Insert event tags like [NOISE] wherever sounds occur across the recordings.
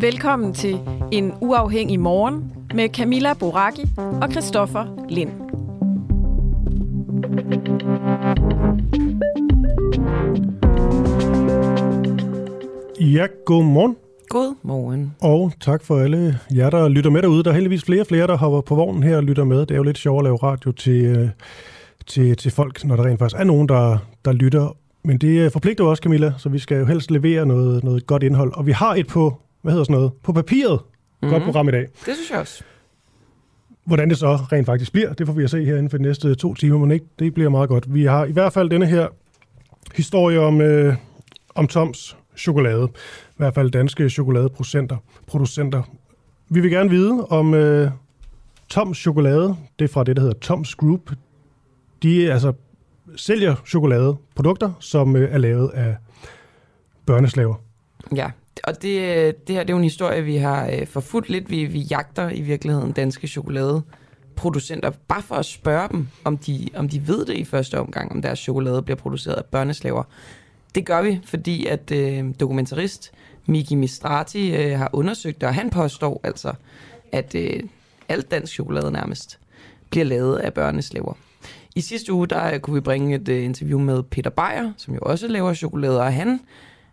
Velkommen til En Uafhængig Morgen med Camilla Boraki og Christoffer Lind. Ja, god morgen. God morgen. Og tak for alle jer, der lytter med derude. Der er heldigvis flere og flere, der hopper på vognen her og lytter med. Det er jo lidt sjovt at lave radio til, øh, til, til folk, når der rent faktisk er nogen, der, der lytter. Men det forpligter også, Camilla, så vi skal jo helst levere noget, noget godt indhold. Og vi har et på, hvad hedder sådan noget, på papiret. Mm-hmm. Godt program i dag. Det synes jeg også. Hvordan det så rent faktisk bliver, det får vi at se her inden for de næste to timer, men ikke, det bliver meget godt. Vi har i hvert fald denne her historie om, øh, om Toms chokolade. I hvert fald danske chokoladeproducenter. Producenter. Vi vil gerne vide om øh, Toms chokolade, det er fra det, der hedder Toms Group. De altså sælger chokoladeprodukter, som øh, er lavet af børneslaver. Ja, og det, det her det er jo en historie, vi har øh, forfulgt lidt. Vi, vi jagter i virkeligheden danske chokoladeproducenter, bare for at spørge dem, om de, om de ved det i første omgang, om deres chokolade bliver produceret af børneslaver. Det gør vi, fordi at øh, dokumentarist Miki Mistrati øh, har undersøgt det, og han påstår altså, at øh, alt dansk chokolade nærmest bliver lavet af børneslaver. I sidste uge, der øh, kunne vi bringe et øh, interview med Peter Beyer, som jo også laver chokolade, og han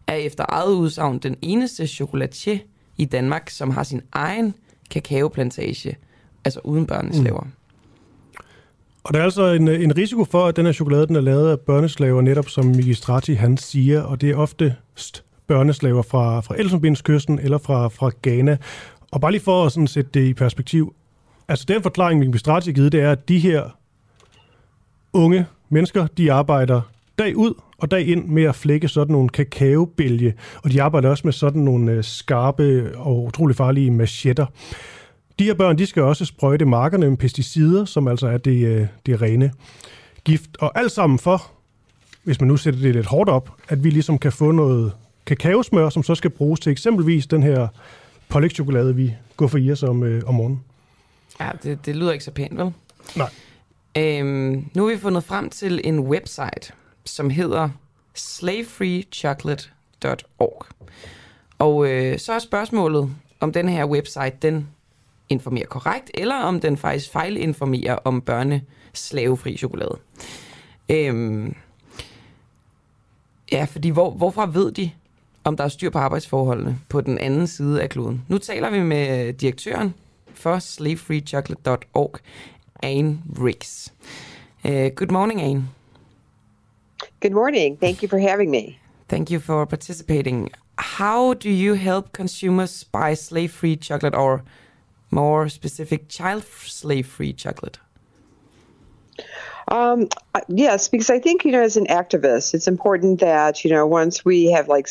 er efter eget udsagn den eneste chokolatier i Danmark, som har sin egen kakaoplantage, altså uden børneslaver. Mm. Og der er altså en, en risiko for, at den her chokolade den er lavet af børneslaver, netop som Migistrati han siger, og det er oftest børneslaver fra, fra Elfenbenskysten eller fra, fra Ghana. Og bare lige for at sådan sætte det i perspektiv, altså den forklaring, Migistrati har givet, det er, at de her unge mennesker, de arbejder dag ud og dag ind med at flække sådan nogle kakaobælge, og de arbejder også med sådan nogle øh, skarpe og utrolig farlige machetter. De her børn, de skal også sprøjte markerne med pesticider, som altså er det, øh, det rene gift. Og alt sammen for, hvis man nu sætter det lidt hårdt op, at vi ligesom kan få noget kakaosmør, som så skal bruges til eksempelvis den her pålægtschokolade, vi går for i os om, øh, om morgenen. Ja, det, det lyder ikke så pænt, vel? Nej. Øhm, nu har vi fundet frem til en website, som hedder slavefreechocolate.org. Og øh, så er spørgsmålet, om den her website, den informerer korrekt, eller om den faktisk fejlinformerer om børneslavefri chokolade. Øhm, ja, fordi hvor, hvorfra ved de, om der er styr på arbejdsforholdene på den anden side af kloden? Nu taler vi med direktøren for slavefreechocolate.org, Anne Riggs. Uh, good morning, Anne. Good morning. Thank you for having me. Thank you for participating. How do you help consumers buy slave-free chocolate or more specific child slave-free chocolate? Um, yes, because I think, you know, as an activist, it's important that, you know, once we have like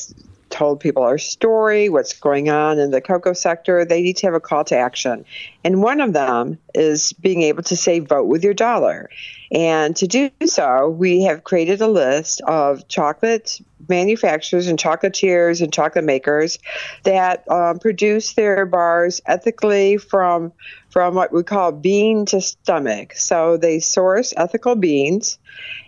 told people our story, what's going on in the cocoa sector, they need to have a call to action. And one of them is being able to say, vote with your dollar. And to do so, we have created a list of chocolate manufacturers and chocolatiers and chocolate makers that um, produce their bars ethically from from what we call bean to stomach. So they source ethical beans,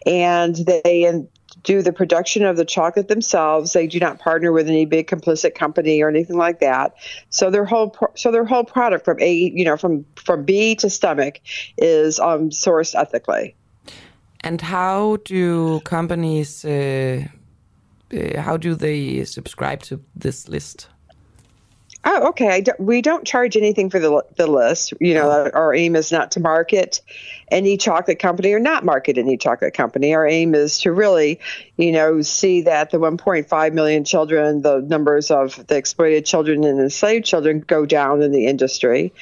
and they do the production of the chocolate themselves. They do not partner with any big complicit company or anything like that. So their whole pro- so their whole product from a you know from from B to stomach is um, sourced ethically. And how do companies, uh, uh, how do they subscribe to this list? Oh, okay. Don't, we don't charge anything for the, the list. You know, oh. our aim is not to market any chocolate company or not market any chocolate company. Our aim is to really, you know, see that the 1.5 million children, the numbers of the exploited children and enslaved children go down in the industry.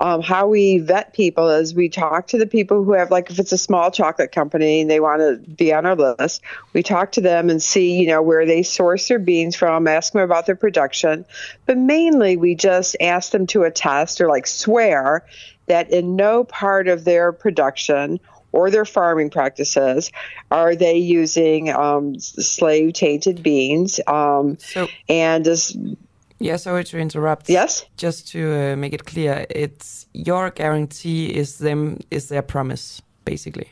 Um, how we vet people is we talk to the people who have, like, if it's a small chocolate company and they want to be on our list, we talk to them and see, you know, where they source their beans from, ask them about their production. But mainly, we just ask them to attest or like swear that in no part of their production or their farming practices are they using um, slave tainted beans. Um, so, and as yeah, sorry to interrupt. Yes, just to uh, make it clear, it's your guarantee is them is their promise basically.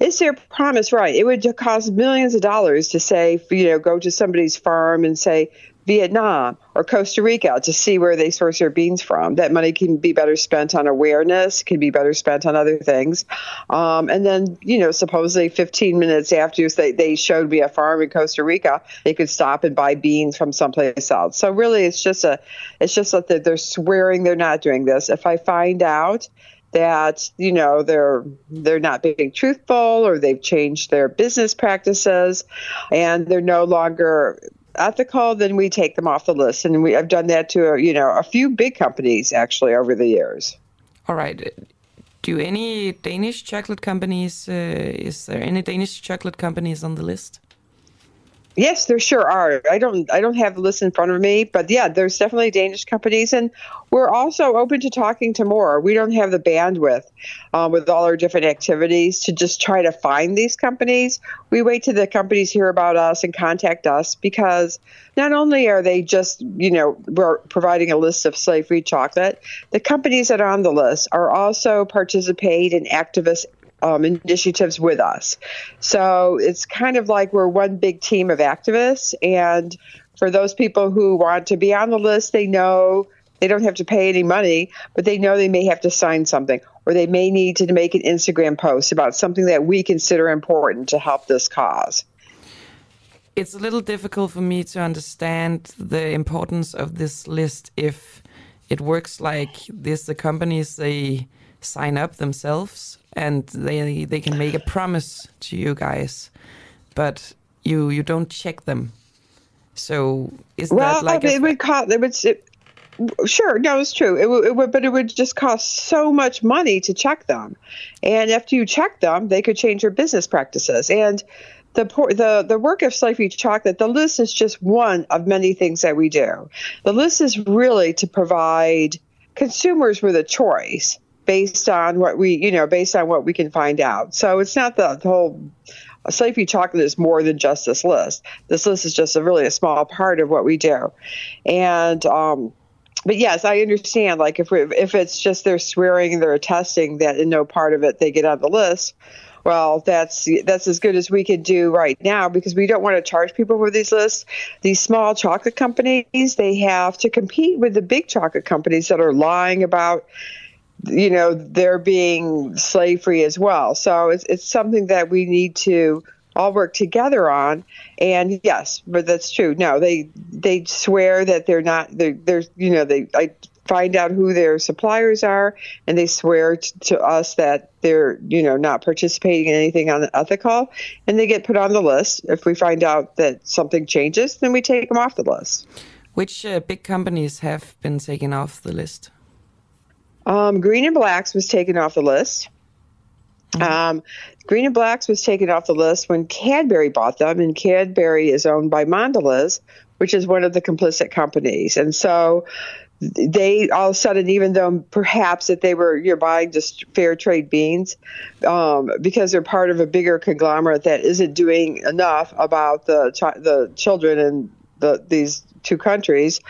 It's their promise, right? It would cost millions of dollars to say, you know, go to somebody's farm and say, Vietnam or Costa Rica to see where they source their beans from. That money can be better spent on awareness, can be better spent on other things. Um, and then, you know, supposedly 15 minutes after they, they showed me a farm in Costa Rica, they could stop and buy beans from someplace else. So really, it's just a, it's just that they're swearing they're not doing this. If I find out that you know they're they're not being truthful or they've changed their business practices and they're no longer ethical, then we take them off the list. And we, I've done that to, you know, a few big companies actually over the years. All right. Do any Danish chocolate companies, uh, is there any Danish chocolate companies on the list? Yes, there sure are. I don't I don't have the list in front of me, but yeah, there's definitely Danish companies, and we're also open to talking to more. We don't have the bandwidth um, with all our different activities to just try to find these companies. We wait till the companies hear about us and contact us because not only are they just you know we're providing a list of slave-free chocolate, the companies that are on the list are also participate in activist um, initiatives with us. So it's kind of like we're one big team of activists. And for those people who want to be on the list, they know they don't have to pay any money, but they know they may have to sign something or they may need to make an Instagram post about something that we consider important to help this cause. It's a little difficult for me to understand the importance of this list if it works like this the companies they sign up themselves and they they can make a promise to you guys, but you you don't check them. So is well, that like it would cost it would it, sure no it's true it, it would but it would just cost so much money to check them and after you check them they could change your business practices and the the the work of Slave Chocolate, the list is just one of many things that we do. The list is really to provide consumers with a choice based on what we, you know, based on what we can find out. So it's not the, the whole safety chocolate is more than just this list. This list is just a really a small part of what we do, and um, but yes, I understand. Like if we, if it's just they're swearing they're attesting that in no part of it they get on the list. Well, that's that's as good as we can do right now because we don't want to charge people for these lists. These small chocolate companies they have to compete with the big chocolate companies that are lying about you know they're being slave free as well. So it's it's something that we need to all work together on. And yes, but that's true. No, they they swear that they're not. They're, they're you know they I find out who their suppliers are, and they swear t- to us that they're you know not participating in anything unethical, and they get put on the list. If we find out that something changes, then we take them off the list. Which uh, big companies have been taken off the list? Um, Green and Blacks was taken off the list. Mm-hmm. Um, Green and Blacks was taken off the list when Cadbury bought them, and Cadbury is owned by Mondelez, which is one of the complicit companies. And so they all of a sudden, even though perhaps that they were you're buying just fair trade beans, um, because they're part of a bigger conglomerate that isn't doing enough about the the children and the these two countries,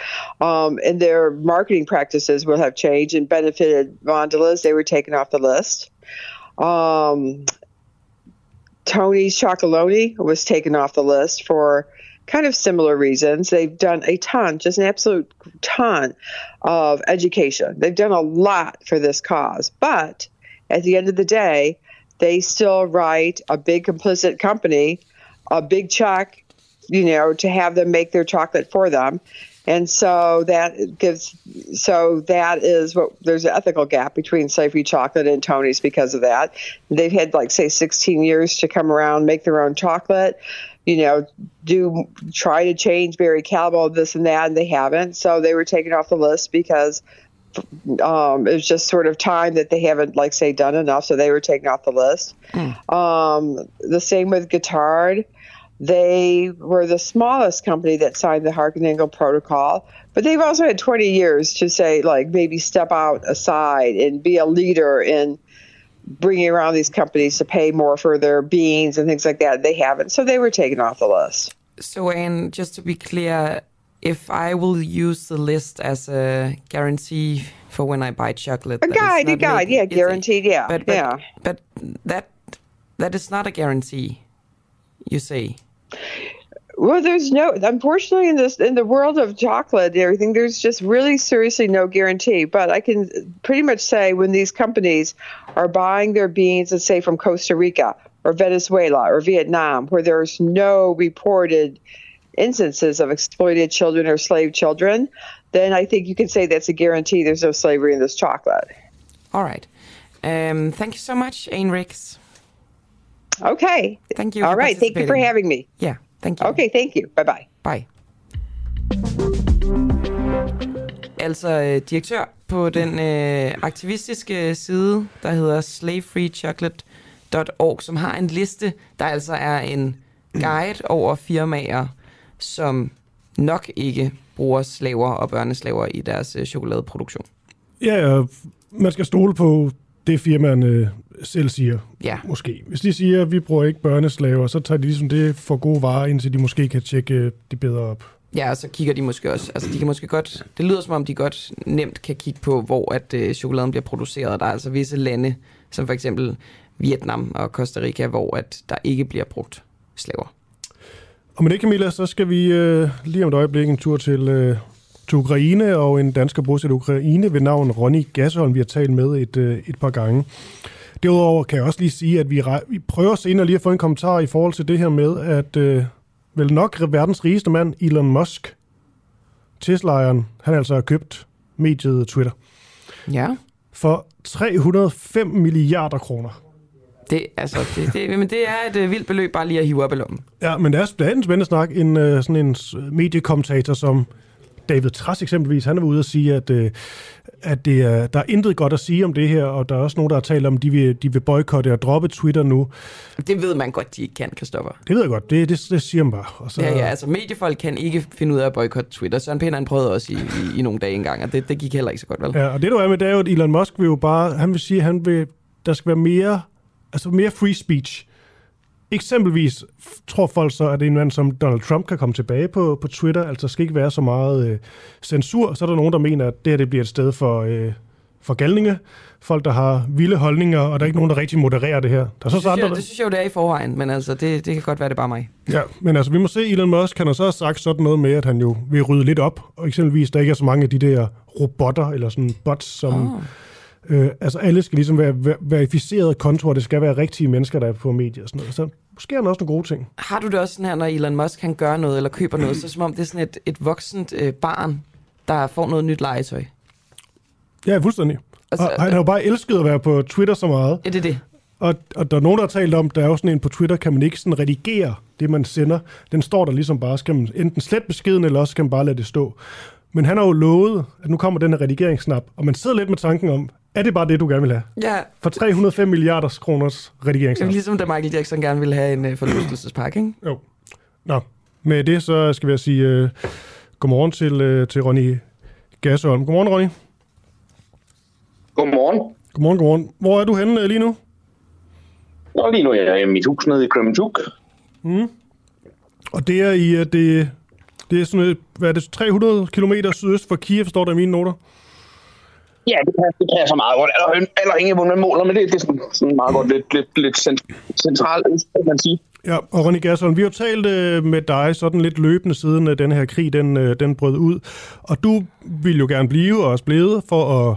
um, and their marketing practices will have changed and benefited Mondelez. They were taken off the list. Um, Tony's Chocolonely was taken off the list for kind of similar reasons. They've done a ton, just an absolute ton of education. They've done a lot for this cause. But at the end of the day, they still write a big complicit company a big check, you know, to have them make their chocolate for them. And so that gives, so that is what there's an ethical gap between Safety Chocolate and Tony's because of that. They've had like say 16 years to come around, make their own chocolate, you know, do try to change Barry Callebaut, this and that, and they haven't. So they were taken off the list because um, it was just sort of time that they haven't, like, say, done enough. So they were taken off the list. Mm. Um, the same with Guittard. They were the smallest company that signed the Harkenangle Protocol, but they've also had 20 years to say, like, maybe step out aside and be a leader in bringing around these companies to pay more for their beans and things like that. They haven't, so they were taken off the list. So, Anne, just to be clear, if I will use the list as a guarantee for when I buy chocolate, a guide, a guide, yeah, guaranteed, yeah, but, but, yeah. But that that is not a guarantee. You say. Well, there's no. Unfortunately, in this in the world of chocolate and everything, there's just really seriously no guarantee. But I can pretty much say when these companies are buying their beans, let's say from Costa Rica or Venezuela or Vietnam, where there's no reported instances of exploited children or slave children, then I think you can say that's a guarantee. There's no slavery in this chocolate. All right. Um, thank you so much, Ayn Ricks. Okay. Thank you. All right. Thank you for having me. Yeah. Thank you. Okay, thank you. Bye-bye. Bye. Altså øh, direktør på den øh, aktivistiske side, der hedder slavefreechocolate.org, som har en liste, der altså er en guide over firmaer, som nok ikke bruger slaver og børneslaver i deres øh, chokoladeproduktion. Ja, man skal stole på det firmaerne selv siger. Ja. Måske. Hvis de siger, at vi bruger ikke børneslaver, så tager de ligesom det for gode varer, indtil de måske kan tjekke det bedre op. Ja, og så kigger de måske også, altså de kan måske godt, det lyder som om de godt nemt kan kigge på, hvor at øh, chokoladen bliver produceret. Der er altså visse lande, som for eksempel Vietnam og Costa Rica, hvor at der ikke bliver brugt slaver. Og med det, Camilla, så skal vi øh, lige om et øjeblik en tur til, øh, til Ukraine, og en dansker bosat i Ukraine ved navn Ronny Gasholm, vi har talt med et, øh, et par gange. Derudover kan jeg også lige sige, at vi, vi prøver senere lige at få en kommentar i forhold til det her med, at øh, vel nok verdens rigeste mand, Elon Musk, Tesla'eren, han altså har købt mediet Twitter. Ja. For 305 milliarder kroner. Det, altså, det, det, men det er et uh, vildt beløb bare lige at hive op i lommen. Ja, men det er, det er en spændende snak. En, uh, sådan en mediekommentator som David Trass eksempelvis, han er ude og sige, at, uh, at det er, der er intet godt at sige om det her, og der er også nogen, der har talt om, at de vil, de vil boykotte og droppe Twitter nu. Det ved man godt, de ikke kan, Kristoffer. Det ved jeg godt, det, det, det siger man bare. Og så... Ja, ja, altså mediefolk kan ikke finde ud af at boykotte Twitter. Søren Pind, han prøvede også i, i, i nogle dage engang, og det, det gik heller ikke så godt, vel? Ja, og det du er med, det er jo, at Elon Musk vil jo bare, han vil sige, at han vil, der skal være mere altså mere free speech. Eksempelvis tror folk så, at en mand som Donald Trump kan komme tilbage på, på Twitter, altså skal ikke være så meget øh, censur. Så er der nogen, der mener, at det her det bliver et sted for, øh, for galninge, folk, der har vilde holdninger, og der er ikke nogen, der rigtig modererer det her. Der er så det, synes andre, jeg, det synes jeg jo, det er i forvejen, men altså, det, det kan godt være, det er bare mig. Ja, men altså, vi må se, Elon Musk kan så have sagt sådan noget med, at han jo vil rydde lidt op, og eksempelvis, der ikke er så mange af de der robotter, eller sådan bots, som... Oh Øh, altså alle skal ligesom være ver- verificerede kontorer, det skal være rigtige mennesker, der er på medier og sådan noget. Så måske er der også nogle gode ting. Har du det også sådan her, når Elon Musk han gør noget eller køber noget, så som om det er sådan et, et voksent øh, barn, der får noget nyt legetøj? Ja, fuldstændig. Altså, og han har jo bare elsket at være på Twitter så meget. Ja, det er det. Og, og der er nogen, der har talt om, der er jo sådan en på Twitter, kan man ikke sådan redigere det, man sender. Den står der ligesom bare, skal man enten slet beskeden, eller også kan man bare lade det stå. Men han har jo lovet, at nu kommer den her redigeringssnap, og man sidder lidt med tanken om, er det bare det, du gerne vil have? Ja. For 305 milliarder kroners redigering. Det er ligesom da Michael Jackson gerne ville have en uh, forlystelsespakke, ikke? Jo. Nå, med det så skal vi sige uh, godmorgen til, uh, til Ronny Gasholm. Godmorgen, Ronny. Godmorgen. Godmorgen, godmorgen. Hvor er du henne uh, lige nu? Nå, lige nu er jeg i mit hus nede i Kremenchuk. Mm. Og det er i, uh, det, det er sådan et, hvad er det, 300 km sydøst for Kiev, står der i mine noter? Ja, det passer, det passer meget godt. Eller, eller ingen hvor man måler, men det, det er sådan, sådan meget godt lidt, lidt, lidt centralt, kan man sige. Ja, og Ronny Gasson, vi har talt øh, med dig sådan lidt løbende siden øh, den her krig, den, øh, den brød ud. Og du vil jo gerne blive og også blevet for at,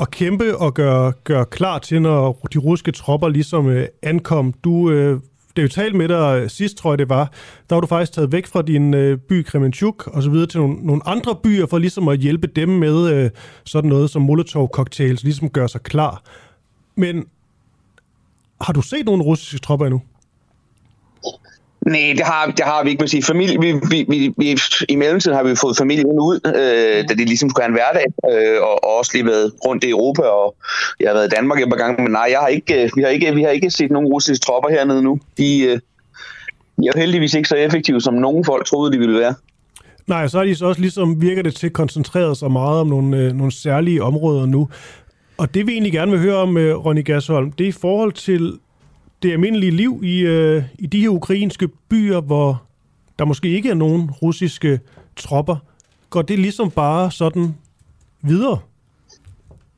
at kæmpe og gøre, gøre klar til, når de russiske tropper ligesom øh, ankom. Du, øh, det er jo talt med dig øh, sidst, tror jeg det var, der var du faktisk taget væk fra din øh, by Kremenchuk og så videre til nogle, nogle andre byer for ligesom at hjælpe dem med øh, sådan noget som Molotov-cocktails, ligesom gør sig klar. Men har du set nogle russiske tropper endnu? Nej, det har, det har vi ikke. Sige. Familie, vi, vi, vi, vi, I mellemtiden har vi fået familien ud, øh, da det ligesom skulle have en hverdag, øh, og, og også lige været rundt i Europa, og jeg har været i Danmark et par gange, men nej, jeg har ikke, øh, vi, har ikke, vi har ikke set nogen russiske tropper hernede nu. De, øh, de er jo heldigvis ikke så effektive, som nogen folk troede, de ville være. Nej, så er de så også ligesom, virker det til at koncentrere sig meget om nogle, øh, nogle særlige områder nu. Og det vi egentlig gerne vil høre om, øh, Ronny Gasholm, det er i forhold til det almindelige liv i, øh, i de her ukrainske byer, hvor der måske ikke er nogen russiske tropper. Går det ligesom bare sådan videre?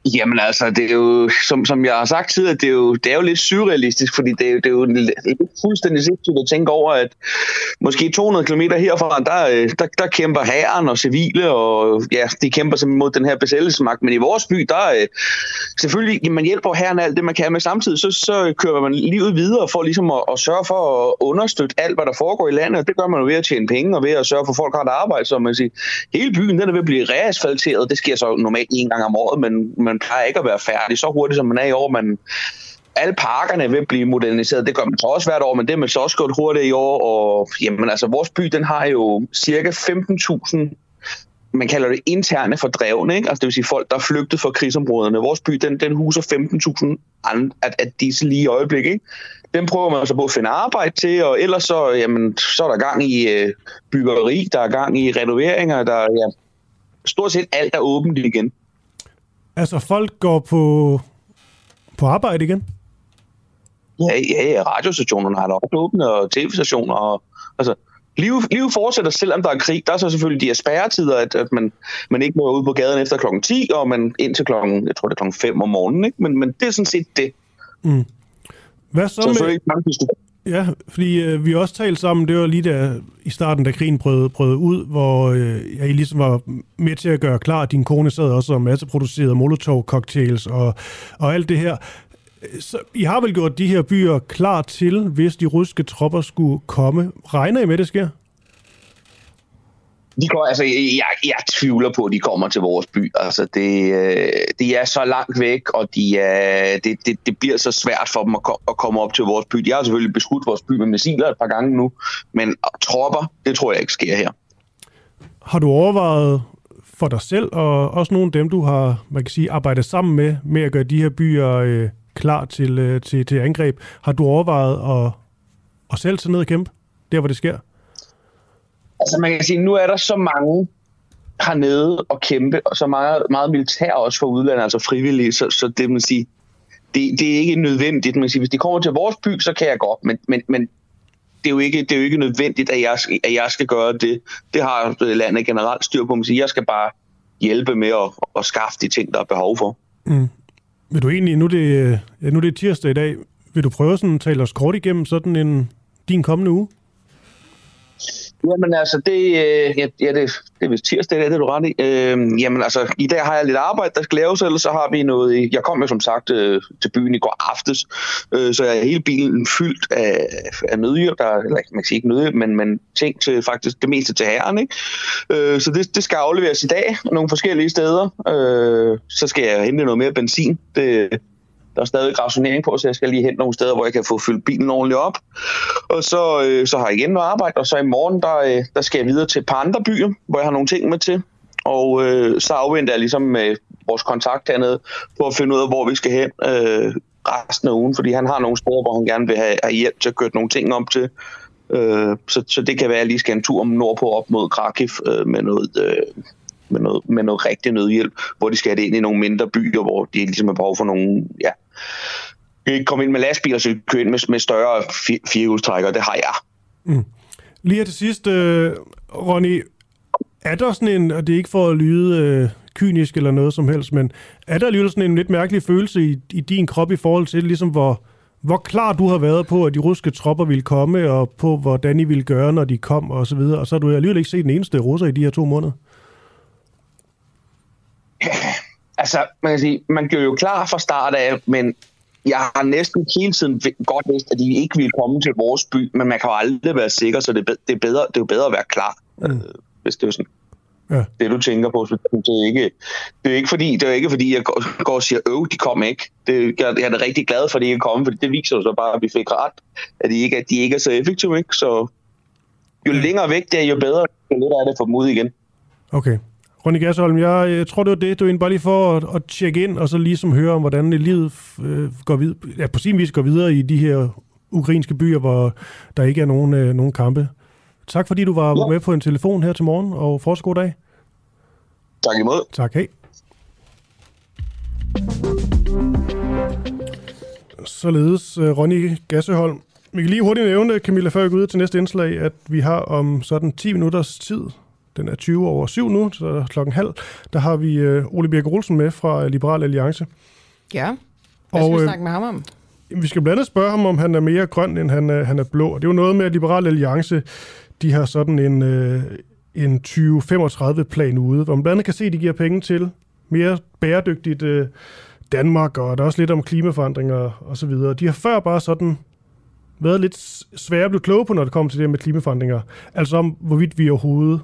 Jamen altså, det er jo, som, som jeg har sagt tidligere, det er jo, det er jo lidt surrealistisk, fordi det er, det er jo lidt fuldstændig sindssygt at tænke over, at måske 200 km herfra, der, øh, der, der kæmper hæren og civile, og ja, de kæmper sig mod den her besættelsesmagt, men i vores by, der øh, selvfølgelig, man hjælper hæren alt det, man kan, men samtidig så, så kører man livet videre for ligesom at, at sørge for at understøtte alt, hvad der foregår i landet, og det gør man jo ved at tjene penge, og ved at sørge for, at folk har et arbejde, så man siger, hele byen, den er ved at blive reasfalteret, det sker så normalt en gang om året, men man plejer ikke at være færdig så hurtigt, som man er i år. Man, alle parkerne vil blive moderniseret. Det gør man så også hvert år, men det er man så også gået hurtigt i år. Og jamen, altså, vores by, den har jo cirka 15.000 man kalder det interne fordrevne, ikke? Altså, det vil sige folk, der er flygtet fra krigsområderne. Vores by, den, den huser 15.000 af, af disse lige øjeblik, ikke? Den prøver man så på at finde arbejde til, og ellers så, jamen, så er der gang i øh, byggeri, der er gang i renoveringer, der ja, stort set alt er åbent igen. Altså, folk går på, på arbejde igen? Ja, ja, radiostationerne har da også åbne, og tv-stationer, og altså, Livet, livet fortsætter, selvom der er krig. Der er så selvfølgelig de her spærretider, at, at man, man ikke må ud på gaden efter klokken 10, og man indtil klokken, jeg tror det er klokken 5 om morgenen. Ikke? Men, men det er sådan set det. Mm. Hvad så, så med... Så Ja, fordi øh, vi også talte sammen, det var lige der i starten, da krigen brød, brød ud, hvor øh, jeg ligesom var med til at gøre klar. Din kone sad også og masseproducerede Molotov-cocktails og, og alt det her. Så I har vel gjort de her byer klar til, hvis de russiske tropper skulle komme. Regner I med, det sker? De går, altså, jeg, jeg tvivler på, at de kommer til vores by. Altså, det, det de er så langt væk, og de er, det, det, det bliver så svært for dem at, at komme op til vores by. De har selvfølgelig beskudt vores by med missiler et par gange nu, men tropper, det tror jeg ikke sker her. Har du overvejet for dig selv, og også nogle af dem, du har man kan sige, arbejdet sammen med, med at gøre de her byer øh, klar til, øh, til, til angreb, har du overvejet at, at selv tage ned og kæmpe, der hvor det sker? Altså man kan sige, nu er der så mange hernede og kæmpe, og så meget, meget militær også for udlandet, altså frivillige, så, så det man sige, det, det er ikke nødvendigt. Man siger, hvis de kommer til vores by, så kan jeg godt, men, men, men det, er jo ikke, det er jo ikke nødvendigt, at jeg, at jeg skal gøre det. Det har landet generelt styr på. Man siger, jeg skal bare hjælpe med at, at skaffe de ting, der er behov for. Mm. Vil du egentlig, nu det, ja, nu det er tirsdag i dag, vil du prøve sådan at tale os kort igennem sådan en, din kommende uge? Jamen altså, det, øh, ja, det, det er vist tirsdag, det er du ret i. Øh, jamen altså, i dag har jeg lidt arbejde, der skal laves, eller så har vi noget... Jeg kom jo som sagt øh, til byen i går aftes, øh, så jeg er hele bilen fyldt af, af nødhjælp, der, eller man kan sige ikke nødhjælp, men, men ting til faktisk det meste til herren, ikke? Øh, så det, det skal afleveres i dag, nogle forskellige steder. Øh, så skal jeg hente noget mere benzin. Det, der er stadig rationering på, så jeg skal lige hen nogle steder, hvor jeg kan få fyldt bilen ordentligt op. Og så, øh, så har jeg igen noget arbejde, og så i morgen, der, øh, der skal jeg videre til et par andre byer, hvor jeg har nogle ting med til. Og øh, så afventer jeg ligesom med vores kontakt hernede på at finde ud af, hvor vi skal hen øh, resten af ugen, fordi han har nogle spor, hvor han gerne vil have, have hjælp til at køre nogle ting om til. Øh, så, så det kan være, at jeg lige skal en tur om nordpå op mod Krakiv øh, med noget... Øh, med noget, med noget rigtig nødhjælp, hvor de skal have det ind i nogle mindre byer, hvor de ligesom har behov for nogle, ja, ikke komme ind med lastbiler, så køre ind med, med større firehjulstrækker, det har jeg. Mm. Lige her til sidst, uh, Ronny, er der sådan en, og det er ikke for at lyde uh, kynisk eller noget som helst, men er der alligevel sådan en lidt mærkelig følelse i, i din krop i forhold til, ligesom hvor, hvor klar du har været på, at de russiske tropper ville komme, og på hvordan I ville gøre, når de kom, og så videre, og så har du alligevel ikke set den eneste russer i de her to måneder? [LAUGHS] altså, man kan sige, man gjorde jo klar fra start af, men jeg har næsten hele tiden godt vidst, at de ikke ville komme til vores by, men man kan jo aldrig være sikker, så det, er bedre, det er jo bedre at være klar, mm. øh, hvis det er sådan. Ja. Det du tænker på, det er ikke, det er ikke fordi, det er ikke fordi jeg går, går og siger, øv, de kom ikke. Det, jeg, jeg er da rigtig glad for, at de ikke kom, for det viser jo så bare, at vi fik ret, at de ikke, at de ikke er så effektive, ikke? Så jo længere væk det er, jo bedre, jo lidt er det for dem ud igen. Okay. Ronny Gasholm, jeg, jeg tror, det var det. Du er bare lige for at, at tjekke ind, og så ligesom høre om, hvordan livet øh, går videre, ja, på sin vis går videre i de her ukrainske byer, hvor der ikke er nogen, øh, nogen kampe. Tak fordi du var ja. med på en telefon her til morgen, og fortsat god dag. Tak imod. Tak, hej. Således uh, Ronny Gasseholm. Vi kan lige hurtigt nævne, Camilla, før vi går ud til næste indslag, at vi har om sådan 10 minutters tid, den er 20 over 7 nu, så klokken halv, der har vi uh, Ole Birk Olsen med fra Liberal Alliance. Ja, hvad skal og, vi øh, snakke med ham om? Vi skal blandt andet spørge ham, om han er mere grøn, end han er, han er blå. Det er jo noget med, at Liberal Alliance, de har sådan en, en 2035-plan ude, hvor man blandt andet kan se, at de giver penge til mere bæredygtigt Danmark, og der er også lidt om klimaforandringer og så videre. De har før bare sådan været lidt svære at blive kloge på, når det kommer til det med klimaforandringer. Altså om, hvorvidt vi overhovedet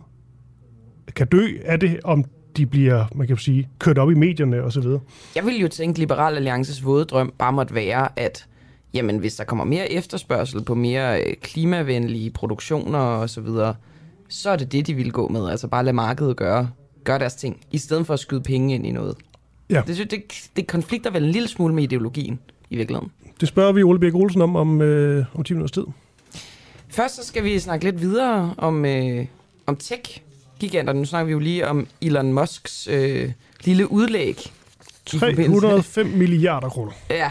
kan dø af det, om de bliver, man kan sige, kørt op i medierne og så videre. Jeg vil jo tænke, at Liberal Alliances våde drøm bare måtte være, at jamen, hvis der kommer mere efterspørgsel på mere øh, klimavenlige produktioner og så videre, så er det det, de vil gå med. Altså bare lade markedet gøre, gøre deres ting, i stedet for at skyde penge ind i noget. Ja. Det, det, det konflikter vel en lille smule med ideologien i virkeligheden. Det spørger vi Ole Birk Olsen om om, øh, om 10 minutters tid. Først så skal vi snakke lidt videre om, øh, om tech-giganter. Nu snakker vi jo lige om Elon Musks øh, lille udlæg. 305 milliarder kroner. Ja,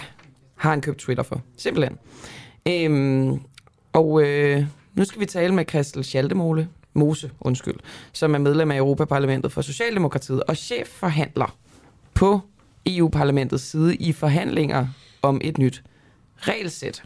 har han købt Twitter for. Simpelthen. Øhm, og øh, nu skal vi tale med Christel Schaldemole, Mose, undskyld, som er medlem af Europaparlamentet for Socialdemokratiet og chefforhandler på EU-parlamentets side i forhandlinger om et nyt regelsæt.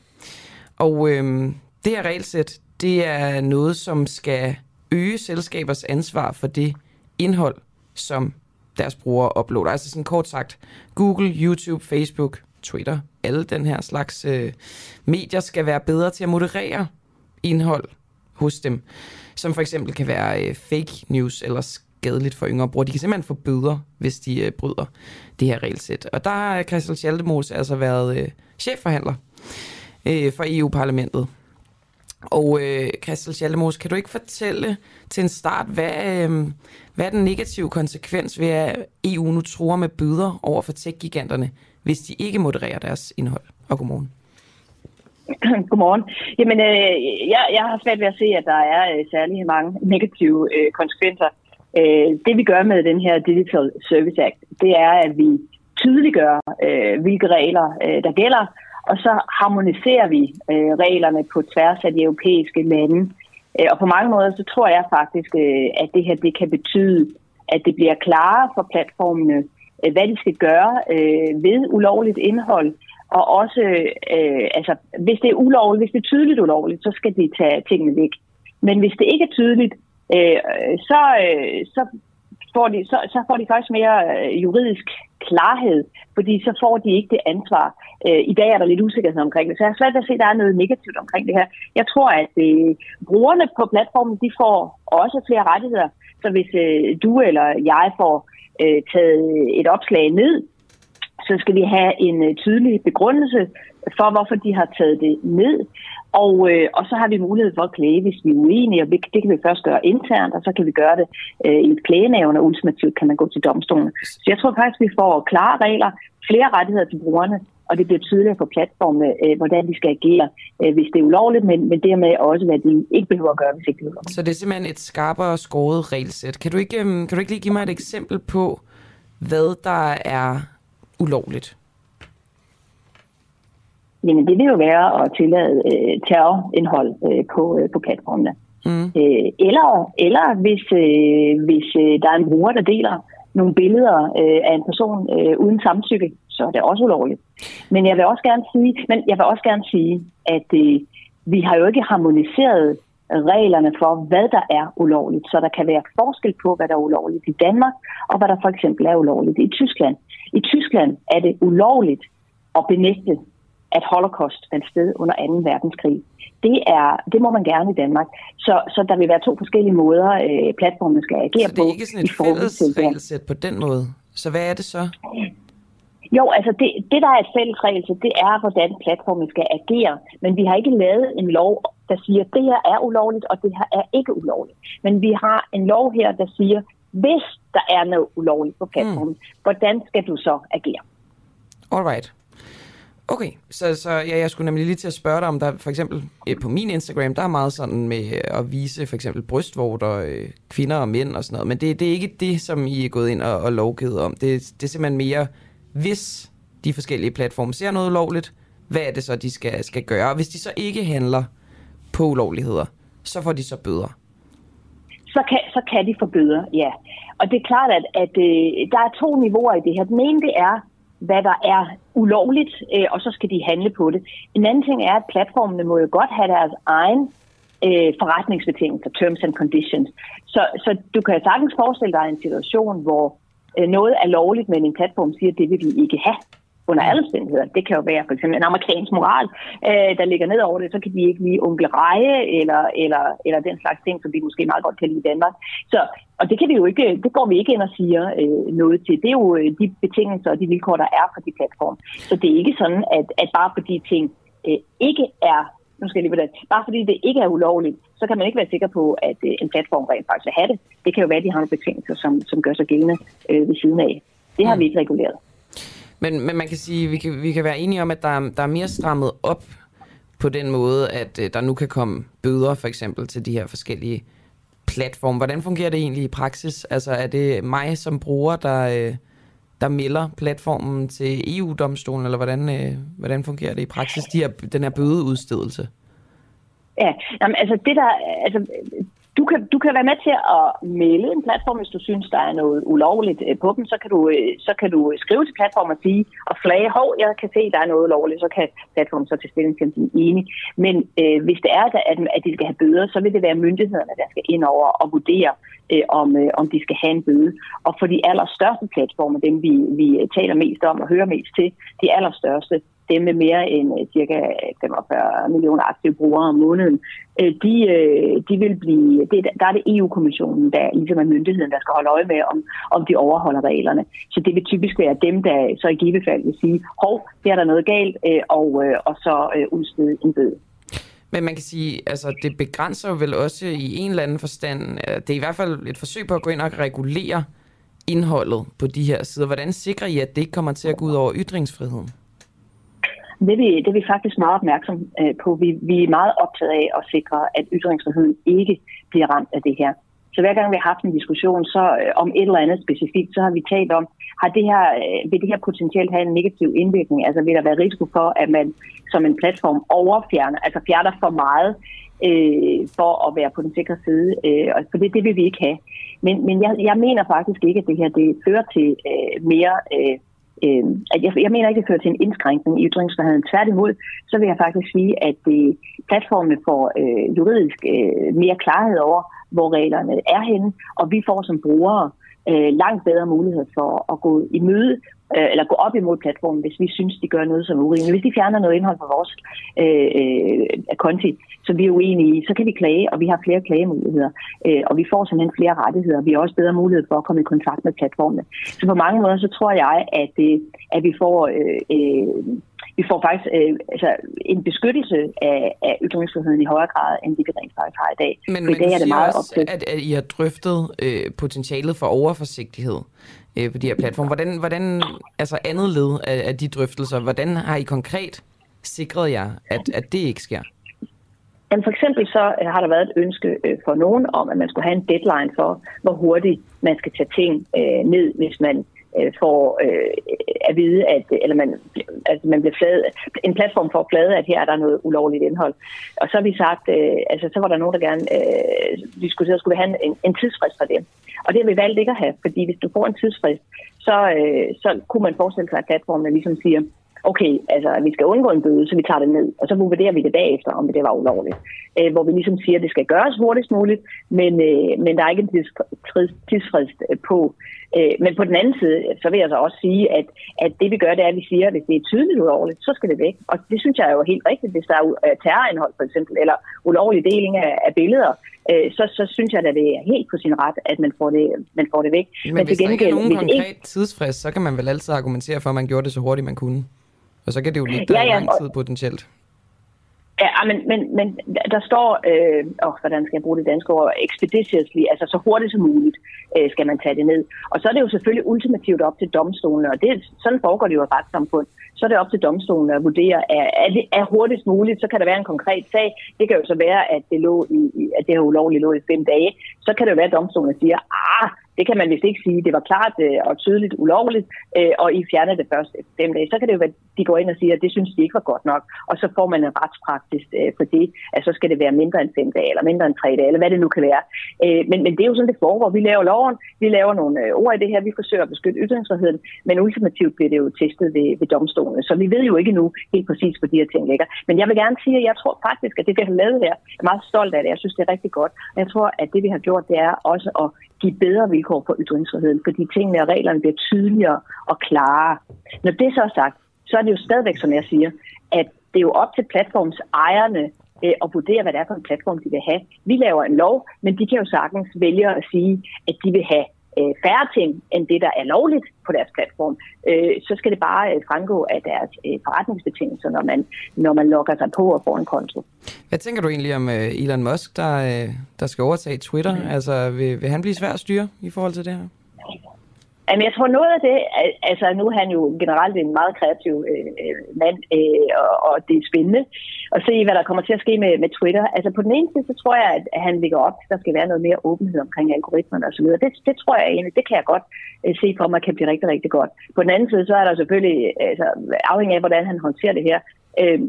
Og øh, det her regelsæt, det er noget, som skal øge selskabers ansvar for det indhold, som deres brugere uploader. Altså sådan kort sagt, Google, YouTube, Facebook, Twitter, alle den her slags øh, medier skal være bedre til at moderere indhold hos dem, som for eksempel kan være øh, fake news eller skadeligt for yngre brugere. De kan simpelthen få bøder, hvis de øh, bryder det her regelsæt. Og der har Christel Schaldemose altså været øh, chefforhandler øh, for EU-parlamentet. Og øh, Christel Schaldemose, kan du ikke fortælle til en start, hvad, øh, hvad er den negative konsekvens ved, at EU nu tror med bøder over for tech-giganterne, hvis de ikke modererer deres indhold? Og godmorgen. [CLEARS THROAT] Godmorgen. Jamen, øh, jeg, jeg har svært ved at se, at der er øh, særlig mange negative øh, konsekvenser Øh, det vi gør med den her Digital Service Act, det er, at vi tydeliggør, øh, hvilke regler øh, der gælder, og så harmoniserer vi øh, reglerne på tværs af de europæiske lande. Øh, og på mange måder, så tror jeg faktisk, øh, at det her det kan betyde, at det bliver klarere for platformene, øh, hvad de skal gøre øh, ved ulovligt indhold, og også, øh, altså, hvis det er ulovligt, hvis det er tydeligt ulovligt, så skal de tage tingene væk. Men hvis det ikke er tydeligt, øh, så, øh, så, får de, så, så får de faktisk mere øh, juridisk klarhed, fordi så får de ikke det ansvar. Øh, I dag er der lidt usikkerhed omkring det, så jeg har svært ved at se, at der er noget negativt omkring det her. Jeg tror, at øh, brugerne på platformen, de får også flere rettigheder. Så hvis øh, du eller jeg får øh, taget et opslag ned, så skal vi have en øh, tydelig begrundelse for, hvorfor de har taget det ned. Og, øh, og så har vi mulighed for at klage, hvis vi er uenige, og det kan vi først gøre internt, og så kan vi gøre det øh, i et klagenævn, og ultimativt kan man gå til domstolen. Så jeg tror faktisk, vi får klare regler, flere rettigheder til brugerne, og det bliver tydeligere på platformene, øh, hvordan de skal agere, øh, hvis det er ulovligt, men, men dermed også, hvad de ikke behøver at gøre, hvis ikke det er ulovligt. Så det er simpelthen et skarpere skåret regelsæt. Kan du, ikke, øhm, kan du ikke lige give mig et eksempel på, hvad der er ulovligt? Jamen det vil jo være at tillade øh, terrorindhold øh, på, øh, på platformene. Mm. Øh, eller, eller hvis, øh, hvis øh, der er en bruger, der deler nogle billeder øh, af en person øh, uden samtykke, så er det også ulovligt. Men jeg vil også gerne sige, men jeg vil også gerne sige, at øh, vi har jo ikke harmoniseret reglerne for, hvad der er ulovligt, så der kan være forskel på, hvad der er ulovligt i Danmark, og hvad der for eksempel er ulovligt i Tyskland. I Tyskland er det ulovligt at benægte, at holocaust fandt sted under 2. verdenskrig. Det, er, det må man gerne i Danmark. Så, så der vil være to forskellige måder, øh, platformen skal agere på. Så det er ikke sådan et fælles regelsæt på den måde? Så hvad er det så? Jo, altså det, det, der er et fælles regelsæt, det er, hvordan platformen skal agere. Men vi har ikke lavet en lov, der siger, at det her er ulovligt, og det her er ikke ulovligt. Men vi har en lov her, der siger, hvis der er noget ulovligt på platformen, mm. hvordan skal du så agere? Alright. Okay, så, så ja, jeg skulle nemlig lige til at spørge dig, om der for eksempel øh, på min Instagram, der er meget sådan med øh, at vise for eksempel brystvorter, øh, kvinder og mænd og sådan noget, men det, det er ikke det, som I er gået ind og, og lovgivet om. Det, det er simpelthen mere, hvis de forskellige platforme ser noget ulovligt, hvad er det så, de skal, skal gøre? Og hvis de så ikke handler på ulovligheder, så får de så bøder. Så kan, så kan de få bøder, ja. Og det er klart, at, at øh, der er to niveauer i det her. Den ene, det er, hvad der er ulovligt, øh, og så skal de handle på det. En anden ting er, at platformene må jo godt have deres egen øh, forretningsbetingelser, terms and conditions. Så, så du kan sagtens forestille dig en situation, hvor øh, noget er lovligt, men en platform siger, at det vil vi ikke have under alle omstændigheder. Det kan jo være for eksempel en amerikansk moral, øh, der ligger ned over det, så kan de ikke lige onkel reje, eller, eller, eller den slags ting, som vi måske meget godt kan lide i Danmark. Så, og det, kan vi jo ikke, det går vi ikke ind og siger øh, noget til. Det er jo øh, de betingelser og de vilkår, der er for de platforme. Så det er ikke sådan, at, at bare fordi ting øh, ikke er nu skal jeg lige det. Bare fordi det ikke er ulovligt, så kan man ikke være sikker på, at øh, en platform rent faktisk vil have det. Det kan jo være, at de har nogle betingelser, som, som gør sig gældende øh, ved siden af. Det har mm. vi ikke reguleret. Men, men man kan sige, vi kan, vi kan være enige om, at der, der er mere strammet op på den måde, at øh, der nu kan komme bøder for eksempel til de her forskellige platforme. Hvordan fungerer det egentlig i praksis? Altså er det mig som bruger, der, øh, der melder platformen til EU-domstolen, eller hvordan, øh, hvordan fungerer det i praksis, de her, den her bødeudstedelse? Ja, jamen, altså det der, altså du kan, du kan være med til at melde en platform, hvis du synes, der er noget ulovligt øh, på dem. Så kan du, øh, så kan du øh, skrive til platformen og sige, og flage, hov, jeg kan se, der er noget ulovligt, så kan platformen så til stilling til at enig. Men øh, hvis det er, at, at de skal have bøder, så vil det være myndighederne, der skal ind over og vurdere, øh, om, øh, om de skal have en bøde. Og for de allerstørste platforme, dem vi, vi taler mest om og hører mest til, de allerstørste, dem med mere end øh, cirka 45 millioner aktive brugere om måneden, øh, de, øh, de vil blive, det, der er det EU-kommissionen, der ligesom er myndigheden, der skal holde øje med, om, om de overholder reglerne. Så det vil typisk være dem, der så i givet fald vil sige, hov, det er der noget galt, og, og så udstede en bøde. Men man kan sige, altså det begrænser jo vel også i en eller anden forstand, det er i hvert fald et forsøg på at gå ind og regulere indholdet på de her sider. Hvordan sikrer I, at det ikke kommer til at gå ud over ytringsfriheden? Det er, vi, det er vi faktisk meget opmærksom øh, på. Vi, vi er meget optaget af at sikre, at ytringsfriheden ikke bliver ramt af det her. Så hver gang vi har haft en diskussion så øh, om et eller andet specifikt, så har vi talt om, har det her, øh, vil det her potentielt have en negativ indvirkning? Altså vil der være risiko for, at man som en platform overfjerner, altså fjerner for meget øh, for at være på den sikre side? Øh, og for det, det vil vi ikke have. Men, men jeg, jeg mener faktisk ikke, at det her det fører til øh, mere... Øh, øh, at jeg, jeg mener ikke, det fører til en indskrænkning i ytringsfriheden. Tværtimod, så vil jeg faktisk sige, at øh, platformene får øh, juridisk øh, mere klarhed over, hvor reglerne er henne, og vi får som brugere øh, langt bedre mulighed for at gå i møde øh, eller gå op imod platformen, hvis vi synes, de gør noget som er urimeligt. Hvis de fjerner noget indhold fra vores øh, øh, konti, som vi er uenige i, så kan vi klage, og vi har flere klagemuligheder. Øh, og vi får simpelthen flere rettigheder. Vi har også bedre mulighed for at komme i kontakt med platformene. Så på mange måder, så tror jeg, at, øh, at vi får... Øh, øh, vi får faktisk øh, altså, en beskyttelse af, af ytringsfriheden i højere grad, end vi rent faktisk har i dag. Men, men dag er det meget også, at, at I har drøftet øh, potentialet for overforsigtighed øh, på de her platforme. Hvordan, hvordan, altså andet led af, af de drøftelser, hvordan har I konkret sikret jer, at, at det ikke sker? Jamen for eksempel så øh, har der været et ønske øh, for nogen om, at man skulle have en deadline for, hvor hurtigt man skal tage ting øh, ned, hvis man øh, får øh, at vide, at eller man, altså man bliver flad, en platform for flade, at her er der noget ulovligt indhold. Og så har vi sagt, øh, altså så var der nogen, der gerne øh, diskuterede, skulle vi have en, en tidsfrist for det. Og det har vi valgt ikke at have, fordi hvis du får en tidsfrist, så, øh, så kunne man forestille sig, at platformen ligesom siger, okay, altså vi skal undgå en bøde, så vi tager det ned, og så vurderer vi det bagefter, om det var ulovligt. Øh, hvor vi ligesom siger, at det skal gøres hurtigst muligt, men, øh, men der er ikke en tidsfrist på. Øh, men på den anden side, så vil jeg så også sige, at, at det vi gør, det er, at vi siger, at hvis det er tydeligt ulovligt, så skal det væk. Og det synes jeg er jo helt rigtigt, hvis der er terrorindhold for eksempel, eller ulovlig deling af, af billeder, øh, så, så synes jeg, at det er helt på sin ret, at man får det, man får det væk. Men, men hvis til gengæld, der ikke er nogen konkret ikke... tidsfrist, så kan man vel altid argumentere for, at man gjorde det så hurtigt, man kunne. Og så kan det jo ligge der ja, ja, lang tid potentielt. Ja, men, men, men der står, øh, åh, hvordan skal jeg bruge det danske ord, expeditiously, altså så hurtigt som muligt øh, skal man tage det ned. Og så er det jo selvfølgelig ultimativt op til domstolene, og det, sådan foregår det jo i retssamfund. Så er det op til domstolene at vurdere, er, er det er hurtigst muligt, så kan der være en konkret sag. Det kan jo så være, at det, lå i, at det her ulovligt lå i fem dage. Så kan det jo være, at domstolene siger, ah, det kan man vist ikke sige. Det var klart øh, og tydeligt ulovligt, øh, og I fjernede det først fem dage. Så kan det jo være, at de går ind og siger, at det synes de ikke var godt nok, og så får man en retspraksis øh, for det, at så skal det være mindre end fem dage, eller mindre end tre dage, eller hvad det nu kan være. Øh, men, men det er jo sådan, det foregår. Vi laver loven, vi laver nogle øh, ord i det her, vi forsøger at beskytte ytringsfriheden, men ultimativt bliver det jo testet ved, ved domstolene. Så vi ved jo ikke nu helt præcis, hvor de her ting ligger. Men jeg vil gerne sige, at jeg tror faktisk, at det, vi har lavet her, er meget stolt af det. Jeg synes, det er rigtig godt. Og jeg tror, at det, vi har gjort, det er også at give bedre vilkår for ytringsfriheden, fordi tingene og reglerne bliver tydeligere og klarere. Når det så er sagt, så er det jo stadigvæk, som jeg siger, at det er jo op til platforms ejerne øh, at vurdere, hvad det er for en platform, de vil have. Vi laver en lov, men de kan jo sagtens vælge at sige, at de vil have øh, færre ting end det, der er lovligt på deres platform, øh, så skal det bare øh, fremgå af deres øh, forretningsbetingelser, når man, når man logger sig på og får en konto. Hvad tænker du egentlig om øh, Elon Musk, der, øh, der skal overtage Twitter? Mm. Altså, vil, vil han blive svær at styre i forhold til det her? Jamen, jeg tror noget af det, altså nu er han jo generelt en meget kreativ øh, øh, mand, øh, og, og det er spændende at se, hvad der kommer til at ske med, med Twitter. Altså på den ene side, så tror jeg, at han ligger op, at der skal være noget mere åbenhed omkring algoritmerne osv. Det, det tror jeg egentlig, det kan jeg godt øh, se for mig, kan blive rigtig, rigtig godt. På den anden side, så er der selvfølgelig, øh, altså afhængig af, hvordan han håndterer det her, øh,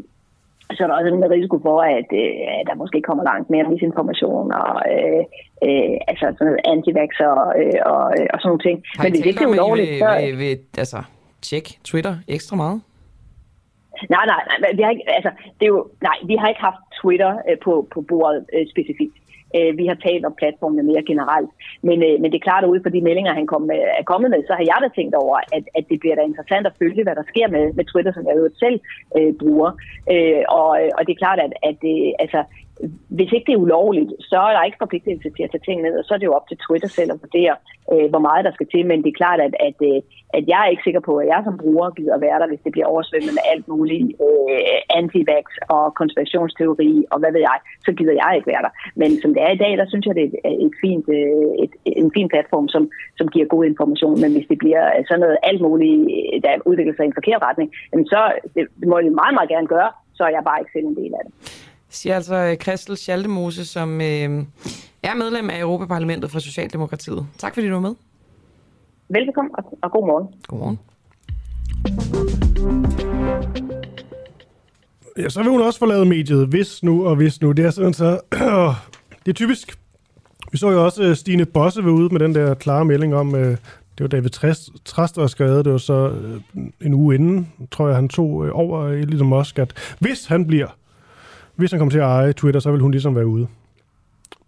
så er der også en risiko for, at øh, der måske kommer langt mere misinformation og øh, øh, altså sådan noget anti og, øh, og, øh, og sådan nogle ting. Har Men hvis ikke det er ulovligt, så... Vil, vil, altså, tjek Twitter ekstra meget? Nej, nej, nej, vi har ikke, altså, det er jo, nej, vi har ikke haft Twitter øh, på, på bordet øh, specifikt. Øh, vi har talt om platformene mere generelt. Men, øh, men det er klart, at ud fra de meldinger, han kom, med, er kommet med, så har jeg da tænkt over, at, at det bliver da interessant at følge, hvad der sker med, med Twitter, som jeg jo selv øh, bruger. Øh, og, og det er klart, at, at det, altså, hvis ikke det er ulovligt, så er der ikke forpligtelse til at tage ting ned, og så er det jo op til Twitter selv at vurdere, øh, hvor meget der skal til. Men det er klart, at, at, øh, at jeg er ikke sikker på, at jeg som bruger gider være der, hvis det bliver oversvømmet med alt muligt øh, antivax og konspirationsteori og hvad ved jeg, så gider jeg ikke være der. Men som det er i dag, der synes jeg, det er et, et fint, øh, et, en fin platform, som, som giver god information. Men hvis det bliver øh, sådan noget alt muligt, der udvikler sig i en forkert retning, så det, det må jeg meget, meget gerne gøre, så er jeg bare ikke selv en del af det siger altså Kristel Schaldemose, som øh, er medlem af Europaparlamentet for Socialdemokratiet. Tak fordi du var med. Velkommen og, og god morgen. God morgen. Ja, så vil hun også forlade mediet, hvis nu og hvis nu. Det er sådan så... [CLEARS THROAT] det er typisk. Vi så jo også øh, Stine Bosse ved ude med den der klare melding om, øh, det var David Trast, der skrevet, det var så øh, en uge inden, tror jeg, han tog over Elon Musk, at hvis han bliver hvis han kommer til at eje Twitter, så vil hun ligesom være ude.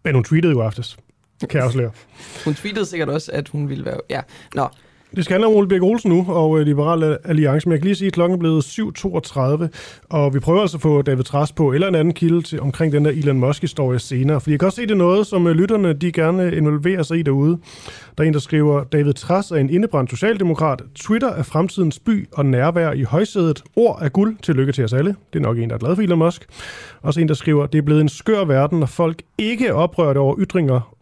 Men hun tweetede jo aftes, kan jeg også lære. hun tweetede sikkert også, at hun ville være... Ja, nå. Det skal handle om Ole Birk Olsen nu, og øh, Liberal Alliance. Men jeg kan lige sige, at klokken er blevet 7.32, og vi prøver altså at få David Tras på, eller en anden kilde til, omkring den der Elon Musk-historie senere. Fordi jeg kan også se, det er noget, som øh, lytterne de gerne øh, involverer sig i derude. Der er en, der skriver, David Tras er en indebrændt socialdemokrat. Twitter er fremtidens by og nærvær i højsædet. Ord er guld. tillykke til os alle. Det er nok en, der er glad for Elon Musk. Også en, der skriver, det er blevet en skør verden, når folk ikke er oprørt over ytringer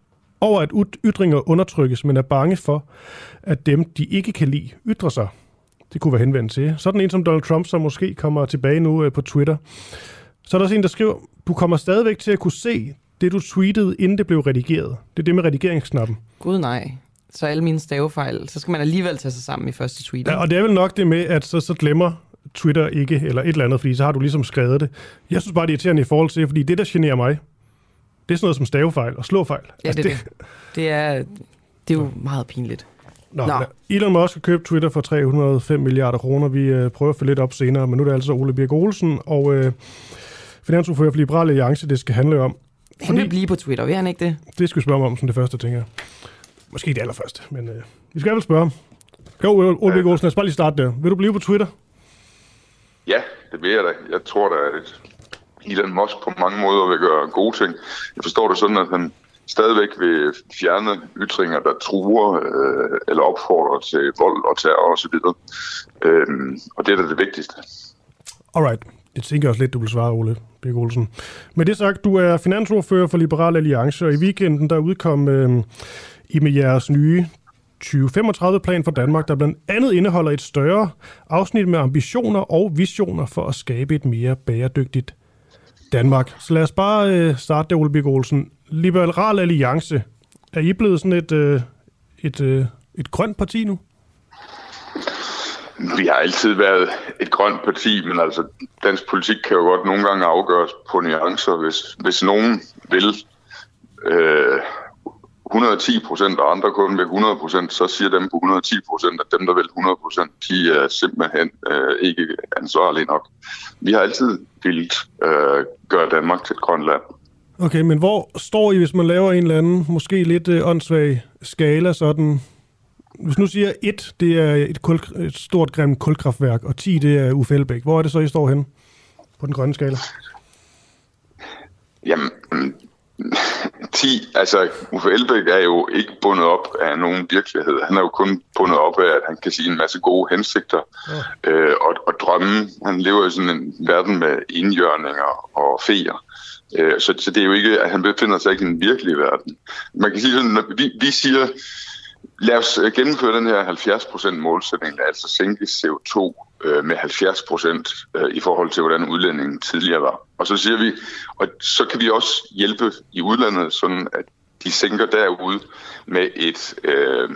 over at ytringer undertrykkes, men er bange for, at dem, de ikke kan lide, ytrer sig. Det kunne være henvendt til. Sådan en som Donald Trump, som måske kommer tilbage nu øh, på Twitter. Så er der også en, der skriver, du kommer stadigvæk til at kunne se det, du tweetede, inden det blev redigeret. Det er det med redigeringsknappen. Gud nej. Så alle mine stavefejl, så skal man alligevel tage sig sammen i første tweet. Ja, og det er vel nok det med, at så, så glemmer Twitter ikke, eller et eller andet, fordi så har du ligesom skrevet det. Jeg synes bare, det er irriterende i forhold til, fordi det, der generer mig, det er sådan noget som stavefejl og slåfejl. Ja, altså, det, det. det, er, det er jo meget pinligt. Nå, Nå. Elon Musk har købt Twitter for 305 milliarder kroner. Vi øh, prøver at følge lidt op senere, men nu er det altså Ole Birk Olsen og øh, finansordfører for Liberale Alliance, det skal handle om. Han vil blive på Twitter, vil han ikke det? Det skal vi spørge om som det første, tænker jeg. Måske det allerførste, men øh, vi skal vel spørge. Jo, Ole Birk Olsen, lad os bare lige starte der. Vil du blive på Twitter? Ja, det vil jeg da. Jeg tror da, at Elon Musk på mange måder vil gøre gode ting. Jeg forstår det sådan, at han stadigvæk vil fjerne ytringer, der truer øh, eller opfordrer til vold og terror osv. Øhm, og det er da det vigtigste. Alright. Det tænker jeg også lidt, du vil svare, Ole Birk Olsen. Med det sagt, du er finansordfører for Liberal Alliance, og i weekenden der udkom øh, I med jeres nye 2035-plan for Danmark, der blandt andet indeholder et større afsnit med ambitioner og visioner for at skabe et mere bæredygtigt Danmark. Så lad os bare øh, starte der, Ole Birk Olsen. Liberal Alliance, er I blevet sådan et, øh, et, øh, et grønt parti nu? Vi har altid været et grønt parti, men altså dansk politik kan jo godt nogle gange afgøres på nuancer. Hvis, hvis nogen vil øh, 110 procent, og andre kun vil 100 procent, så siger dem på 110 procent, at dem, der vil 100 procent, de er simpelthen øh, ikke ansvarlige nok. Vi har altid vildt øh, gøre Danmark til et grønt land. Okay, men hvor står I, hvis man laver en eller anden, måske lidt øh, åndssvag skala, sådan... Hvis nu siger 1, det er et, kul, et stort grimt kulkraftværk, og 10, det er Uffe Elbæk. Hvor er det så, I står hen på den grønne skala? Jamen, 10, altså Uffe Elbæk er jo ikke bundet op af nogen virkelighed. Han er jo kun bundet op af, at han kan sige en masse gode hensigter ja. øh, og, og drømme. Han lever i sådan en verden med indjørninger og feer. Øh, så, så det er jo ikke, at han befinder sig ikke i den virkelige verden. Man kan sige sådan, når vi, vi siger, lad os øh, gennemføre den her 70% målsætning, altså sænke CO2 øh, med 70 procent øh, i forhold til, hvordan udlændingen tidligere var. Og så siger vi, og så kan vi også hjælpe i udlandet, sådan at de sænker derude med et, øh,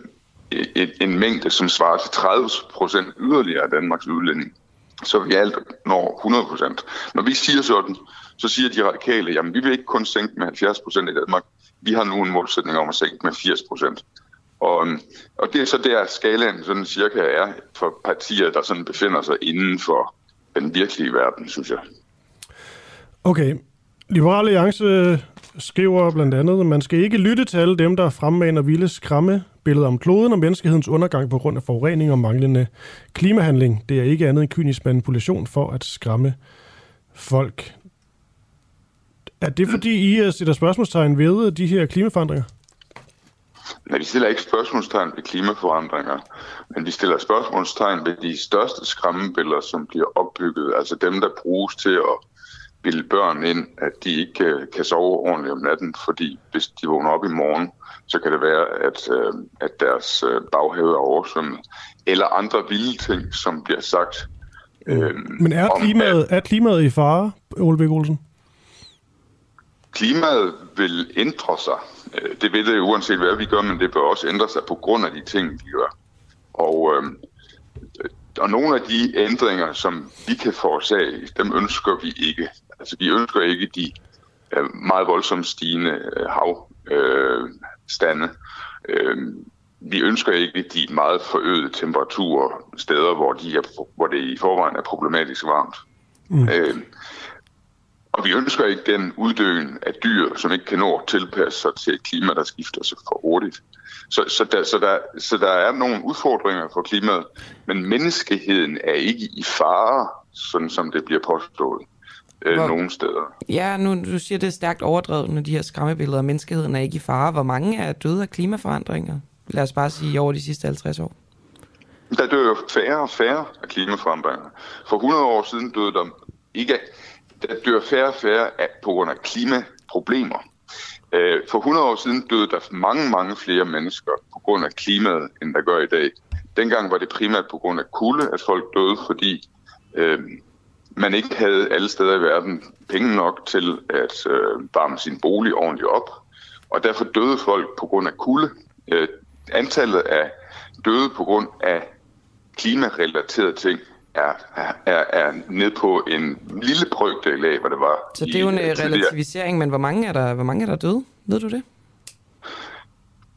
et, en mængde, som svarer til 30 procent yderligere af Danmarks udlænding. Så vi alt når 100 procent. Når vi siger sådan, så siger de radikale, jamen vi vil ikke kun sænke med 70 procent i Danmark, vi har nu en målsætning om at sænke med 80 procent. Og, øhm, og det er så der skalaen sådan cirka er for partier, der sådan befinder sig inden for den virkelige verden, synes jeg. Okay. Liberale Alliance skriver blandt andet, at man skal ikke lytte til alle dem, der fremmaner vilde skræmme billeder om kloden og menneskehedens undergang på grund af forurening og manglende klimahandling. Det er ikke andet end kynisk manipulation for at skræmme folk. Er det fordi, I sætter spørgsmålstegn ved de her klimaforandringer? Men vi stiller ikke spørgsmålstegn ved klimaforandringer, men vi stiller spørgsmålstegn ved de største skræmmebilleder, som bliver opbygget, altså dem, der bruges til at bilde børn ind, at de ikke kan, kan sove ordentligt om natten, fordi hvis de vågner op i morgen, så kan det være, at, øh, at deres øh, baghave er oversvømmet. Eller andre vilde ting, som bliver sagt. Øh, Men er klimaet, om, at, er klimaet i fare, Ole Bæk Olsen? Klimaet vil ændre sig. Øh, det vil det uanset hvad vi gør, men det bør også ændre sig på grund af de ting, vi gør. Og, øh, og nogle af de ændringer, som vi kan forårsage, dem ønsker vi ikke. Altså vi ønsker ikke de øh, meget voldsomt stigende øh, havstande. Øh, vi ønsker ikke de meget forøgede temperaturer steder, hvor, de er, hvor det i forvejen er problematisk varmt. Mm. Øh, og vi ønsker ikke den uddøen af dyr, som ikke kan nå at tilpasse sig til et klima, der skifter sig for hurtigt. Så, så, der, så, der, så der er nogle udfordringer for klimaet, men menneskeheden er ikke i fare, sådan som det bliver påstået øh, Hvor, nogle steder. Ja, nu du siger, det er stærkt overdrevet, når de her skræmmebilleder. Menneskeheden er ikke i fare. Hvor mange er døde af klimaforandringer? Lad os bare sige over de sidste 50 år. Der dør færre og færre af klimaforandringer. For 100 år siden døde der ikke der dør færre og færre af, på grund af klimaproblemer. Øh, for 100 år siden døde der mange, mange flere mennesker på grund af klimaet, end der gør i dag. Dengang var det primært på grund af kulde, at folk døde, fordi øh, man ikke havde alle steder i verden penge nok til at øh, varme sin bolig ordentligt op. Og derfor døde folk på grund af kulde. Øh, antallet af døde på grund af klimarelaterede ting er, er, er ned på en lille brøkdel af, hvad det var. Så det er jo en øh, relativisering, men hvor mange er der, hvor mange er der døde? Ved du det?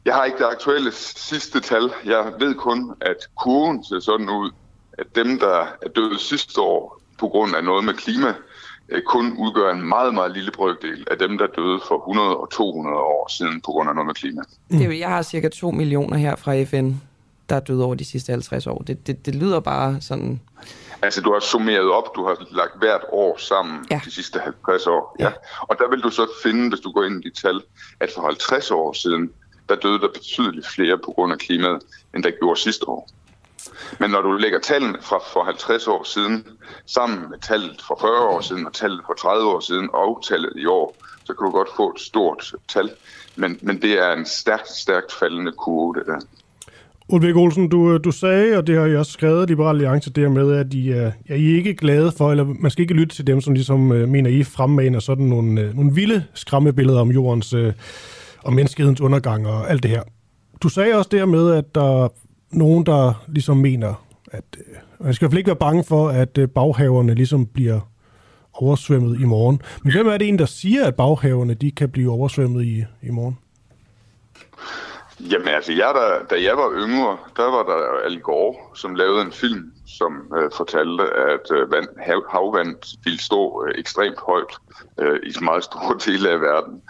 Jeg har ikke det aktuelle sidste tal. Jeg ved kun, at kurven ser sådan ud, at dem, der er døde sidste år på grund af noget med klima, øh, kun udgør en meget, meget lille brøkdel af dem, der døde for 100 og 200 år siden på grund af noget med klima. Mm. Det er jo, jeg har cirka 2 millioner her fra FN, der er døde over de sidste 50 år. Det, det, det lyder bare sådan... Altså, du har summeret op, du har lagt hvert år sammen ja. de sidste 50 år. Ja. ja. Og der vil du så finde, hvis du går ind i de tal, at for 50 år siden, der døde der betydeligt flere på grund af klimaet, end der gjorde sidste år. Men når du lægger tallene fra for 50 år siden sammen med tallet for 40 år siden og tallet for 30 år siden og tallet i år, så kan du godt få et stort tal. Men, men det er en stærkt, stærkt faldende kurve, det der. Ulrik Olsen, du, øh, du sagde, og det har jeg også skrevet, Liberale Alliance, det med, at I, øh, er, er I ikke glade for, eller man skal ikke lytte til dem, som ligesom uh, mener, I fremmaner sådan nogle, nogle vilde skræmmebilleder om jordens og menneskehedens undergang og alt det her. Du sagde også der med, at der er nogen, der ligesom mener, at man skal i hvert fald ikke være bange for, at uh, baghaverne ligesom bliver oversvømmet i morgen. Men hvem er det en, der siger, at baghaverne de kan blive oversvømmet i, i morgen? Jamen altså, jeg, der, da jeg var yngre, der var der Al Gore, som lavede en film, som øh, fortalte, at øh, vand, hav, havvand ville stå øh, ekstremt højt øh, i meget store [LAUGHS] dele af verden.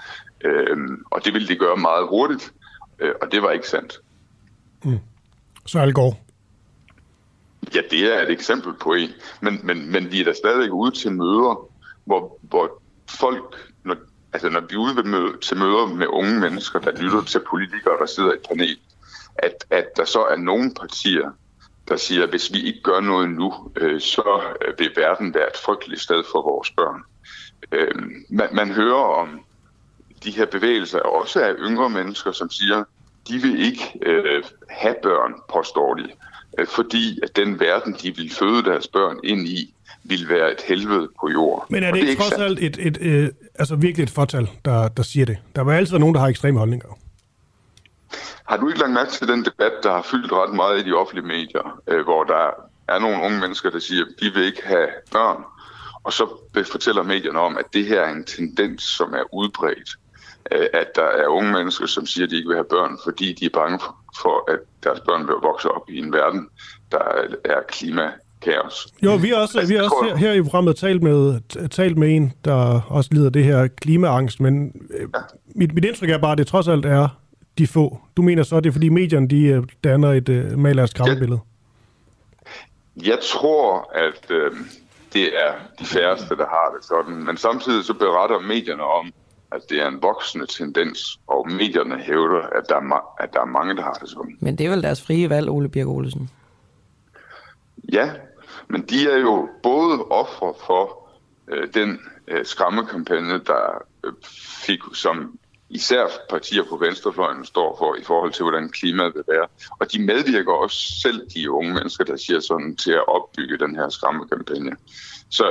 Øh, og det ville de gøre meget hurtigt, øh, og det var ikke sandt. Mm. Så Al Gore? Ja, det er et eksempel på en. Men, men, men vi er da stadig ude til møder, hvor, hvor folk, altså når vi er ude møde, til møder med unge mennesker, der lytter til politikere, der sidder i et panel, at, at der så er nogle partier, der siger, at hvis vi ikke gør noget nu, øh, så øh, vil verden være et frygteligt sted for vores børn. Øh, man, man hører om de her bevægelser også af yngre mennesker, som siger, de vil ikke øh, have børn, påstår de, øh, fordi at den verden, de vil føde deres børn ind i, vil være et helvede på jord. Men er det, det ikke trods alt et, et, et, øh, altså virkelig et fortal, der, der siger det? Der vil altid nogen, der har ekstreme holdninger. Har du ikke lagt mærke til den debat, der har fyldt ret meget i de offentlige medier, øh, hvor der er nogle unge mennesker, der siger, at de vil ikke have børn, og så fortæller medierne om, at det her er en tendens, som er udbredt. Øh, at der er unge mennesker, som siger, at de ikke vil have børn, fordi de er bange for, at deres børn vil vokse op i en verden, der er klima kaos. Jo, vi har også, altså, vi har også her, her i programmet talt med, talt med en, der også lider det her klimaangst, men øh, ja. mit, mit indtryk er bare, at det trods alt er de få. Du mener så, at det er fordi medierne de øh, danner et uh, maler skræmmebillede? Jeg, jeg tror, at øh, det er de færreste, der har det sådan, men samtidig så beretter medierne om, at det er en voksende tendens, og medierne hævder, at der er, at der er mange, der har det sådan. Men det er vel deres frie valg, Ole Birk Olesen? Ja, men de er jo både ofre for øh, den øh, skræmmekampagne, der øh, fik, som især partier på venstrefløjen står for i forhold til, hvordan klimaet vil være. Og de medvirker også selv, de unge mennesker, der siger sådan, til at opbygge den her skræmmekampagne. Så,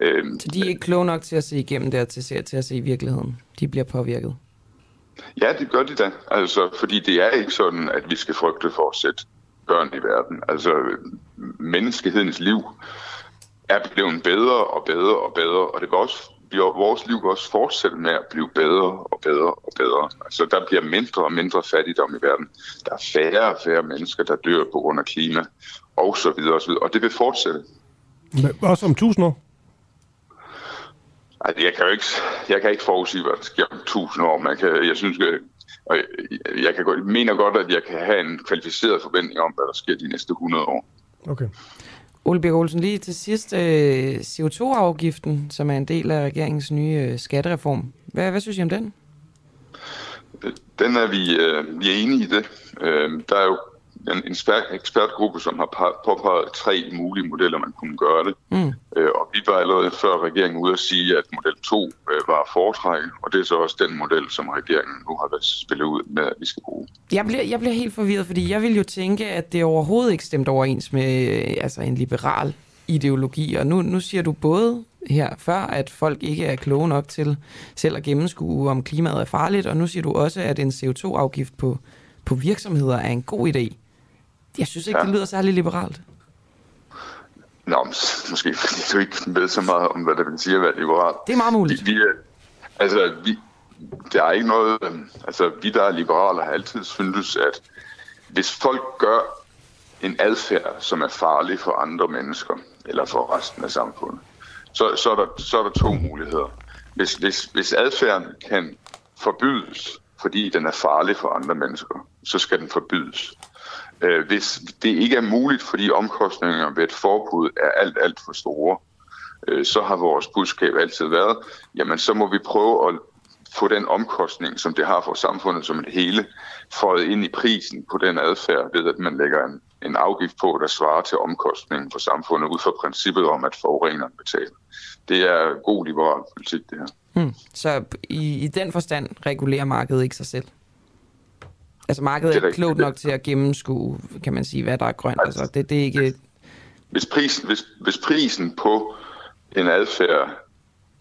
øh, så de er ikke kloge nok til at se igennem det, til, til, til at se virkeligheden? De bliver påvirket? Ja, det gør de da. Altså, fordi det er ikke sådan, at vi skal frygte for at sætte børn i verden. Altså, menneskehedens liv er blevet bedre og bedre og bedre, og det vil også, vores liv også fortsætte med at blive bedre og bedre og bedre. Altså, der bliver mindre og mindre fattigdom i verden. Der er færre og færre mennesker, der dør på grund af klima, og så videre og så videre. Og det vil fortsætte. Også om tusind år? Ej, jeg kan jo ikke, jeg kan ikke forudsige, hvad der sker om tusind år. Man kan, jeg synes, og jeg kan godt, mener godt, at jeg kan have en kvalificeret forventning om, hvad der sker de næste 100 år. Okay. Ole Birk Olsen, lige til sidst, øh, CO2-afgiften, som er en del af regeringens nye øh, skattereform. Hvad, hvad synes I om den? Den er vi, øh, vi er enige i det. der er jo en, ekspertgruppe, som har påpeget tre mulige modeller, man kunne gøre det. Mm. Øh, og vi var allerede før regeringen ude at sige, at model 2 øh, var foretrækket, og det er så også den model, som regeringen nu har været spillet ud med, at vi skal bruge. Jeg bliver, jeg bliver helt forvirret, fordi jeg vil jo tænke, at det overhovedet ikke stemt overens med øh, altså en liberal ideologi. Og nu, nu siger du både her før, at folk ikke er kloge nok til selv at gennemskue, om klimaet er farligt, og nu siger du også, at en CO2-afgift på, på virksomheder er en god idé. Jeg synes ikke, ja. det lyder særlig liberalt. Nå, måske fordi du ikke ved så meget om, hvad det vil sige at være liberalt. Det er meget muligt. Vi, vi altså, vi, der er ikke noget... Øh, altså, vi der er liberale har altid syntes, at hvis folk gør en adfærd, som er farlig for andre mennesker, eller for resten af samfundet, så, så, er, der, så er der to muligheder. Hvis, hvis, hvis adfærden kan forbydes, fordi den er farlig for andre mennesker, så skal den forbydes. Øh, hvis det ikke er muligt, fordi omkostningerne ved et forbud er alt, alt for store, øh, så har vores budskab altid været, jamen så må vi prøve at få den omkostning, som det har for samfundet som et hele, fået ind i prisen på den adfærd, ved at man lægger en, en afgift på, der svarer til omkostningen for samfundet, ud fra princippet om, at forureneren betaler. Det er god liberal politik, det her. Hmm. Så i, i den forstand regulerer markedet ikke sig selv? Altså markedet er, er klogt nok til at gennemskue, kan man sige, hvad der er grønt. Altså, altså det, det er ikke... Hvis prisen, hvis, hvis prisen på en adfærd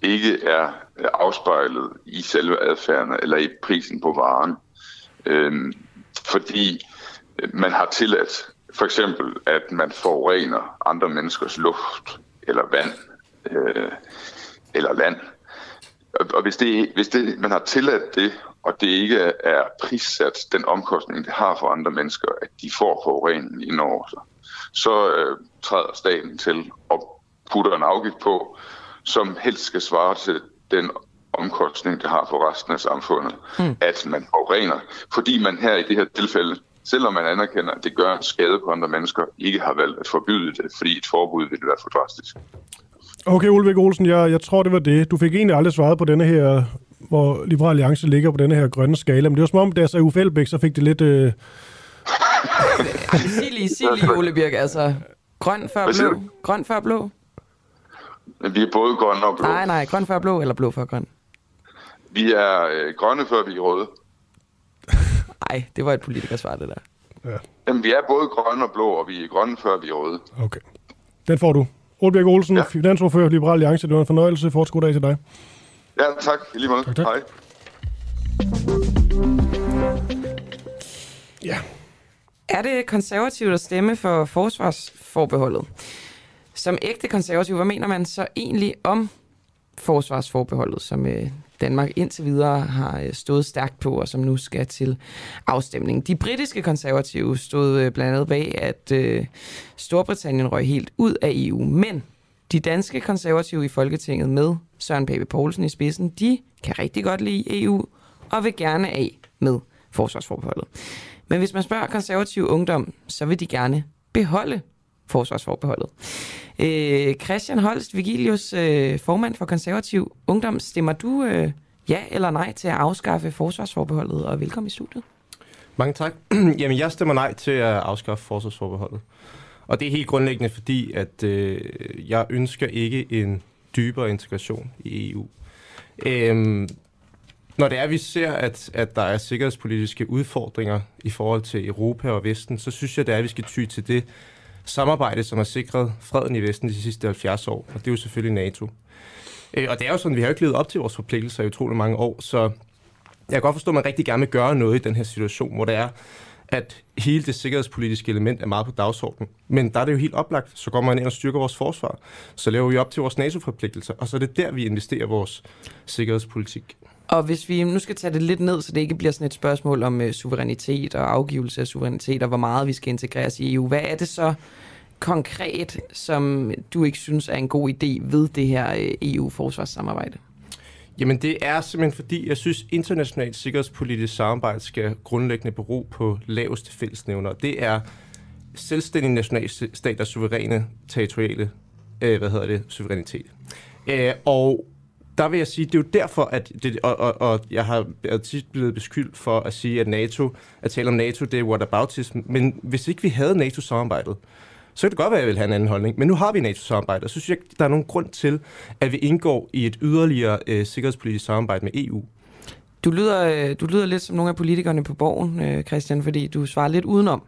ikke er afspejlet i selve adfærden eller i prisen på varen, øh, fordi man har tilladt for eksempel, at man forurener andre menneskers luft eller vand øh, eller land. Og, og hvis, det, hvis det, man har tilladt det, og det ikke er prissat den omkostning, det har for andre mennesker, at de får forureningen ind over sig, så øh, træder staten til og putter en afgift på, som helst skal svare til den omkostning, det har for resten af samfundet, mm. at man forurener. Fordi man her i det her tilfælde, selvom man anerkender, at det gør en skade på andre mennesker, ikke har valgt at forbyde det, fordi et forbud ville være for drastisk. Okay, Ulrik Olsen, jeg, jeg tror, det var det. Du fik egentlig aldrig svaret på denne her, hvor Liberal Alliance ligger på denne her grønne skala, men det var som om, da jeg sagde Uffe Elbæk, så fik det lidt... Øh... sig lige, sig lige, Ole Birk, altså grøn før blå. Grøn før blå. Men vi er både grønne og blå. Nej, nej, grøn før blå eller blå før grøn? Vi er øh, grønne før vi er røde. [LAUGHS] Nej, det var et politikersvar, det der. Ja. Jamen, vi er både grønne og blå, og vi er grønne før vi er røde. Okay. Den får du. Olbjerg Olsen, ja. finansordfører Liberal Alliance. Det var en fornøjelse. Fortsat god dag til dig. Ja, tak. I lige måde. Tak, tak. Hej. Ja. Er det konservativt at stemme for forsvarsforbeholdet? Som ægte konservativ, hvad mener man så egentlig om forsvarsforbeholdet, som øh, Danmark indtil videre har øh, stået stærkt på, og som nu skal til afstemning. De britiske konservative stod øh, blandt andet bag, at øh, Storbritannien røg helt ud af EU, men de danske konservative i Folketinget med Søren Pape Poulsen i spidsen, de kan rigtig godt lide EU og vil gerne af med forsvarsforbeholdet. Men hvis man spørger konservativ ungdom, så vil de gerne beholde forsvarsforbeholdet. Øh, Christian Holst Vigilius, øh, formand for konservativ ungdom, stemmer du øh, ja eller nej til at afskaffe forsvarsforbeholdet, og velkommen i studiet. Mange tak. [CLEARS THROAT] Jamen, jeg stemmer nej til at afskaffe forsvarsforbeholdet. Og det er helt grundlæggende, fordi at øh, jeg ønsker ikke en dybere integration i EU. Øhm, når det er, at vi ser, at, at der er sikkerhedspolitiske udfordringer i forhold til Europa og Vesten, så synes jeg, det er, at vi skal ty til det samarbejde, som har sikret freden i Vesten de sidste 70 år, og det er jo selvfølgelig NATO. Øh, og det er jo sådan, vi har jo ikke levet op til vores forpligtelser i utrolig mange år, så jeg kan godt forstå, at man rigtig gerne vil gøre noget i den her situation, hvor det er, at hele det sikkerhedspolitiske element er meget på dagsordenen. Men der er det jo helt oplagt, så går man ind og styrker vores forsvar. Så laver vi op til vores NATO-forpligtelser, og så er det der, vi investerer vores sikkerhedspolitik. Og hvis vi nu skal tage det lidt ned, så det ikke bliver sådan et spørgsmål om øh, suverænitet og afgivelse af suverænitet, og hvor meget vi skal integreres i EU, hvad er det så konkret, som du ikke synes er en god idé ved det her øh, EU-forsvarssamarbejde? Jamen det er simpelthen fordi, jeg synes, internationalt sikkerhedspolitisk samarbejde skal grundlæggende bero på laveste fællesnævner. Det er selvstændige nationalstaters suveræne territoriale øh, hvad hedder det, suverænitet. Øh, og der vil jeg sige, det er jo derfor, at det, og, og, og jeg har tit blevet beskyldt for at sige, at NATO, at tale om NATO, det er whataboutism. Men hvis ikke vi havde NATO-samarbejdet, så kan det godt være, at jeg vil have en anden holdning. Men nu har vi NATO-samarbejde, og så synes jeg, der er nogen grund til, at vi indgår i et yderligere øh, sikkerhedspolitisk samarbejde med EU. Du lyder, øh, du lyder lidt som nogle af politikerne på borgen, øh, Christian, fordi du svarer lidt udenom.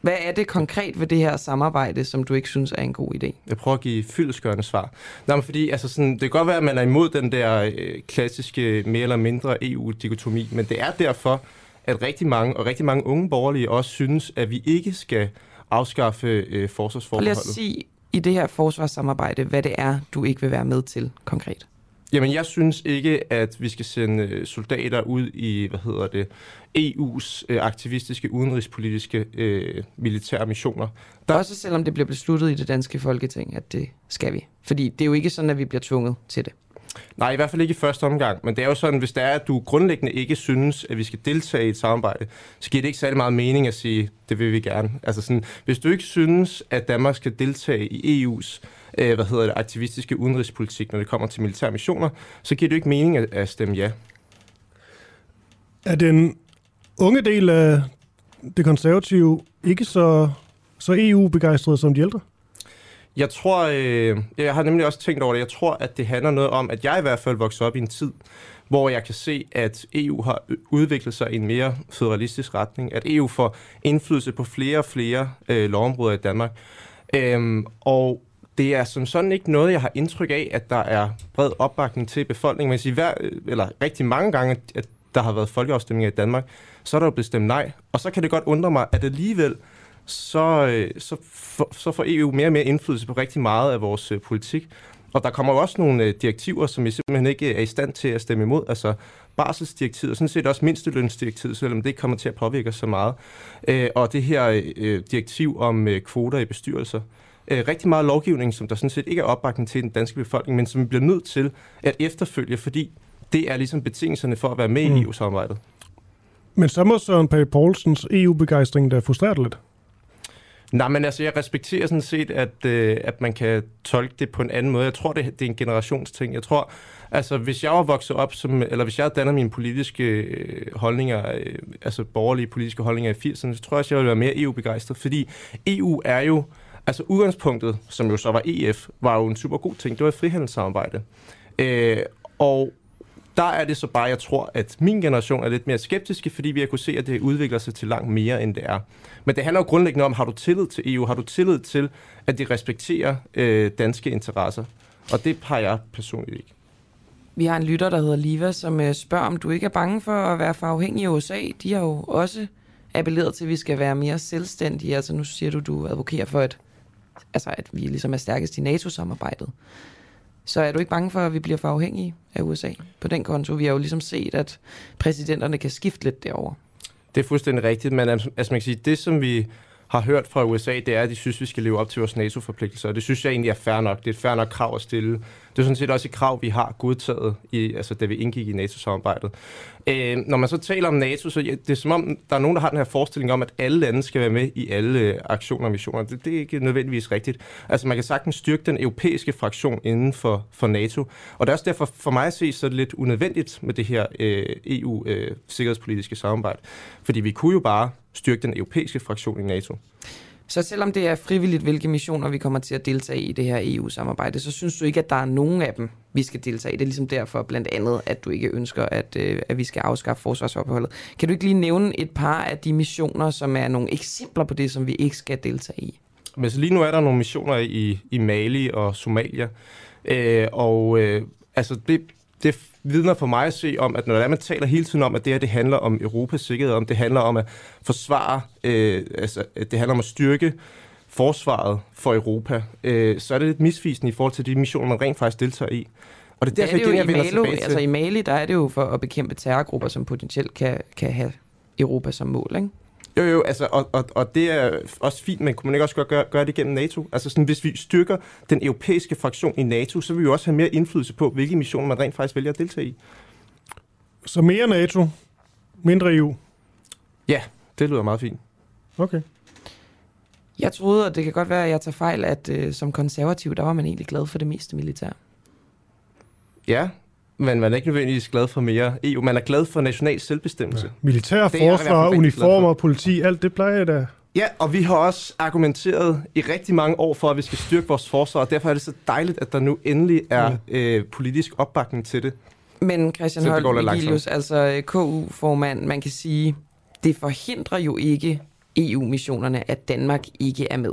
Hvad er det konkret ved det her samarbejde, som du ikke synes er en god idé? Jeg prøver at give fyldeskørende svar. Nej, men fordi altså sådan, det kan godt være, at man er imod den der øh, klassiske mere eller mindre EU-dikotomi, men det er derfor, at rigtig mange, og rigtig mange unge borgerlige også synes, at vi ikke skal afskaffe øh, forsvarsforbeholdet. Lad os sige i det her forsvarssamarbejde, hvad det er, du ikke vil være med til konkret. Jamen, jeg synes ikke, at vi skal sende øh, soldater ud i, hvad hedder det, EU's øh, aktivistiske, udenrigspolitiske øh, militære missioner. Der... Også selvom det bliver besluttet i det danske folketing, at det skal vi. Fordi det er jo ikke sådan, at vi bliver tvunget til det. Nej, i hvert fald ikke i første omgang. Men det er jo sådan, hvis det er, at du grundlæggende ikke synes, at vi skal deltage i et samarbejde, så giver det ikke særlig meget mening at sige, det vil vi gerne. Altså sådan, hvis du ikke synes, at Danmark skal deltage i EU's øh, hvad hedder det, aktivistiske udenrigspolitik, når det kommer til militære missioner, så giver det ikke mening at, at stemme ja. Er den unge del af det konservative ikke så, så EU-begejstret som de ældre? Jeg tror, øh, jeg har nemlig også tænkt over det, jeg tror, at det handler noget om, at jeg i hvert fald voksede op i en tid, hvor jeg kan se, at EU har udviklet sig i en mere federalistisk retning, at EU får indflydelse på flere og flere øh, lovområder i Danmark. Øhm, og det er som sådan ikke noget, jeg har indtryk af, at der er bred opbakning til befolkningen. Man siger, hver, øh, eller rigtig mange gange, at der har været folkeafstemninger i Danmark, så er der jo stemt nej. Og så kan det godt undre mig, at alligevel så, øh, så, for, så får EU mere og mere indflydelse på rigtig meget af vores øh, politik. Og der kommer jo også nogle øh, direktiver, som vi simpelthen ikke er i stand til at stemme imod. Altså barselsdirektivet, og sådan set også mindstelønsdirektivet, selvom det ikke kommer til at påvirke os så meget. og det her direktiv om kvoter i bestyrelser. rigtig meget lovgivning, som der sådan set ikke er opbakning til den danske befolkning, men som vi bliver nødt til at efterfølge, fordi det er ligesom betingelserne for at være med mm. i EU-samarbejdet. Men så må Søren Pape Poulsens EU-begejstring der frustreret lidt. Nej, men altså, jeg respekterer sådan set, at, øh, at man kan tolke det på en anden måde. Jeg tror, det, det er en generationsting. Jeg tror, altså, hvis jeg var vokset op, som, eller hvis jeg havde dannet mine politiske øh, holdninger, øh, altså borgerlige politiske holdninger i 80'erne, så tror jeg, også, jeg ville være mere EU-begejstret, fordi EU er jo, altså udgangspunktet, som jo så var EF, var jo en super god ting. Det var et frihandelssamarbejde. Øh, og der er det så bare, jeg tror, at min generation er lidt mere skeptiske, fordi vi har kunne se, at det udvikler sig til langt mere, end det er. Men det handler jo grundlæggende om, har du tillid til EU? Har du tillid til, at de respekterer øh, danske interesser? Og det har jeg personligt ikke. Vi har en lytter, der hedder Liva, som øh, spørger, om du ikke er bange for at være for afhængig af USA. De har jo også appelleret til, at vi skal være mere selvstændige. Altså nu siger du, du advokerer for, at, altså, at vi ligesom er stærkest i NATO-samarbejdet. Så er du ikke bange for, at vi bliver for afhængige af USA på den konto? Vi har jo ligesom set, at præsidenterne kan skifte lidt derover. Det er fuldstændig rigtigt, men altså, altså man kan sige, det som vi har hørt fra USA, det er, at de synes, vi skal leve op til vores NATO-forpligtelser, og det synes jeg egentlig er fair nok. Det er et fair nok krav at stille. Det er sådan set også et krav, vi har godtaget, i, altså, da vi indgik i NATO-samarbejdet. Øh, når man så taler om NATO, så ja, det er som om, der er nogen, der har den her forestilling om, at alle lande skal være med i alle øh, aktioner og missioner. Det, det er ikke nødvendigvis rigtigt. Altså man kan sagtens styrke den europæiske fraktion inden for, for NATO, og det er også derfor for mig at se, så er det lidt unødvendigt med det her øh, EU-sikkerhedspolitiske øh, samarbejde. Fordi vi kunne jo bare styrke den europæiske fraktion i NATO. Så selvom det er frivilligt, hvilke missioner vi kommer til at deltage i det her EU-samarbejde, så synes du ikke, at der er nogen af dem, vi skal deltage i? Det er ligesom derfor blandt andet, at du ikke ønsker, at, øh, at vi skal afskaffe forsvarsopholdet. Kan du ikke lige nævne et par af de missioner, som er nogle eksempler på det, som vi ikke skal deltage i? Men så lige nu er der nogle missioner i, i Mali og Somalia, øh, og øh, altså det, det vidner for mig at se om, at når man taler hele tiden om, at det her det handler om Europas sikkerhed, om det handler om at forsvare, øh, altså det handler om at styrke forsvaret for Europa, øh, så er det lidt misvisende i forhold til de missioner, man rent faktisk deltager i. Og det er derfor, det er det, jeg, jeg Mali, Altså i Mali, der er det jo for at bekæmpe terrorgrupper, som potentielt kan, kan have Europa som mål, ikke? Jo, jo, altså, og, og, og det er også fint, men kunne man ikke også gøre, gøre det gennem NATO? Altså sådan, hvis vi styrker den europæiske fraktion i NATO, så vil vi jo også have mere indflydelse på, hvilke missioner man rent faktisk vælger at deltage i. Så mere NATO, mindre EU? Ja, det lyder meget fint. Okay. Jeg troede, og det kan godt være, at jeg tager fejl, at øh, som konservativ, der var man egentlig glad for det meste militær. Ja, men man er ikke nødvendigvis glad for mere EU. Man er glad for national selvbestemmelse. Ja. Militær, forsvar, uniformer, politi, alt det plejer da. Ja, og vi har også argumenteret i rigtig mange år for, at vi skal styrke vores forsvar, og derfor er det så dejligt, at der nu endelig er ja. øh, politisk opbakning til det. Men Christian Holt Vigilius, altså øh, KU-formand, man kan sige, det forhindrer jo ikke EU-missionerne, at Danmark ikke er med.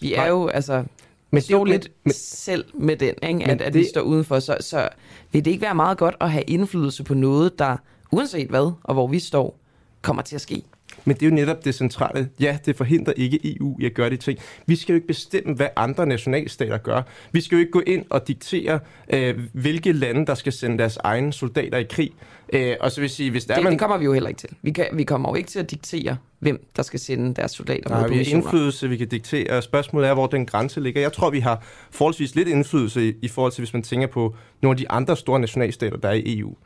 Vi er Nej. jo, altså, men stå lidt men, selv med den, ikke? at, at det, vi står udenfor. Så, så vil det ikke være meget godt at have indflydelse på noget, der uanset hvad, og hvor vi står, kommer til at ske? Men det er jo netop det centrale. Ja, det forhindrer ikke EU i at gøre de ting. Vi skal jo ikke bestemme, hvad andre nationalstater gør. Vi skal jo ikke gå ind og diktere, øh, hvilke lande, der skal sende deres egne soldater i krig. Øh, og så vil sige, hvis der det, er man... det kommer vi jo heller ikke til. Vi, kan, vi kommer jo ikke til at diktere, hvem der skal sende deres soldater Nej, vi har indflydelse, vi kan diktere. Spørgsmålet er, hvor den grænse ligger. Jeg tror, vi har forholdsvis lidt indflydelse i, i forhold til, hvis man tænker på nogle af de andre store nationalstater, der er i EU.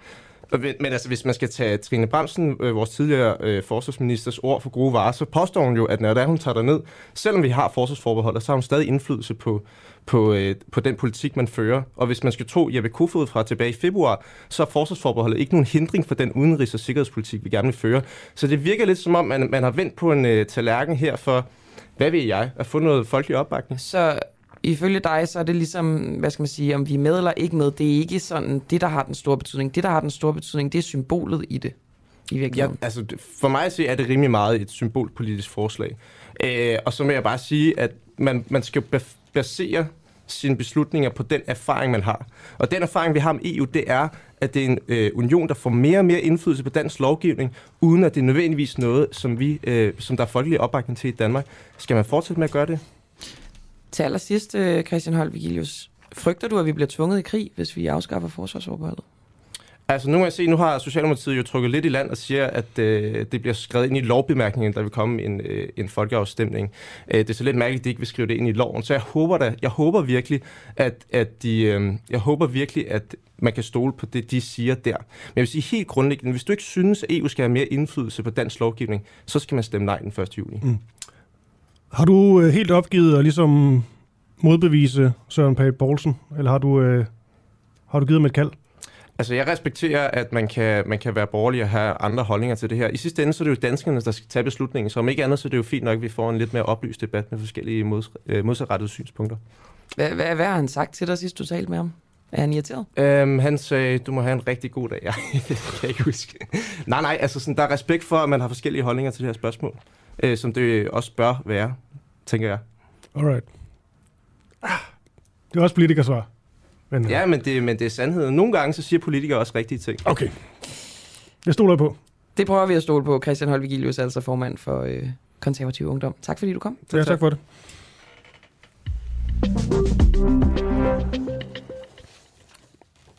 Men altså, hvis man skal tage Trine Bramsen, øh, vores tidligere øh, forsvarsministers ord for gode varer, så påstår hun jo, at når der hun tager ned, selvom vi har forsvarsforbehold, så har hun stadig indflydelse på, på, øh, på den politik, man fører. Og hvis man skal tro Jeppe Kofod fra tilbage i februar, så er forsvarsforbeholdet ikke nogen hindring for den udenrigs- og sikkerhedspolitik, vi gerne vil føre. Så det virker lidt som om, man, man har vendt på en øh, tallerken her for, hvad ved jeg, at få noget folkelig opbakning. Så ifølge dig, så er det ligesom, hvad skal man sige, om vi er med eller ikke med, det er ikke sådan det, der har den store betydning. Det, der har den store betydning, det er symbolet i det. I Ja, altså, for mig at se, er det rimelig meget et symbolpolitisk forslag. Øh, og så vil jeg bare sige, at man, man skal basere sine beslutninger på den erfaring, man har. Og den erfaring, vi har med EU, det er, at det er en øh, union, der får mere og mere indflydelse på dansk lovgivning, uden at det er nødvendigvis noget, som, vi, øh, som der er folkelig opbakning til i Danmark. Skal man fortsætte med at gøre det? Til allersidst, øh, Christian Holt Vigilius, frygter du, at vi bliver tvunget i krig, hvis vi afskaffer forsvarsforbeholdet? Altså nu må jeg se, nu har Socialdemokratiet jo trykket lidt i land og siger, at øh, det bliver skrevet ind i lovbemærkningen, der vil komme en, øh, en folkeafstemning. Øh, det er så lidt mærkeligt, at de ikke vil skrive det ind i loven. Så jeg håber da, jeg håber virkelig, at, at de, øh, jeg håber virkelig, at man kan stole på det, de siger der. Men jeg vil sige helt grundlæggende, hvis du ikke synes, at EU skal have mere indflydelse på dansk lovgivning, så skal man stemme nej den 1. juni. Mm. Har du øh, helt opgivet at ligesom modbevise Søren Pape Poulsen, eller har du, øh, har du givet ham et kald? Altså, jeg respekterer, at man kan, man kan være borgerlig og have andre holdninger til det her. I sidste ende, så er det jo danskerne, der skal tage beslutningen. Så om ikke andet, så er det jo fint nok, at vi får en lidt mere oplyst debat med forskellige mods, øh, modsatrettede synspunkter. Hvad, hvad, hvad har han sagt til dig sidst, du talte med ham? Er han irriteret? Øhm, han sagde, du må have en rigtig god dag. [LAUGHS] Ja, det kan jeg ikke huske. nej, nej, altså sådan, der er respekt for, at man har forskellige holdninger til det her spørgsmål. Øh, som det også bør være, tænker jeg. Alright. Ah, Det er også politikersvar. Men, øh, Ja, men det, men det er sandheden. Nogle gange, så siger politikere også rigtige ting. Okay. Jeg stoler på. Det prøver vi at stole på. Christian Holt Vigilius, altså formand for øh, konservativ ungdom. Tak fordi du kom. Ja, tak for det.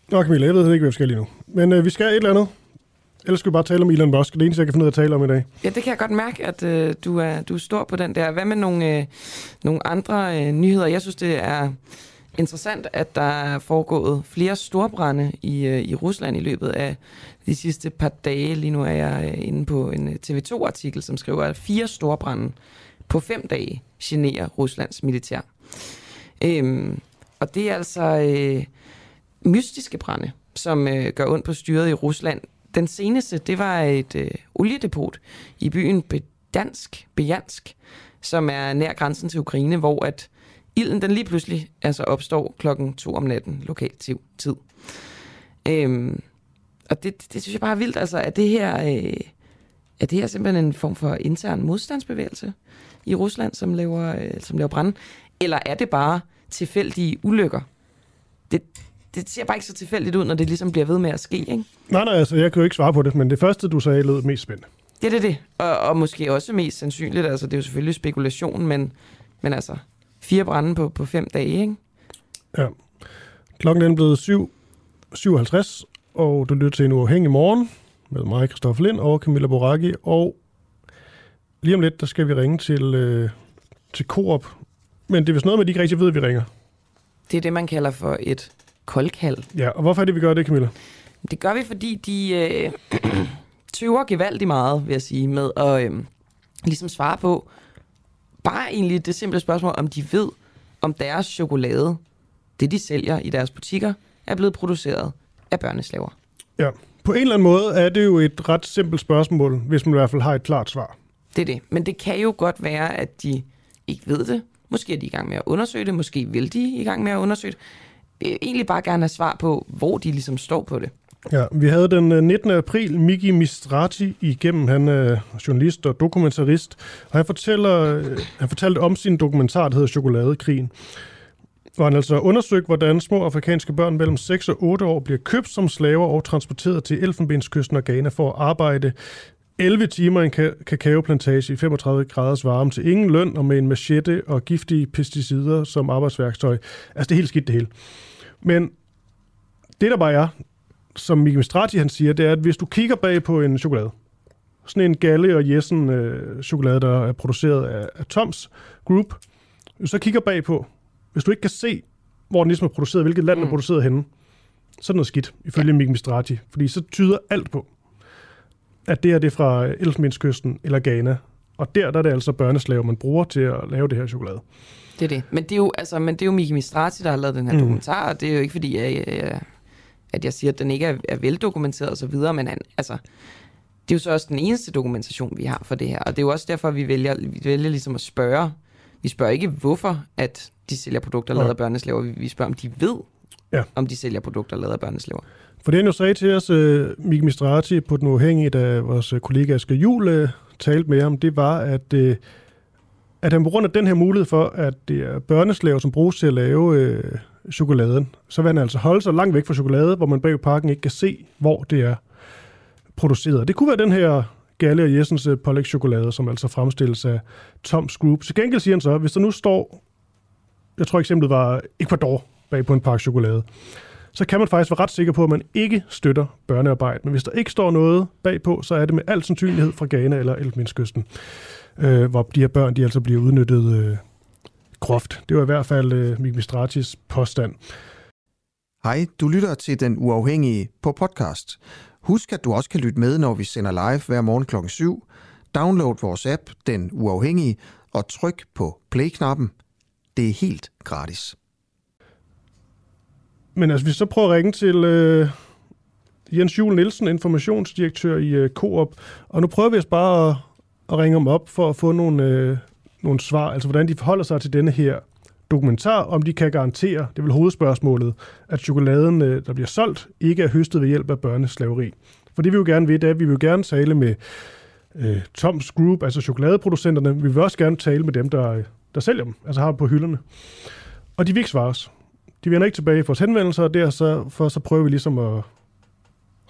Nå, Camilla, jeg ved ikke, hvad vi skal lige nu. Men øh, vi skal et eller andet. Ellers skal vi bare tale om Elon Musk. Det er det eneste, jeg kan finde ud af at tale om i dag. Ja, det kan jeg godt mærke, at øh, du, er, du er stor på den der. Hvad med nogle, øh, nogle andre øh, nyheder? Jeg synes, det er interessant, at der er foregået flere storbrænde i, øh, i Rusland i løbet af de sidste par dage. Lige nu er jeg øh, inde på en øh, TV2-artikel, som skriver, at fire storbrænde på fem dage generer Ruslands militær. Øhm, og det er altså øh, mystiske brænde, som øh, gør ondt på styret i Rusland. Den seneste, det var et øh, oliedepot i byen Bedansk, Bejansk, som er nær grænsen til Ukraine, hvor at ilden den lige pludselig altså opstår klokken to om natten lokal tid. Øhm, og det, det, det synes jeg bare er vildt. Altså, at det her, øh, er det her simpelthen en form for intern modstandsbevægelse i Rusland, som laver, øh, som laver brand? Eller er det bare tilfældige ulykker? Det, det ser bare ikke så tilfældigt ud, når det ligesom bliver ved med at ske, ikke? Nej, nej, altså, jeg kan jo ikke svare på det, men det første, du sagde, lød mest spændende. Det er det, det. Og, og måske også mest sandsynligt, altså det er jo selvfølgelig spekulation, men, men altså fire brænde på, på fem dage, ikke? Ja. Klokken er blevet 7.57, og du lytter til en uafhængig morgen med mig, Christoffer Lind og Camilla Boracchi. Og lige om lidt, der skal vi ringe til, øh, til Coop. Men det er vist noget med, at de ikke rigtig ved, at vi ringer. Det er det, man kalder for et koldkald. Ja, og hvorfor er det, vi gør det, Camilla? Det gør vi, fordi de øh, [CLEARS THROAT] tøver gevaldigt meget, vil jeg sige, med at øh, ligesom svare på bare egentlig det simple spørgsmål, om de ved, om deres chokolade, det de sælger i deres butikker, er blevet produceret af børneslaver. Ja, på en eller anden måde er det jo et ret simpelt spørgsmål, hvis man i hvert fald har et klart svar. Det er det. Men det kan jo godt være, at de ikke ved det. Måske er de i gang med at undersøge det. Måske vil de i gang med at undersøge det. Øh, egentlig bare gerne have svar på, hvor de ligesom står på det. Ja, vi havde den øh, 19. april Miki Mistrati igennem. Han er journalist og dokumentarist, og han, fortæller, øh, han fortalte om sin dokumentar, der hedder Chokoladekrigen. Hvor han altså undersøgt, hvordan små afrikanske børn mellem 6 og 8 år bliver købt som slaver og transporteret til Elfenbenskysten og Ghana for at arbejde 11 timer i en ka- kakaoplantage i 35 graders varme til ingen løn og med en machete og giftige pesticider som arbejdsværktøj. Altså, det er helt skidt det hele. Men det der bare er, som Mikael Strati han siger, det er, at hvis du kigger bag på en chokolade, sådan en Galle og Jessen øh, chokolade, der er produceret af, af Toms Group, hvis du så kigger bag på, hvis du ikke kan se, hvor den ligesom er produceret, hvilket land mm. er produceret henne, så er det noget skidt, ifølge ja. Mikael Mistrati. Fordi så tyder alt på, at det er det fra Elfenbenskysten eller Ghana. Og der, der er det altså børneslaver, man bruger til at lave det her chokolade. Det er det. Men det er jo, altså, men det er jo Miki Mistrati, der har lavet den her mm. dokumentar, og det er jo ikke fordi, jeg, jeg, at jeg siger, at den ikke er, er veldokumenteret osv., men han, altså, det er jo så også den eneste dokumentation, vi har for det her. Og det er jo også derfor, vi vælger, vi vælger ligesom at spørge. Vi spørger ikke, hvorfor at de sælger produkter lavet af børneslaver. Vi, vi spørger, om de ved, ja. om de sælger produkter lavet af børneslaver. For det han jo sagde til os, øh, uh, Mik Mistrati, på den uafhængige, da vores øh, kollega Asger Juhl uh, talte med ham, det var, at, uh, at han på grund af den her mulighed for, at det er børneslaver, som bruges til at lave uh, chokoladen, så vil han altså holde sig langt væk fra chokolade, hvor man bag pakken ikke kan se, hvor det er produceret. Det kunne være den her Galle og Jessens chokolade, som altså fremstilles af Toms Group. Til gengæld siger han så, hvis der nu står, jeg tror eksemplet var Ecuador bag på en pakke chokolade, så kan man faktisk være ret sikker på, at man ikke støtter børnearbejde. Men hvis der ikke står noget bagpå, så er det med al sandsynlighed fra Ghana eller Elfenbenskysten, øh, hvor de her børn de altså bliver udnyttet øh, groft. Det var i hvert fald øh, Mik Mistratis påstand. Hej, du lytter til Den Uafhængige på podcast. Husk, at du også kan lytte med, når vi sender live hver morgen kl. 7. Download vores app, Den Uafhængige, og tryk på play-knappen. Det er helt gratis. Men altså, vi så prøver at ringe til øh, Jens Jule Nielsen, informationsdirektør i øh, Coop, og nu prøver vi os bare at, at ringe ham op for at få nogle, øh, nogle svar, altså hvordan de forholder sig til denne her dokumentar, om de kan garantere, det er vel hovedspørgsmålet, at chokoladen, øh, der bliver solgt, ikke er høstet ved hjælp af børneslaveri. For det vi jo gerne vil, det er, at vi vil gerne tale med øh, Toms Group, altså chokoladeproducenterne. Vi vil også gerne tale med dem, der, øh, der sælger dem, altså har dem på hylderne. Og de vil ikke svare os. De vender ikke tilbage for vores henvendelser, og der så, for så prøver vi ligesom at,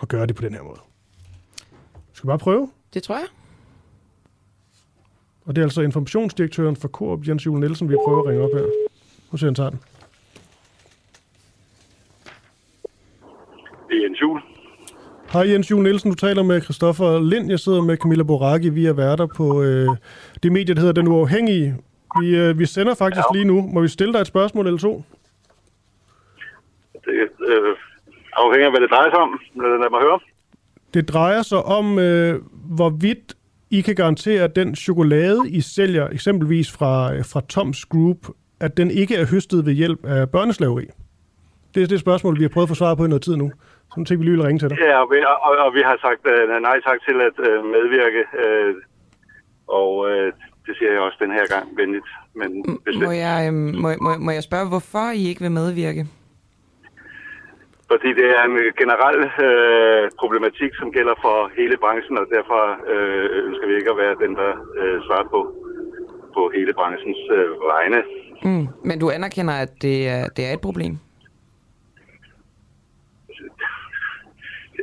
at gøre det på den her måde. Skal vi bare prøve? Det tror jeg. Og det er altså informationsdirektøren for Coop, Jens Jule Nielsen, vi prøver at ringe op her. Nu ser han tager den. Det er Jens Jule. Hej Jens Jule Nielsen, du taler med Christoffer Lind. Jeg sidder med Camilla Boraki. Vi er værter på øh, det medie, der hedder Den Uafhængige. Vi, øh, vi sender faktisk ja. lige nu. Må vi stille dig et spørgsmål eller to? Det øh, afhænger af, hvad det drejer sig om. Lad mig høre. Det drejer sig om, øh, hvorvidt I kan garantere, at den chokolade, I sælger eksempelvis fra, fra Toms Group, at den ikke er høstet ved hjælp af børneslaveri? Det er det spørgsmål, vi har prøvet at få svar på i noget tid nu. Så nu tænker vi lige at ringe til dig. Ja, og vi, og, og vi har sagt uh, nej tak til at uh, medvirke. Uh, og uh, det siger jeg også den her gang venligt. Men må, jeg, øh, må, må, må jeg spørge, hvorfor I ikke vil medvirke? Fordi det er en generel øh, problematik, som gælder for hele branchen, og derfor øh, ønsker vi ikke at være den, der øh, svarer på, på hele branchens øh, vegne. Mm. Men du anerkender, at det er, det er et problem?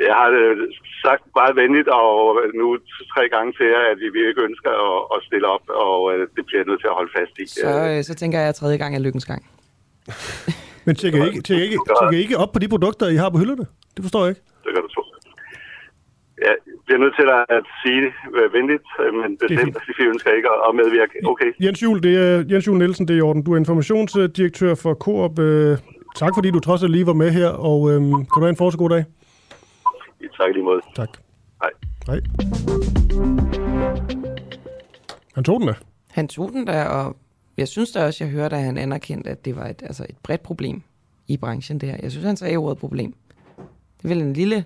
Jeg har øh, sagt meget venligt, og nu tre gange til jer, at vi ikke ønsker at, at stille op, og øh, det bliver nødt til at holde fast i. Så, øh, så tænker jeg, at tredje gang er lykkens gang. [LAUGHS] Men tjekker ikke, tjekker, ikke, tjekker ikke op på de produkter, I har på hylderne? Det forstår jeg ikke. Det gør du tro. Ja, jeg er nødt til at sige det venligt, men bestemt, at vi ønsker ikke at medvirke. Okay. Jens Jul, det er Jens Jul Nielsen, det er i orden. Du er informationsdirektør for Coop. Øh, tak fordi du trods alt lige var med her, og øhm, kan du have en fortsat god dag. Tak lige måde. Tak. Hej. Hej. Han tog den da. Han tog den da, og jeg synes da også, jeg hørte, at han anerkendte, at det var et, altså et bredt problem i branchen, det her. Jeg synes, han sagde ordet problem. Det er vel en lille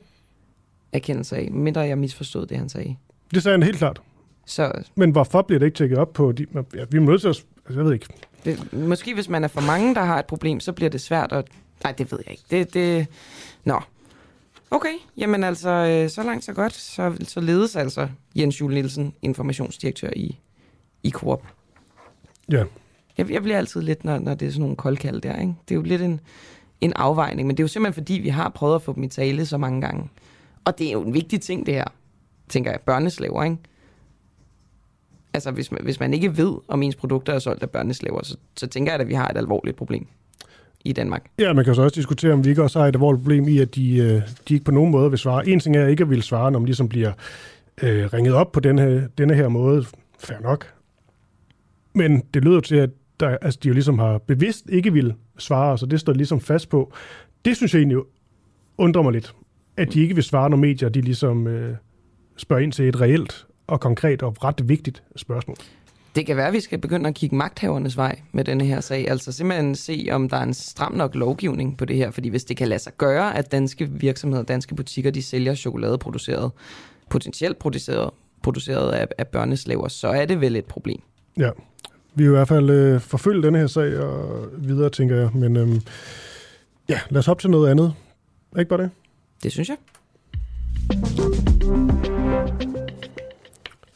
erkendelse af, mindre jeg misforstod det, han sagde. Det sagde han helt klart. Så, Men hvorfor bliver det ikke tjekket op på de... Ja, vi mødes os... Altså, jeg ved ikke. Det, måske hvis man er for mange, der har et problem, så bliver det svært at... Nej, det ved jeg ikke. Det, det... Nå. Okay, jamen altså, øh, så langt så godt. Så, så ledes altså Jens Jule Nielsen, informationsdirektør i, i Coop. Ja. Jeg, jeg bliver altid lidt, når, når det er sådan nogle koldkald der. Ikke? Det er jo lidt en, en afvejning, men det er jo simpelthen fordi, vi har prøvet at få dem i tale så mange gange. Og det er jo en vigtig ting, det her. tænker jeg, børneslaver, ikke? Altså, hvis man, hvis man ikke ved, om ens produkter er solgt af børneslaver, så, så tænker jeg, at vi har et alvorligt problem i Danmark. Ja, man kan så også diskutere, om vi ikke også har et alvorligt problem i, at de, øh, de ikke på nogen måde vil svare. En ting er ikke at ville svare, når man ligesom bliver øh, ringet op på denne, denne her måde. Fair nok. Men det lyder til, at der, altså, de jo ligesom har bevidst ikke vil svare, så det står ligesom fast på. Det synes jeg egentlig undrer mig lidt, at de ikke vil svare, når medier de ligesom øh, spørger ind til et reelt og konkret og ret vigtigt spørgsmål. Det kan være, at vi skal begynde at kigge magthavernes vej med denne her sag. Altså simpelthen se, om der er en stram nok lovgivning på det her. Fordi hvis det kan lade sig gøre, at danske virksomheder, danske butikker, de sælger chokolade produceret, potentielt produceret, produceret af, af børneslaver, så er det vel et problem. Ja, vi vil i hvert fald øh, forfølge denne her sag og videre, tænker jeg. Men øhm, ja, lad os hoppe til noget andet. Ikke bare det? Det synes jeg.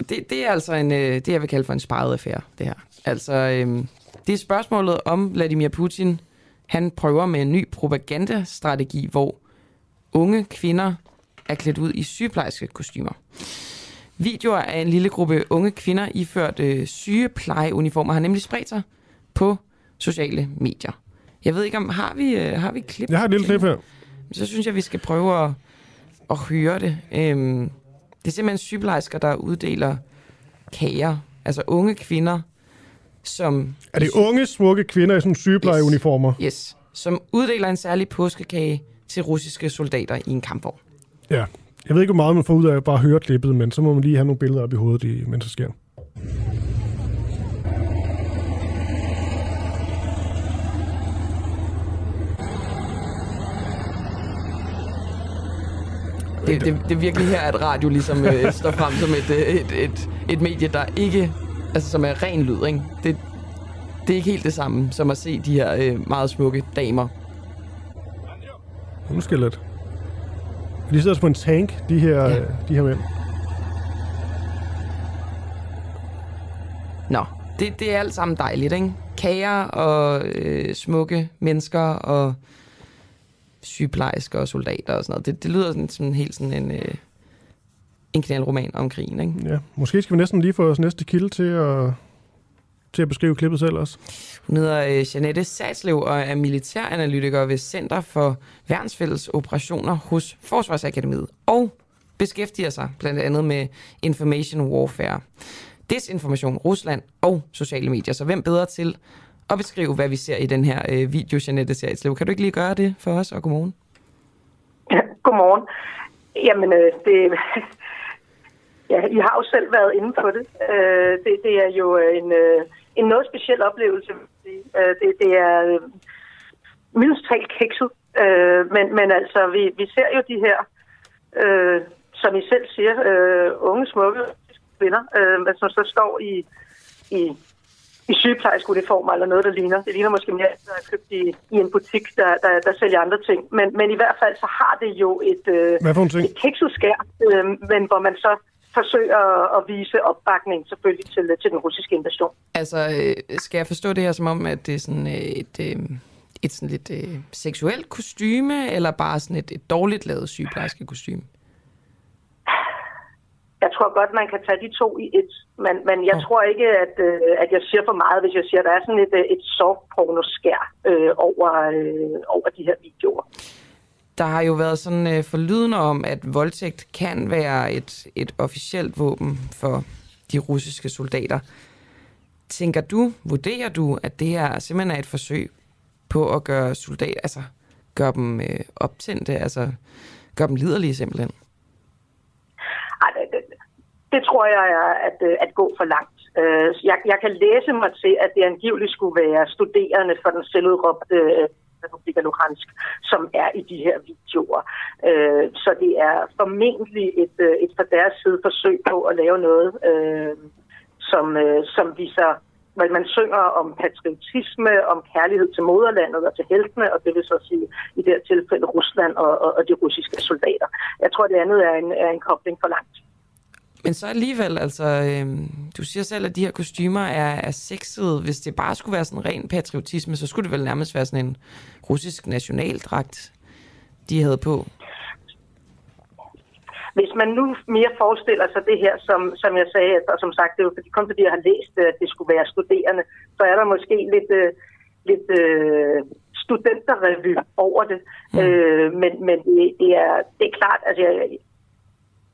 Det, det er altså en, øh, det, jeg vil kalde for en sparet affære, det her. Altså, øh, det er spørgsmålet om Vladimir Putin. Han prøver med en ny propagandastrategi, hvor unge kvinder er klædt ud i sygeplejerske kostymer. Videoer af en lille gruppe unge kvinder iført øh, sygeplejeuniformer har nemlig spredt sig på sociale medier. Jeg ved ikke om, har vi, øh, har vi klip? Jeg har et lille klip her. Så synes jeg, vi skal prøve at, at høre det. Øhm, det er simpelthen sygeplejersker, der uddeler kager. Altså unge kvinder, som... Er det unge, smukke kvinder i sådan sygeplejeuniformer? Yes. yes. Som uddeler en særlig påskekage til russiske soldater i en kampvogn. Ja. Jeg ved ikke, hvor meget man får ud af at bare høre klippet, men så må man lige have nogle billeder op i hovedet, mens det sker. Det, det, det er virkelig her, at radio ligesom øh, [LAUGHS] står frem som et, øh, et, et, et medie, der ikke, altså som er ren lyd, ikke? Det, det er ikke helt det samme, som at se de her øh, meget smukke damer. Måske lidt. De sidder også på en tank, de her, ja. de her mænd. Nå, det, det er alt sammen dejligt, ikke? Kager og øh, smukke mennesker og sygeplejersker og soldater og sådan noget. Det, det lyder sådan, sådan helt sådan en, øh, en knaldroman om krigen, ikke? Ja, måske skal vi næsten lige få os næste kilde til at, til at beskrive klippet selv også. Hun hedder øh, Janette Satslev og er militæranalytiker ved Center for Værnsfælles Operationer hos Forsvarsakademiet og beskæftiger sig blandt andet med information warfare, desinformation, Rusland og sociale medier. Så hvem bedre til at beskrive, hvad vi ser i den her øh, video, Janette Satslev. Kan du ikke lige gøre det for os, og godmorgen? Ja, godmorgen. Jamen, øh, det, [LAUGHS] ja, I har jo selv været inde på det. Øh, det, det er jo en, øh, en noget speciel oplevelse. Øh, det, det er øh, mindst talt kikset. Øh, men, men altså, vi, vi ser jo de her, øh, som I selv siger, øh, unge, smukke kvinder, øh, som så står i, i i sygeplejersk uniformer eller noget, der ligner. Det ligner måske mere, der er købt i, i en butik, der, der, der sælger andre ting. Men, men i hvert fald så har det jo et, øh, et kikset øh, men hvor man så forsøger at vise opbakning selvfølgelig til, til den russiske invasion. Altså, øh, skal jeg forstå det her som om, at det er sådan øh, et, et, et sådan lidt øh, seksuelt kostyme, eller bare sådan et, et dårligt lavet sygeplejerske kostyme? jeg tror godt, man kan tage de to i et, men, men jeg tror ikke, at, øh, at jeg siger for meget, hvis jeg siger, at der er sådan et, øh, et soft skær øh, over, øh, over de her videoer. Der har jo været sådan øh, forlydende om, at voldtægt kan være et, et officielt våben for de russiske soldater. Tænker du, vurderer du, at det her simpelthen er et forsøg på at gøre soldater, altså gøre dem øh, optændte, altså gøre dem liderlige simpelthen? det tror jeg er at, øh, at gå for langt. Øh, jeg, jeg kan læse mig til, at det angiveligt skulle være studerende for den selvudråbte øh, Republika Luhansk, som er i de her videoer. Øh, så det er formentlig et, øh, et fra deres side forsøg på at lave noget, øh, som, som viser hvor man synger om patriotisme, om kærlighed til moderlandet og til heltene, og det vil så sige i det her tilfælde Rusland og, og, og de russiske soldater. Jeg tror, det andet er en, er en kobling for langt. Men så alligevel, altså, øh, du siger selv, at de her kostymer er, er sexede. Hvis det bare skulle være sådan ren patriotisme, så skulle det vel nærmest være sådan en russisk nationaldragt, de havde på. hvis man nu mere forestiller sig det her, som, som jeg sagde, og som sagt, det er jo fordi, kun fordi jeg har læst, at det skulle være studerende, så er der måske lidt, øh, lidt øh, studenterrevy over det. Mm. Øh, men men det, det, er, det er klart, altså jeg,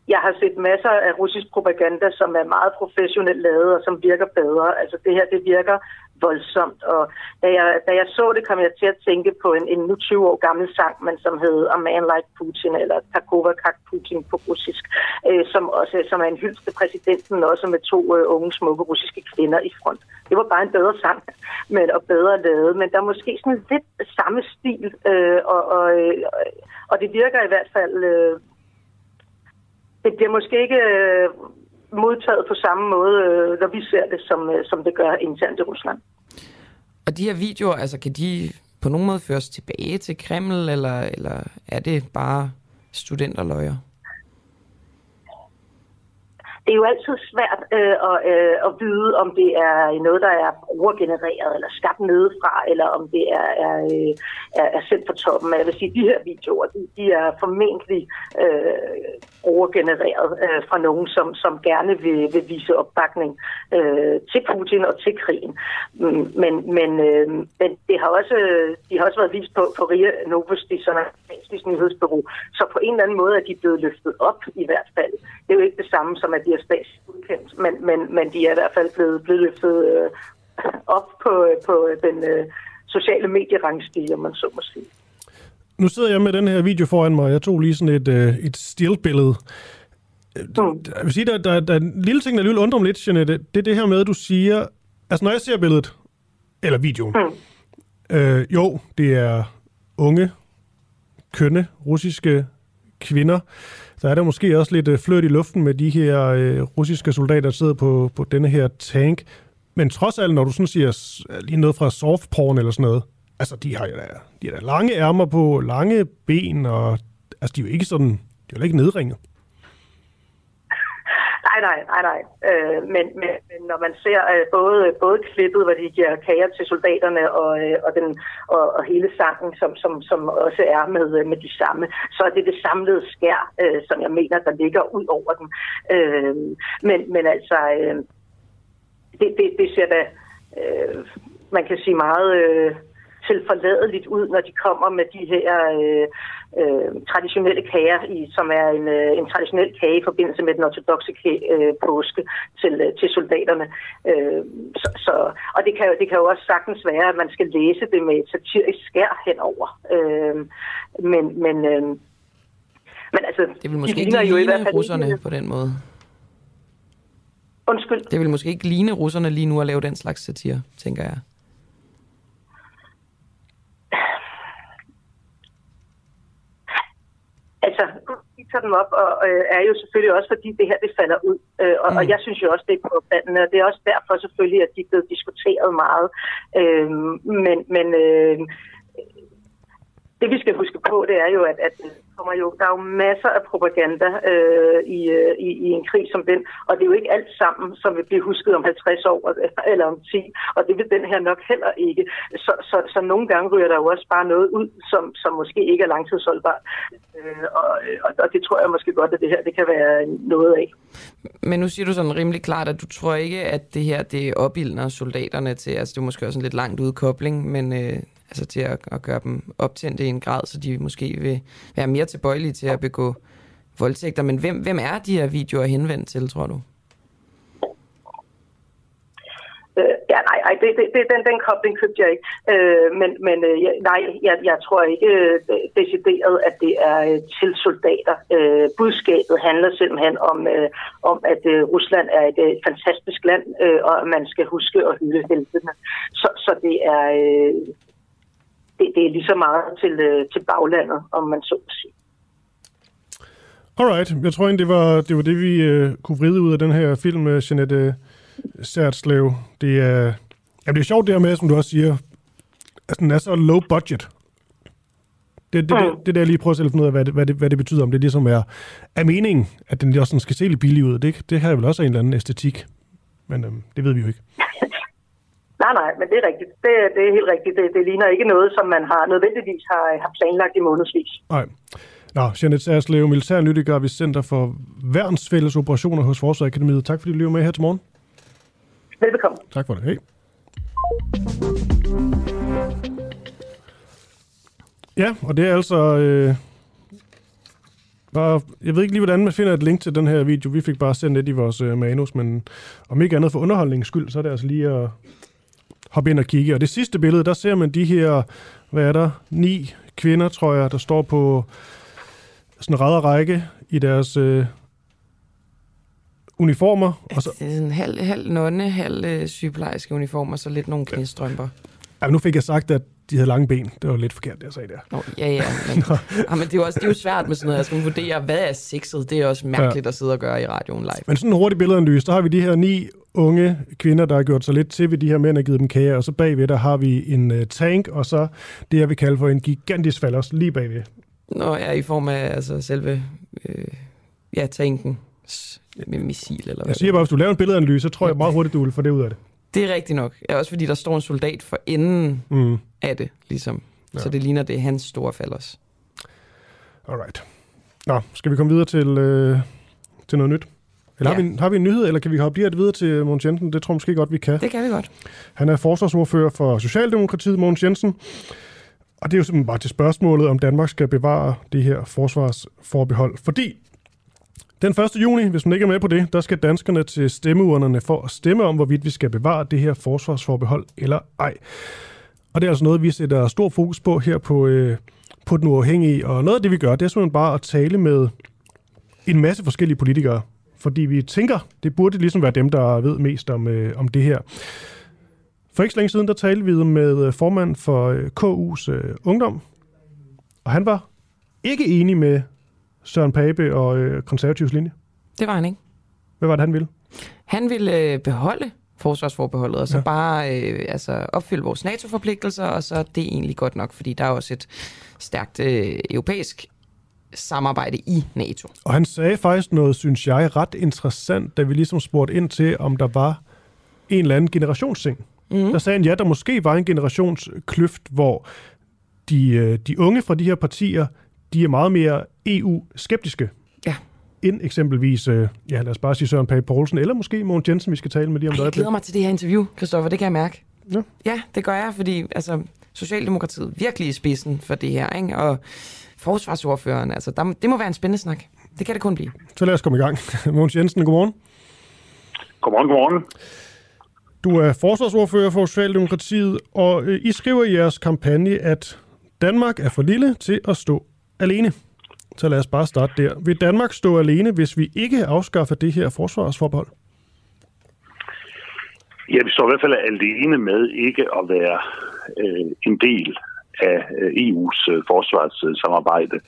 jeg har set masser af russisk propaganda, som er meget professionelt lavet og som virker bedre. Altså det her, det virker voldsomt. Og da jeg, da jeg så det, kom jeg til at tænke på en, en nu 20 år gammel sang, men som hed A Man Like Putin, eller Takova Kak Putin på russisk, øh, som også som er en hyldest til præsidenten, også med to øh, unge, smukke russiske kvinder i front. Det var bare en bedre sang, [LAUGHS] men, og bedre lavet, men der er måske sådan lidt samme stil, øh, og, og, øh, og det virker i hvert fald... Øh, det bliver måske ikke øh, modtaget på samme måde, øh, når vi ser det, som, øh, som det gør internt i Rusland. Og de her videoer, altså kan de på nogen måde føres tilbage til Kreml, eller, eller er det bare studenterløjer? Det er jo altid svært øh, at, øh, at vide, om det er noget, der er brugergenereret eller skabt nedefra, eller om det er, er, er, er sendt fra toppen. Jeg vil sige, de her videoer, de, de er formentlig øh, brugergenereret øh, fra nogen, som, som gerne vil, vil vise opbakning øh, til Putin og til krigen. Mm, men, men, øh, men det har også, de har også været vist på, på RIA Novosti, som er et nyhedsbureau. Så på en eller anden måde er de blevet løftet op i hvert fald. Det er jo ikke det samme som, at de bliver statsudkendt, men, men, men de er i hvert fald blevet, blevet løftet øh, op på, på den øh, sociale medierangsstige, om man så må sige. Nu sidder jeg med den her video foran mig. Jeg tog lige sådan et, øh, et stillbillede. Mm. Jeg vil sige, der, der, der er en lille ting, der alligevel undrer mig lidt, Jeanette. Det er det her med, at du siger... Altså, når jeg ser billedet, eller videoen, mm. øh, jo, det er unge, kønne, russiske kvinder, så er der måske også lidt øh, flørt i luften med de her øh, russiske soldater, der sidder på, på denne her tank. Men trods alt, når du sådan siger øh, lige noget fra softporn eller sådan noget, altså de har jo da, de har da lange ærmer på, lange ben, og altså de er jo ikke sådan, de er jo ikke nedringet. Nej, nej, nej, nej. Øh, men, men, men når man ser øh, både, både klippet, hvor de giver kager til soldaterne, og, øh, og, den, og, og hele sangen, som, som, som også er med, øh, med de samme, så er det det samlede skær, øh, som jeg mener, der ligger ud over den. Øh, men, men altså, øh, det, det, det ser da, øh, man kan sige meget... Øh, tilforladeligt ud, når de kommer med de her øh, øh, traditionelle kager, i, som er en, øh, en traditionel kage i forbindelse med den ortodoxe øh, påske til, øh, til soldaterne. Øh, så, så, og det kan, det kan jo også sagtens være, at man skal læse det med et satirisk skær henover. Øh, men, men, øh, men altså, det vil måske de ikke ligne russerne ikke, på den måde. Undskyld. Det vil måske ikke ligne russerne lige nu at lave den slags satire, tænker jeg. altså, vi tager dem op, og øh, er jo selvfølgelig også, fordi det her det falder ud. Øh, og, mm. og jeg synes jo også, det er på bandene, og det er også derfor selvfølgelig, at de er blevet diskuteret meget. Øh, men men øh, det vi skal huske på, det er jo, at, at kommer jo, der er jo masser af propaganda øh, i, øh, i, i en krig som den, og det er jo ikke alt sammen, som vil blive husket om 50 år [LAUGHS] eller om 10, og det vil den her nok heller ikke. Så, så, så nogle gange ryger der jo også bare noget ud, som, som måske ikke er langtidsholdbart, øh, og, og, og det tror jeg måske godt, at det her det kan være noget af. Men nu siger du sådan rimelig klart, at du tror ikke, at det her det opildner soldaterne til, altså det er måske også en lidt langt udkobling, men øh, altså til at, at gøre dem optændte i en grad, så de måske vil være mere tilbøjelige til at begå voldtægter. Men hvem, hvem er de her videoer henvendt til, tror du? Øh, ja, nej, nej det, det, det, den, den kobling købte jeg ikke. Øh, men men øh, nej, jeg, jeg tror ikke øh, decideret, at det er øh, til soldater. Øh, budskabet handler simpelthen om, øh, om at øh, Rusland er et øh, fantastisk land, øh, og at man skal huske at hylde heltene. Så, så det er... Øh, det, det er lige så meget til, øh, til baglandet, om man så må sige. Alright, jeg tror egentlig, det var det, var det vi uh, kunne vride ud af den her film med Jeanette Særtslev. Det er, ja, det er sjovt det her med, som du også siger, at den er så low budget. Det, det, mm. det, det der lige prøver at finde ud af, hvad det, hvad, det, hvad det betyder, om det ligesom er, er meningen, at den også skal se lidt billig ud. Det, det har vel også en eller anden æstetik, men øhm, det ved vi jo ikke. [LAUGHS] Nej, nej, men det er rigtigt. Det, det er helt rigtigt. Det, det ligner ikke noget, som man har nødvendigvis har, har planlagt i månedsvis. Nej. Nå, Janet Særslev, militærnyttiger ved Center for Værnsfælles Operationer hos Forsvarsakademiet. Tak fordi du lever med her til morgen. Velbekomme. Tak for det. Hej. Ja, og det er altså... Øh, bare, jeg ved ikke lige, hvordan man finder et link til den her video. Vi fik bare sendt lidt i vores øh, manus, men om ikke andet for underholdningens skyld, så er det altså lige at hoppe ind og kigge. Og det sidste billede, der ser man de her, hvad er der, ni kvinder, tror jeg, der står på sådan en række i deres øh, uniformer. Og så... Det er en halv, halv nonne, halv øh, sygeplejerske uniformer, så lidt nogle knæstrømper. Ja, nu fik jeg sagt, at de havde lange ben. Det var lidt forkert, det jeg sagde der. Nå, ja, ja. Men, [LAUGHS] ja, men det, er jo også, det er jo svært med sådan noget. Jeg skal vurdere, hvad er sexet? Det er også mærkeligt ja. at sidde og gøre i radioen live. Men sådan en hurtig billedanalyse, der har vi de her ni unge kvinder, der har gjort sig lidt til ved de her mænd og givet dem kage, og så bagved der har vi en uh, tank, og så det, jeg vil kalde for en gigantisk fallos lige bagved. Nå, ja, i form af altså, selve øh, ja, tanken med missil. Eller hvad jeg siger bare, hvis du laver en billedanalyse, så tror jeg meget hurtigt, du vil få det ud af det. Det er rigtigt nok. Ja, også fordi der står en soldat for enden mm. af det, ligesom. Ja. Så det ligner, det er hans store falders. Alright. Nå, skal vi komme videre til, øh, til noget nyt? Eller ja. har, vi, har vi en nyhed, eller kan vi hoppe lige videre til Mogens Jensen? Det tror jeg måske godt, vi kan. Det kan vi godt. Han er forsvarsordfører for Socialdemokratiet, Mogens Jensen. Og det er jo simpelthen bare til spørgsmålet, om Danmark skal bevare det her forsvarsforbehold. Fordi den 1. juni, hvis man ikke er med på det, der skal danskerne til stemmeurnerne for at stemme om, hvorvidt vi skal bevare det her forsvarsforbehold eller ej. Og det er altså noget, vi sætter stor fokus på her på, øh, på den uafhængige. Og noget af det, vi gør, det er simpelthen bare at tale med en masse forskellige politikere. Fordi vi tænker, det burde ligesom være dem, der ved mest om, øh, om det her. For ikke så længe siden, der talte vi med øh, formand for øh, KU's øh, Ungdom. Og han var ikke enig med Søren Pape og øh, konservativs linje? Det var han ikke. Hvad var det, han ville? Han ville øh, beholde forsvarsforbeholdet, og så ja. bare øh, altså, opfylde vores NATO-forpligtelser, og så det er egentlig godt nok, fordi der er også et stærkt øh, europæisk samarbejde i NATO. Og han sagde faktisk noget, synes jeg, ret interessant, da vi ligesom spurgte ind til, om der var en eller anden generationsting. Mm. Der sagde han, ja, der måske var en generationskløft, hvor de, øh, de unge fra de her partier, de er meget mere EU-skeptiske. Ja. End eksempelvis, øh, ja lad os bare sige Søren Pape Poulsen, eller måske Mogens Jensen, vi skal tale med lige om det. Jeg glæder mig til det her interview, Kristoffer, det kan jeg mærke. Ja. ja, det gør jeg, fordi altså, Socialdemokratiet virkelig i spidsen for det her, ikke? og forsvarsordføreren, altså, der, det må være en spændende snak. Det kan det kun blive. Så lad os komme i gang. [LAUGHS] Mogens Jensen, godmorgen. Godmorgen, godmorgen. Du er forsvarsordfører for Socialdemokratiet, og øh, I skriver i jeres kampagne, at Danmark er for lille til at stå alene. Så lad os bare starte der. Vil Danmark stå alene, hvis vi ikke afskaffer det her forsvarsforbehold? Ja, vi står i hvert fald alene med ikke at være øh, en del af øh, EU's øh, forsvarssamarbejde,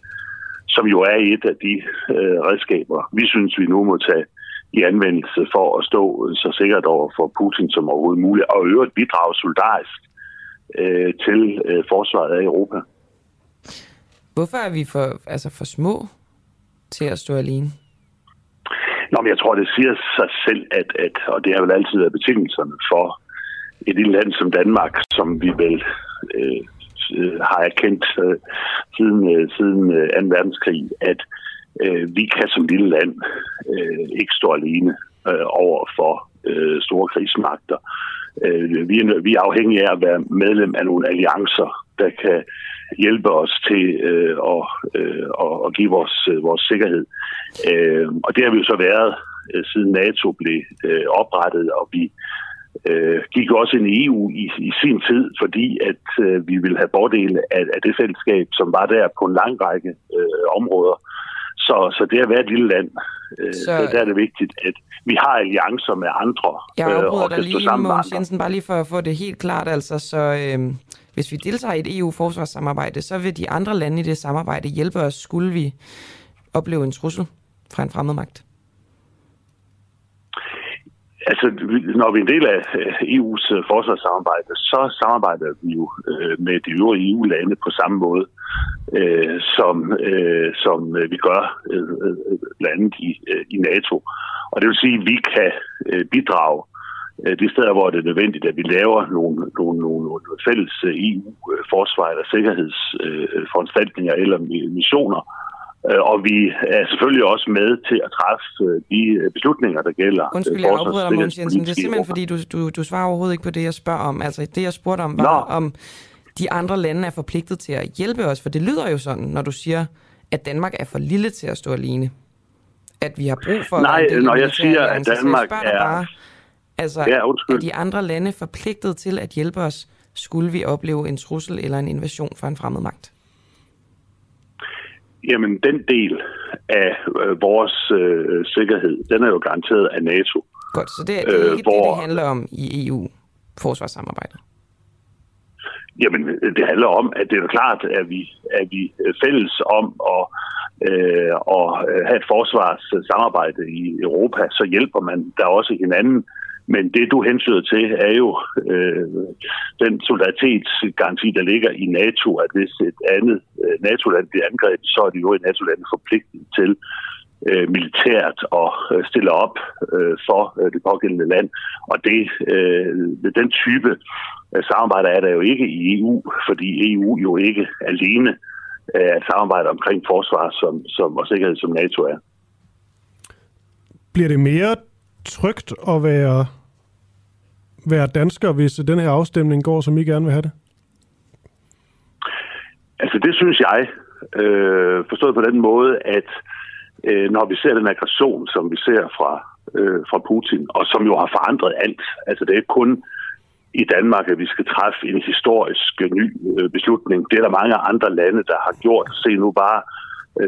som jo er et af de øh, redskaber, vi synes, vi nu må tage i anvendelse for at stå så sikkert over for Putin som overhovedet muligt, og øvrigt bidrage solidarisk øh, til øh, forsvaret af Europa. Hvorfor er vi for, altså for små til at stå alene? Nå, men jeg tror, det siger sig selv, at, at og det har vel altid været betingelserne for et lille land som Danmark, som vi vel øh, Øh, har erkendt øh, siden, øh, siden øh, 2. verdenskrig, at øh, vi kan som lille land øh, ikke stå alene øh, over for øh, store krigsmagter. Øh, vi, er, vi er afhængige af at være medlem af nogle alliancer, der kan hjælpe os til øh, at, øh, at give vores, øh, vores sikkerhed. Øh, og det har vi jo så været, øh, siden NATO blev øh, oprettet, og vi øh, gik også ind i EU i, i sin tid, fordi at øh, vi ville have fordele af, af det fællesskab, som var der på en lang række øh, områder. Så, så det at være et lille land, øh, så... der er det vigtigt, at vi har alliancer med andre. Jeg afbryder øh, dig lige, Mogens Jensen, bare lige for at få det helt klart. Altså, så øh, hvis vi deltager i et EU-forsvarssamarbejde, så vil de andre lande i det samarbejde hjælpe os, skulle vi opleve en trussel fra en fremmed magt. Altså, når vi er en del af EU's øh, forsvarssamarbejde, så samarbejder vi jo øh, med de øvrige EU-lande på samme måde, øh, som, som vi gør blandt andet i, i NATO. Og det vil sige, at vi kan bidrage de steder, hvor det er nødvendigt, at vi laver nogle, nogle, nogle, nogle fælles EU-forsvar eller sikkerhedsforanstaltninger eller missioner, og vi er selvfølgelig også med til at træffe øh, de øh, beslutninger, der gælder. Undskyld, jeg afbryder dig, Måns Jensen. Det er simpelthen, fordi du, du, du svarer overhovedet ikke på det, jeg spørger om. Altså, det, jeg spurgte om, var, Nå. om de andre lande er forpligtet til at hjælpe os. For det lyder jo sådan, når du siger, at Danmark er for lille til at stå alene. At vi har brug for... Nej, når jeg siger, at Danmark er... Bare, altså, ja, er de andre lande forpligtet til at hjælpe os, skulle vi opleve en trussel eller en invasion fra en fremmed magt? Jamen, den del af øh, vores øh, sikkerhed, den er jo garanteret af NATO. Godt, så det, det er øh, ikke hvor, det, handler om i EU-forsvarssamarbejdet? Jamen, det handler om, at det er jo klart, at vi, at vi fælles om at, øh, at have et forsvarssamarbejde i Europa, så hjælper man der også hinanden men det, du hensyder til, er jo øh, den solidaritetsgaranti, der ligger i NATO, at hvis et andet øh, NATO-land bliver angrebet, så er det jo et NATO-land forpligtet til øh, militært at øh, stille op øh, for øh, det pågældende land. Og det, øh, den type øh, samarbejde er der jo ikke i EU, fordi EU jo ikke alene øh, er et samarbejde omkring forsvar som, som, og sikkerhed, som NATO er. Bliver det mere trygt at være være dansker, hvis den her afstemning går, som I gerne vil have det? Altså det synes jeg, øh, forstået på den måde, at øh, når vi ser den aggression, som vi ser fra, øh, fra Putin, og som jo har forandret alt, altså det er ikke kun i Danmark, at vi skal træffe en historisk ny øh, beslutning. Det er der mange andre lande, der har gjort. Se nu bare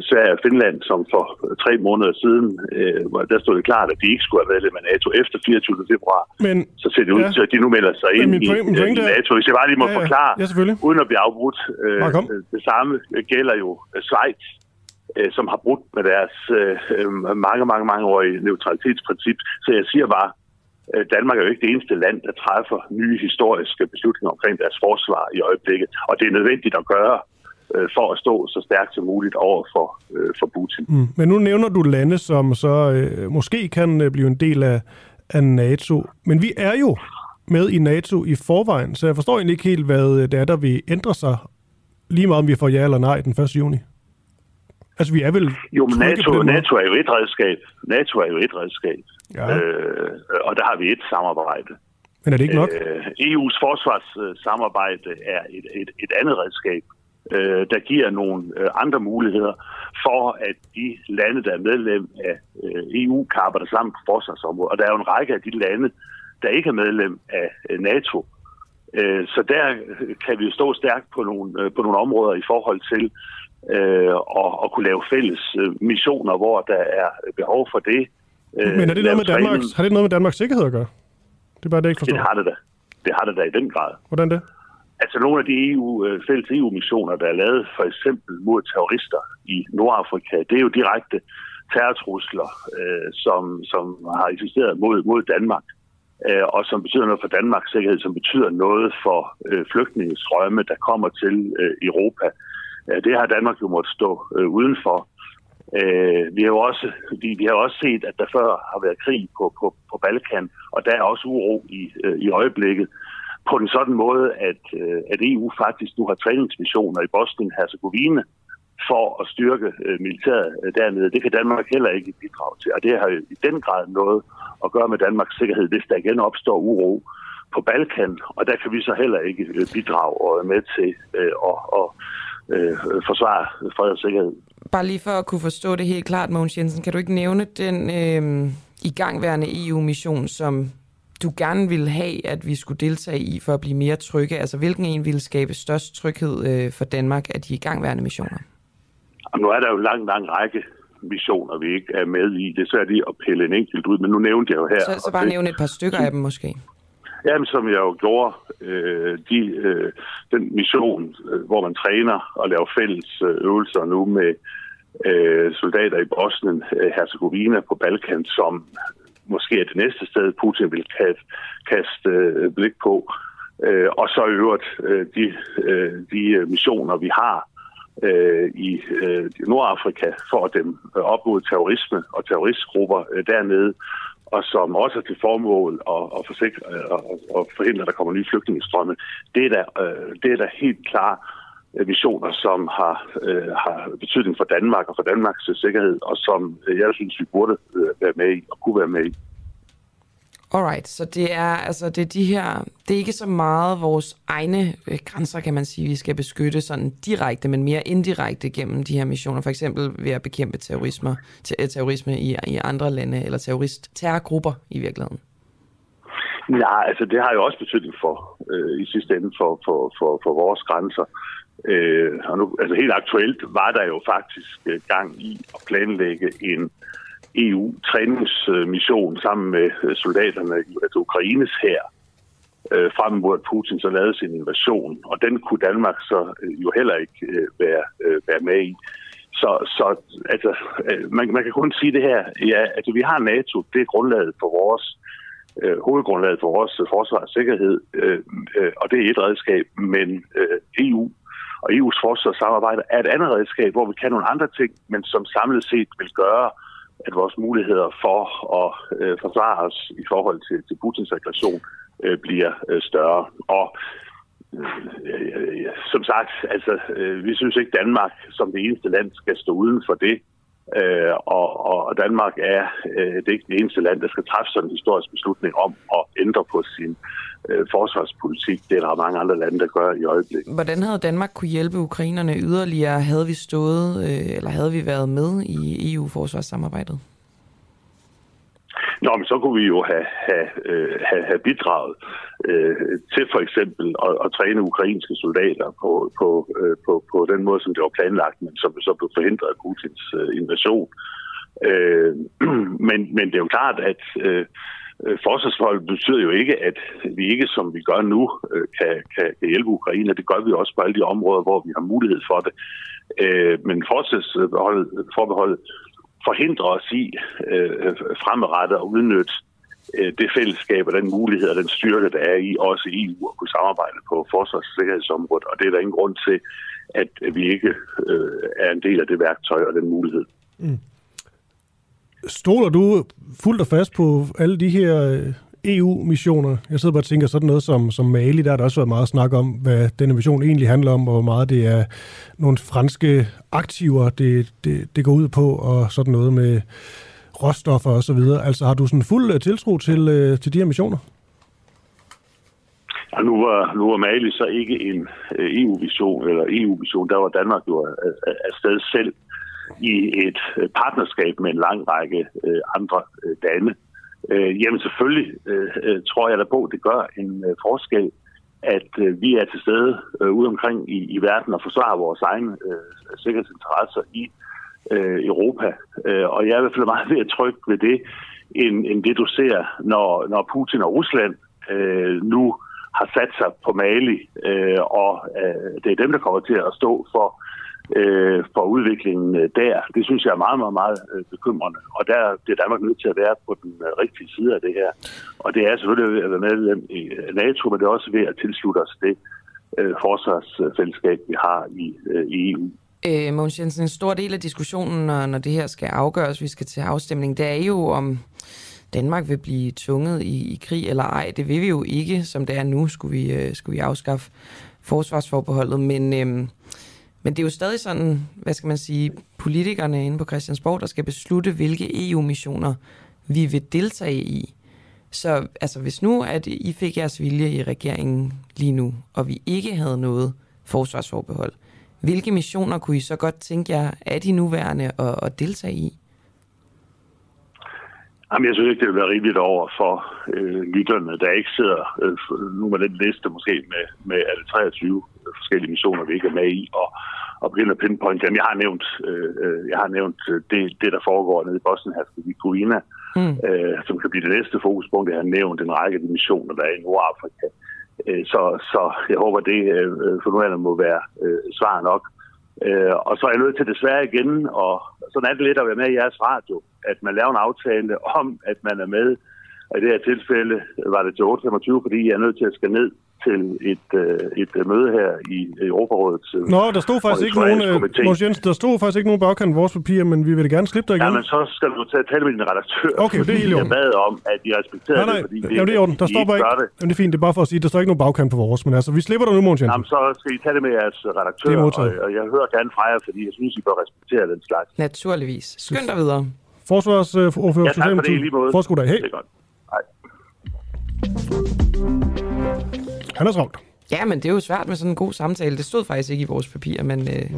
Sverige og Finland, som for tre måneder siden, øh, der stod det klart, at de ikke skulle have været med NATO efter 24. februar. Men, så ser det ud ja. til, at de nu melder sig ind i, point, i NATO. Hvis jeg bare lige må ja, ja. forklare, ja, uden at blive afbrudt, øh, det samme gælder jo Schweiz, øh, som har brudt med deres øh, mange, mange, mange årige neutralitetsprincip. Så jeg siger bare, Danmark er jo ikke det eneste land, der træffer nye historiske beslutninger omkring deres forsvar i øjeblikket, og det er nødvendigt at gøre øh, for at stå så stærkt som muligt over for, øh, for Putin. Mm. Men nu nævner du lande, som så øh, måske kan øh, blive en del af, af NATO. Men vi er jo med i NATO i forvejen, så jeg forstår egentlig ikke helt, hvad øh, det er, der vil ændre sig, lige meget om vi får ja eller nej den 1. juni. Altså, vi er vel... Jo, men NATO, NATO er jo et redskab. NATO er jo et redskab. Ja. Øh, og der har vi et samarbejde. Men er det ikke nok? Øh, EU's forsvarssamarbejde er et, et, et andet redskab øh, der giver nogle øh, andre muligheder for, at de lande, der er medlem af øh, EU, kan arbejde sammen på forsvarsområdet. Og der er jo en række af de lande, der ikke er medlem af øh, NATO. Øh, så der kan vi jo stå stærkt på nogle, øh, på nogle områder i forhold til øh, at, at kunne lave fælles øh, missioner, hvor der er behov for det. Øh, Men er det noget med Danmarks, har det noget med Danmarks sikkerhed at gøre? Det er bare det, ikke forstår. Det har det da. Det har det da i den grad. Hvordan det? Altså nogle af de EU, øh, fælles EU-missioner, der er lavet for eksempel mod terrorister i Nordafrika, det er jo direkte terrortrusler, øh, som, som har eksisteret mod, mod Danmark, øh, og som betyder noget for Danmarks sikkerhed, som betyder noget for øh, flygtningestrømme, der kommer til øh, Europa. Øh, det har Danmark jo måttet stå øh, udenfor. Øh, vi, har jo også, vi, vi har også set, at der før har været krig på, på, på Balkan, og der er også uro i, øh, i øjeblikket på en sådan måde, at, øh, at EU faktisk nu har træningsmissioner i Bosnien-Herzegovina for at styrke øh, militæret øh, dernede. Det kan Danmark heller ikke bidrage til, og det har i den grad noget at gøre med Danmarks sikkerhed, hvis der igen opstår uro på Balkan, og der kan vi så heller ikke øh, bidrage og være med til øh, at, at, at forsvare fred og sikkerhed. Bare lige for at kunne forstå det helt klart, Mogens Jensen, kan du ikke nævne den øh, igangværende EU-mission, som du gerne ville have, at vi skulle deltage i for at blive mere trygge? Altså, hvilken en ville skabe størst tryghed øh, for Danmark af de igangværende missioner? Og nu er der jo en lang, lang række missioner, vi ikke er med i. Det er svært lige at pille en enkelt ud, men nu nævnte jeg jo her... Så, så bare nævne et par stykker af dem måske. Jamen, som jeg jo gjorde, øh, de, øh, den mission, øh, hvor man træner og laver fælles øh, øvelser nu med øh, soldater i Bosnien, øh, Herzegovina på Balkan, som måske er det næste sted, Putin vil kaste, kaste øh, blik på. Øh, og så i øvrigt øh, de, øh, de øh, missioner, vi har øh, i øh, Nordafrika for at dem øh, op mod terrorisme og terroristgrupper øh, dernede, og som også er til formål at, at, forsikre, øh, at, at forhindre, at der kommer nye flygtningestrømme. Det er da, øh, det er da helt klart øh, visioner, som har, øh, har betydning for Danmark og for Danmarks sikkerhed, og som øh, jeg synes, vi burde øh, være med i og kunne være med i. Alright, så det er altså det er de her, det er ikke så meget vores egne øh, grænser, kan man sige, vi skal beskytte sådan direkte, men mere indirekte gennem de her missioner, for eksempel ved at bekæmpe terrorisme, ter- terrorisme i, i andre lande, eller terrorist, terrorgrupper i virkeligheden. Nej, altså det har jo også betydning for, øh, i sidste ende, for, for, for, for vores grænser. Øh, og nu, altså helt aktuelt var der jo faktisk øh, gang i at planlægge en EU-træningsmission sammen med øh, soldaterne i altså Ukraines her øh, frem mod at Putin så lavede sin invasion. Og den kunne Danmark så øh, jo heller ikke øh, være, øh, være med i. Så, så altså, øh, man, man kan kun sige det her. Ja, altså, vi har NATO. Det er grundlaget for vores øh, hovedgrundlaget for vores forsvar og sikkerhed, øh, øh, og det er et redskab, men øh, EU og EU's forsvarssamarbejde er et andet redskab, hvor vi kan nogle andre ting, men som samlet set vil gøre, at vores muligheder for at øh, forsvare os i forhold til, til Putins aggression øh, bliver øh, større. Og øh, som sagt, altså, øh, vi synes ikke, Danmark som det eneste land skal stå uden for det. Øh, og, og Danmark er øh, det ikke det eneste land, der skal træffe sådan en historisk beslutning om at ændre på sin øh, forsvarspolitik. Det er der mange andre lande, der gør i øjeblikket. Hvordan havde Danmark kunne hjælpe ukrainerne yderligere? Havde vi stået, øh, eller havde vi været med i EU-forsvarssamarbejdet? Nå, men så kunne vi jo have, have, øh, have, have bidraget øh, til for eksempel at, at træne ukrainske soldater på, på, øh, på, på den måde, som det var planlagt, men som så blev forhindret af Putins øh, invasion. Øh, [CLEARS THROAT] men, men det er jo klart, at øh, Øh, forsvarsforhold betyder jo ikke, at vi ikke, som vi gør nu, øh, kan, kan, kan hjælpe Ukraine. Det gør vi også på alle de områder, hvor vi har mulighed for det. Øh, men forsvarsforbeholdet forhindrer os i fremadrettet at udnytte det fællesskab og den mulighed og den styrke, der er i også EU at kunne samarbejde på forsvars- og sikkerhedsområdet. Og det er der ingen grund til, at vi ikke øh, er en del af det værktøj og den mulighed. Mm. Stoler du fuldt og fast på alle de her øh, EU-missioner. Jeg sidder bare og tænker sådan noget som, som Mali, der har der også været meget snak om, hvad denne mission egentlig handler om, og hvor meget det er nogle franske aktiver, det, det, det går ud på, og sådan noget med råstoffer og så videre. Altså har du sådan fuld øh, tiltro til, øh, til de her missioner? Ja, nu var, nu var Mali så ikke en EU-vision, eller EU-vision, der var Danmark jo afsted selv i et øh, partnerskab med en lang række øh, andre øh, lande. Øh, jamen selvfølgelig øh, tror jeg da på, at det gør en øh, forskel, at øh, vi er til stede øh, ude omkring i, i verden og forsvarer vores egne øh, sikkerhedsinteresser i øh, Europa. Øh, og jeg er i hvert fald meget mere tryg ved det, end, end det du ser, når, når Putin og Rusland øh, nu har sat sig på Mali, øh, og øh, det er dem, der kommer til at stå for øh, Øh, for udviklingen øh, der. Det synes jeg er meget, meget, meget øh, bekymrende. Og der bliver Danmark nødt til at være på den rigtige side af det her. Og det er selvfølgelig at være medlem i NATO, men det er også ved at tilslutte os det øh, forsvarsfællesskab, vi har i, øh, i EU. Øh, Mogens Jensen, en stor del af diskussionen, når, når det her skal afgøres, vi skal til afstemning, det er jo om Danmark vil blive tvunget i, i krig eller ej. Det vil vi jo ikke, som det er nu, skulle vi, øh, skulle vi afskaffe forsvarsforbeholdet. Men øh, men det er jo stadig sådan, hvad skal man sige, politikerne inde på Christiansborg, der skal beslutte, hvilke EU-missioner vi vil deltage i. Så altså, hvis nu, at I fik jeres vilje i regeringen lige nu, og vi ikke havde noget forsvarsforbehold, hvilke missioner kunne I så godt tænke jer at de nuværende at, at deltage i? Jamen, jeg synes ikke, det vil være rimeligt over for øh, lytterne, der ikke sidder øh, nu med den liste måske med, med alle 23 forskellige missioner, vi ikke er med i, og, og begynde at pinpointe dem. Jeg har nævnt, øh, øh, jeg har nævnt øh, det, det, der foregår nede i Bosnien-Herzegovina, mm. øh, som kan blive det næste fokuspunkt. Jeg har nævnt en række af de missioner, der er i Nordafrika. Øh, så, så jeg håber, det øh, for nu må være øh, svar nok. Øh, Øh, og så er jeg nødt til desværre igen, og sådan er det lidt at være med i jeres radio, at man laver en aftale om, at man er med. Og i det her tilfælde var det til 8.25, fordi jeg er nødt til at skal ned til et, øh, et øh, møde her i Europarådets øh, Nå, der stod faktisk ikke nogen, øh. Måns Jensen, der stod faktisk ikke nogen bagkant vores papir, men vi vil da gerne slippe dig igen. Ja, men så skal du tage tale med din redaktør. Okay, det er helt. Jeg bad om, at de respekterer Nej, nej, det, fordi jamen, det er orden. Der de står bare ikke, det. jamen, det er fint, det er bare for at sige, der står ikke nogen bagkant på vores, men altså, vi slipper dig nu, Måns Jensen. Jamen, så skal I tage det med jeres redaktør, Det er og, og jeg hører gerne fra jer, fordi jeg synes, I bør respektere den slags. Naturligvis. Skynd dig videre. Forsvarsordfører Ja, tak for det i lige måde. Forskud. Hey. Det er godt. Han er travlt. Ja, men det er jo svært med sådan en god samtale. Det stod faktisk ikke i vores papirer, men øh,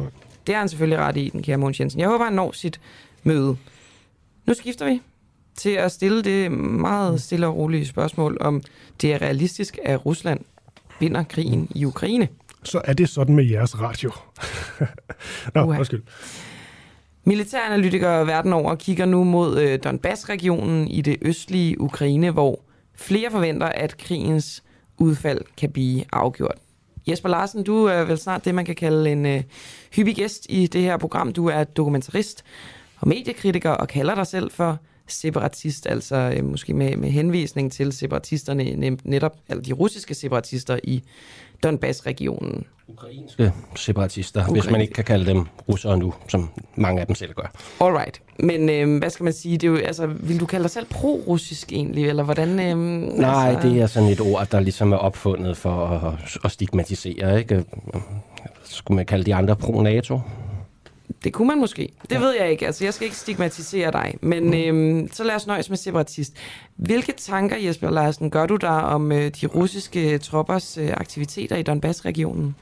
det er han selvfølgelig ret i, den kære Mogens Jensen. Jeg håber, han når sit møde. Nu skifter vi til at stille det meget stille og rolige spørgsmål, om det er realistisk, at Rusland vinder krigen i Ukraine. Så er det sådan med jeres radio. [LAUGHS] Nå, Uha. undskyld. Militæranalytikere verden over kigger nu mod øh, Donbass-regionen i det østlige Ukraine, hvor flere forventer, at krigens udfald kan blive afgjort. Jesper Larsen, du er vel snart det, man kan kalde en øh, hyppig gæst i det her program. Du er dokumentarist og mediekritiker og kalder dig selv for separatist, altså øh, måske med, med henvisning til separatisterne, netop altså de russiske separatister i Donbass-regionen. Ukrainske separatister, Ukraine. hvis man ikke kan kalde dem russere nu, som mange af dem selv gør. Alright. Men øh, hvad skal man sige? Det er jo, altså, vil du kalde dig selv pro-russisk egentlig, eller hvordan? Øh, Nej, altså... det er sådan et ord, der ligesom er opfundet for at, at stigmatisere, ikke? Skulle man kalde de andre pro-NATO? Det kunne man måske. Det ja. ved jeg ikke. Altså, jeg skal ikke stigmatisere dig. Men øhm, så lad os nøjes med separatist. Hvilke tanker, Jesper Larsen, gør du der om øh, de russiske troppers øh, aktiviteter i Donbass-regionen?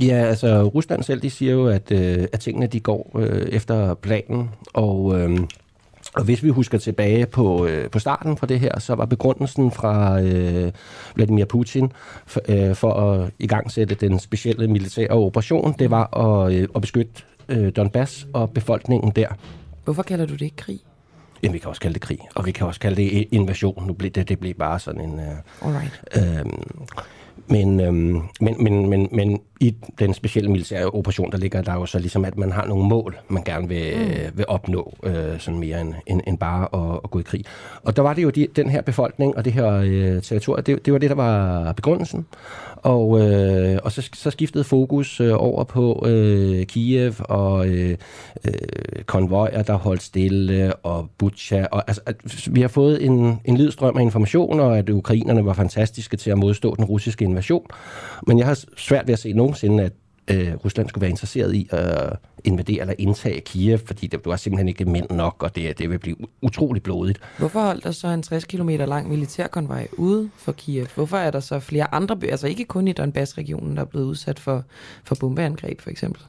Ja, altså Rusland selv, de siger jo, at, øh, at tingene de går øh, efter planen, og... Øh, og hvis vi husker tilbage på, øh, på starten for det her, så var begrundelsen fra øh, Vladimir Putin for, øh, for at igangsætte den specielle militære operation, det var at, øh, at beskytte øh, Donbass og befolkningen der. Hvorfor kalder du det ikke krig? Jamen, vi kan også kalde det krig, og vi kan også kalde det invasion. Nu blev det, det blev bare sådan en... Øh, Alright. øh, men, øhm, men, men, men, men i den specielle militære operation, der ligger der jo så ligesom, at man har nogle mål, man gerne vil, mm. vil opnå, øh, sådan mere end, end, end bare at, at gå i krig. Og der var det jo de, den her befolkning og det her øh, territorium, det, det var det, der var begrundelsen. Og, øh, og så, så skiftede fokus øh, over på øh, Kiev og øh, øh, konvojer, der holdt stille, og Butcha. Og, altså, at vi har fået en, en lydstrøm af informationer, og at ukrainerne var fantastiske til at modstå den russiske invasion. Men jeg har svært ved at se nogensinde, at øh, Rusland skulle være interesseret i at invadere eller indtage Kiev, fordi det var simpelthen ikke mænd nok, og det, det vil blive utroligt blodigt. Hvorfor holdt der så en 60 km lang militærkonvoj ude for Kiev? Hvorfor er der så flere andre byer, altså ikke kun i Donbass-regionen, der er blevet udsat for, for bombeangreb for eksempel?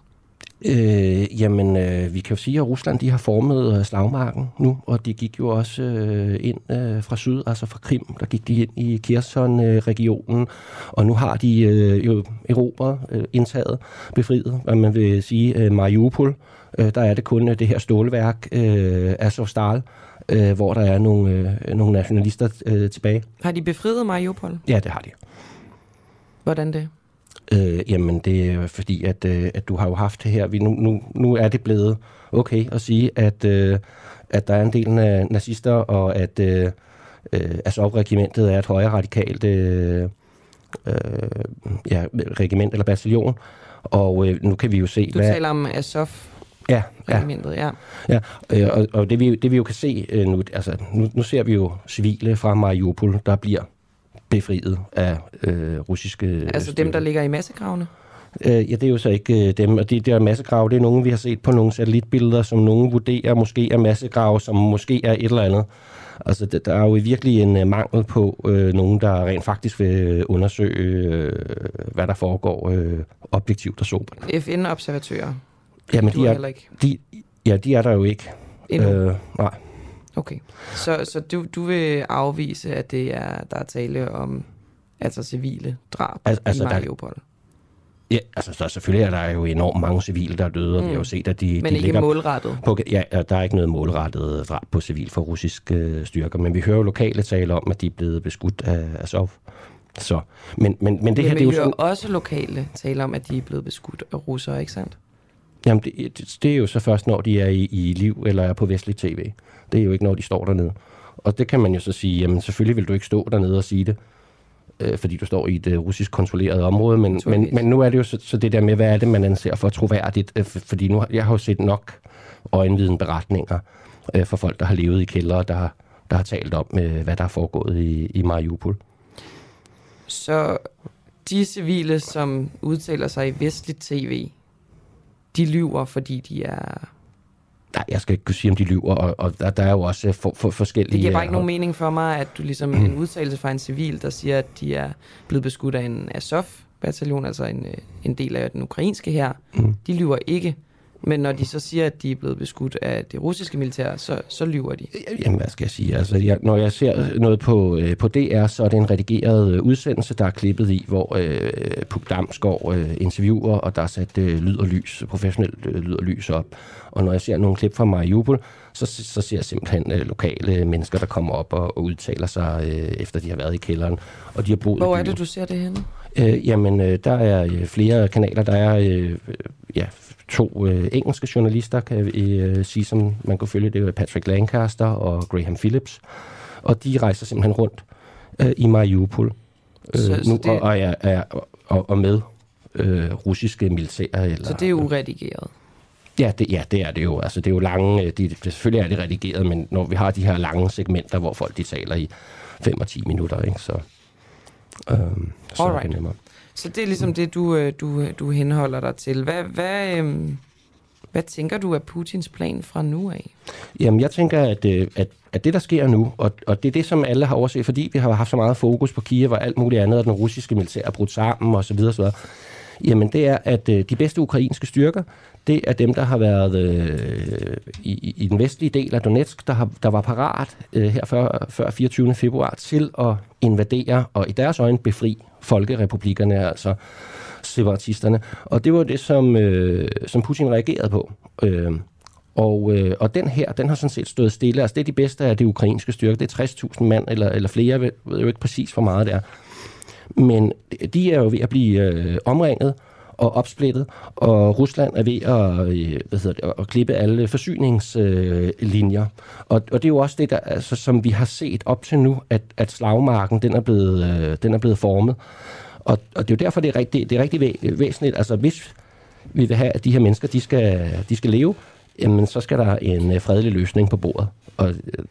Øh, jamen, øh, vi kan jo sige, at Rusland de har formet øh, slagmarken nu, og de gik jo også øh, ind øh, fra syd, altså fra Krim, der gik de ind i Kherson-regionen, øh, og nu har de øh, jo erobret, øh, indtaget, befriet, hvad man vil sige, øh, Mariupol. Øh, der er det kun øh, det her stålværk, øh, Azovstal, øh, hvor der er nogle, øh, nogle nationalister øh, tilbage. Har de befriet Mariupol? Ja, det har de. Hvordan det? Øh, jamen, det er fordi, at, øh, at du har jo haft det her. Vi, nu, nu, nu er det blevet okay at sige, at, øh, at der er en del af nazister, og at øh, øh, Azov-regimentet er et højere radikalt øh, øh, ja, regiment eller bataljon. Og øh, nu kan vi jo se... Du taler om Azov Ja, ja. regimentet, ja. Ja, øh, og, og det, vi, det vi jo kan se øh, nu, altså nu, nu ser vi jo civile fra Mariupol, der bliver befriet af øh, russiske Altså dem, der ligger i massegravene? Øh, ja, det er jo så ikke øh, dem, og de der massegrave, det er nogen, vi har set på nogle satellitbilleder, som nogen vurderer måske er massegrave, som måske er et eller andet. Altså, der, der er jo virkelig en uh, mangel på øh, nogen, der rent faktisk vil undersøge, øh, hvad der foregår øh, objektivt og sobert. FN-observatører? Jamen, de er er, ikke. de, ja, de er der jo ikke. Endnu? Øh, nej. Okay. Så, så du, du vil afvise, at det er, der er tale om altså civile drab Altså, altså, i der- Mariupol? Ja, altså så selvfølgelig er der jo enormt mange civile, der er døde, og mm. vi har jo set, at de, Men de ikke ligger målrettet? På, ja, der er ikke noget målrettet drab på civil for russiske øh, styrker, men vi hører jo lokale tale om, at de er blevet beskudt af Azov. Så, men, men, men det her, Jamen, det er jo vi hører sådan, også lokale tale om, at de er blevet beskudt af russere, ikke sandt? jamen det, det, det er jo så først, når de er i, i liv eller er på vestlig tv. Det er jo ikke, når de står dernede. Og det kan man jo så sige, jamen selvfølgelig vil du ikke stå dernede og sige det. øh, fordi du står i et øh, russisk kontrolleret område, men, men, men nu er det jo så, så det der med, hvad er det, man anser for troværdigt, øh, fordi nu jeg har jo set nok øjenviden beretninger øh, for folk, der har levet i kældre, der der har talt om, øh, hvad der er foregået i, i Mariupol. Så de civile, som udtaler sig i vestligt tv, de lyver, fordi de er... Nej, jeg skal ikke kunne sige, om de lyver, og, og der, der er jo også for, for, forskellige... Det giver bare ikke øh, nogen mening for mig, at du ligesom en udtalelse fra en civil, der siger, at de er blevet beskudt af en Azov-bataljon, altså en, øh, en del af den ukrainske her. Mm. De lyver ikke. Men når de så siger, at de er blevet beskudt af det russiske militær, så, så lyver de. Jamen, hvad skal jeg sige? Altså, jeg, når jeg ser noget på, øh, på DR, så er det en redigeret øh, udsendelse, der er klippet i, hvor øh, Puk Damsgaard øh, interviewer, og der er sat øh, lyd og lys, professionelt øh, lyd og lys op. Og når jeg ser nogle klip fra Mariupol, så, så ser jeg simpelthen øh, lokale mennesker, der kommer op og, og udtaler sig, øh, efter de har været i kælderen. Og de har boet Hvor er det, du ser det henne? Øh, jamen, øh, der er øh, flere kanaler. Der er øh, ja, to øh, engelske journalister, kan vi øh, sige, som man kan følge. Det er Patrick Lancaster og Graham Phillips. Og de rejser simpelthen rundt øh, i Mariupol øh, Så- så nu, det- og, og, er, er, og, og med øh, russiske militære. Eller, Så det er uredigeret. Ja det, ja, det er det jo. Altså, det er jo lange, øh, de, selvfølgelig er det redigeret, men når vi har de her lange segmenter, hvor folk de taler i 5 og 10 minutter, ikke, så, øhm, så er det Alright. nemmere. Så det er ligesom det, du, øh, du, du henholder dig til. Hvad, hvad, øhm, hvad tænker du er Putins plan fra nu af? Jamen, jeg tænker, at, øh, at, at det, der sker nu, og, og det er det, som alle har overset, fordi vi har haft så meget fokus på Kiev og alt muligt andet, og den russiske militær er brudt sammen osv., osv., jamen det er, at øh, de bedste ukrainske styrker, det er dem, der har været øh, i, i den vestlige del af Donetsk, der, har, der var parat øh, her før, før 24. februar til at invadere og i deres øjne befri folkerepublikkerne, altså separatisterne. Og det var det, som, øh, som Putin reagerede på. Øh, og, øh, og den her, den har sådan set stået stille. Altså det er de bedste af det ukrainske styrke. Det er 60.000 mand eller, eller flere. Jeg ved, jo ikke præcis, hvor meget det er. Men de er jo ved at blive øh, omringet og opsplittet, og Rusland er ved at, øh, hvad hedder det, at klippe alle forsyningslinjer. Øh, og, og det er jo også det, der, altså, som vi har set op til nu, at, at slagmarken den er, blevet, øh, den er blevet formet. Og, og det er jo derfor, det er rigtig, det er rigtig væsentligt. Altså hvis vi vil have, at de her mennesker de skal, de skal leve, jamen så skal der en øh, fredelig løsning på bordet. Og, øh,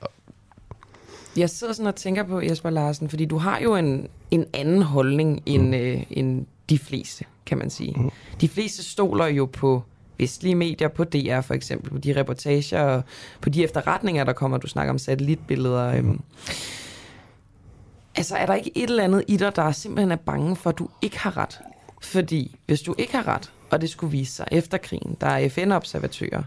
jeg sidder sådan og tænker på, Jesper Larsen, fordi du har jo en, en anden holdning end, mm. øh, end de fleste, kan man sige. Mm. De fleste stoler jo på vestlige medier, på DR for eksempel, på de reportager, og på de efterretninger, der kommer. Du snakker om satellitbilleder. Mm. Øhm. Altså, er der ikke et eller andet i dig, der simpelthen er bange for, at du ikke har ret? Fordi hvis du ikke har ret, og det skulle vise sig efter krigen, der er FN-observatører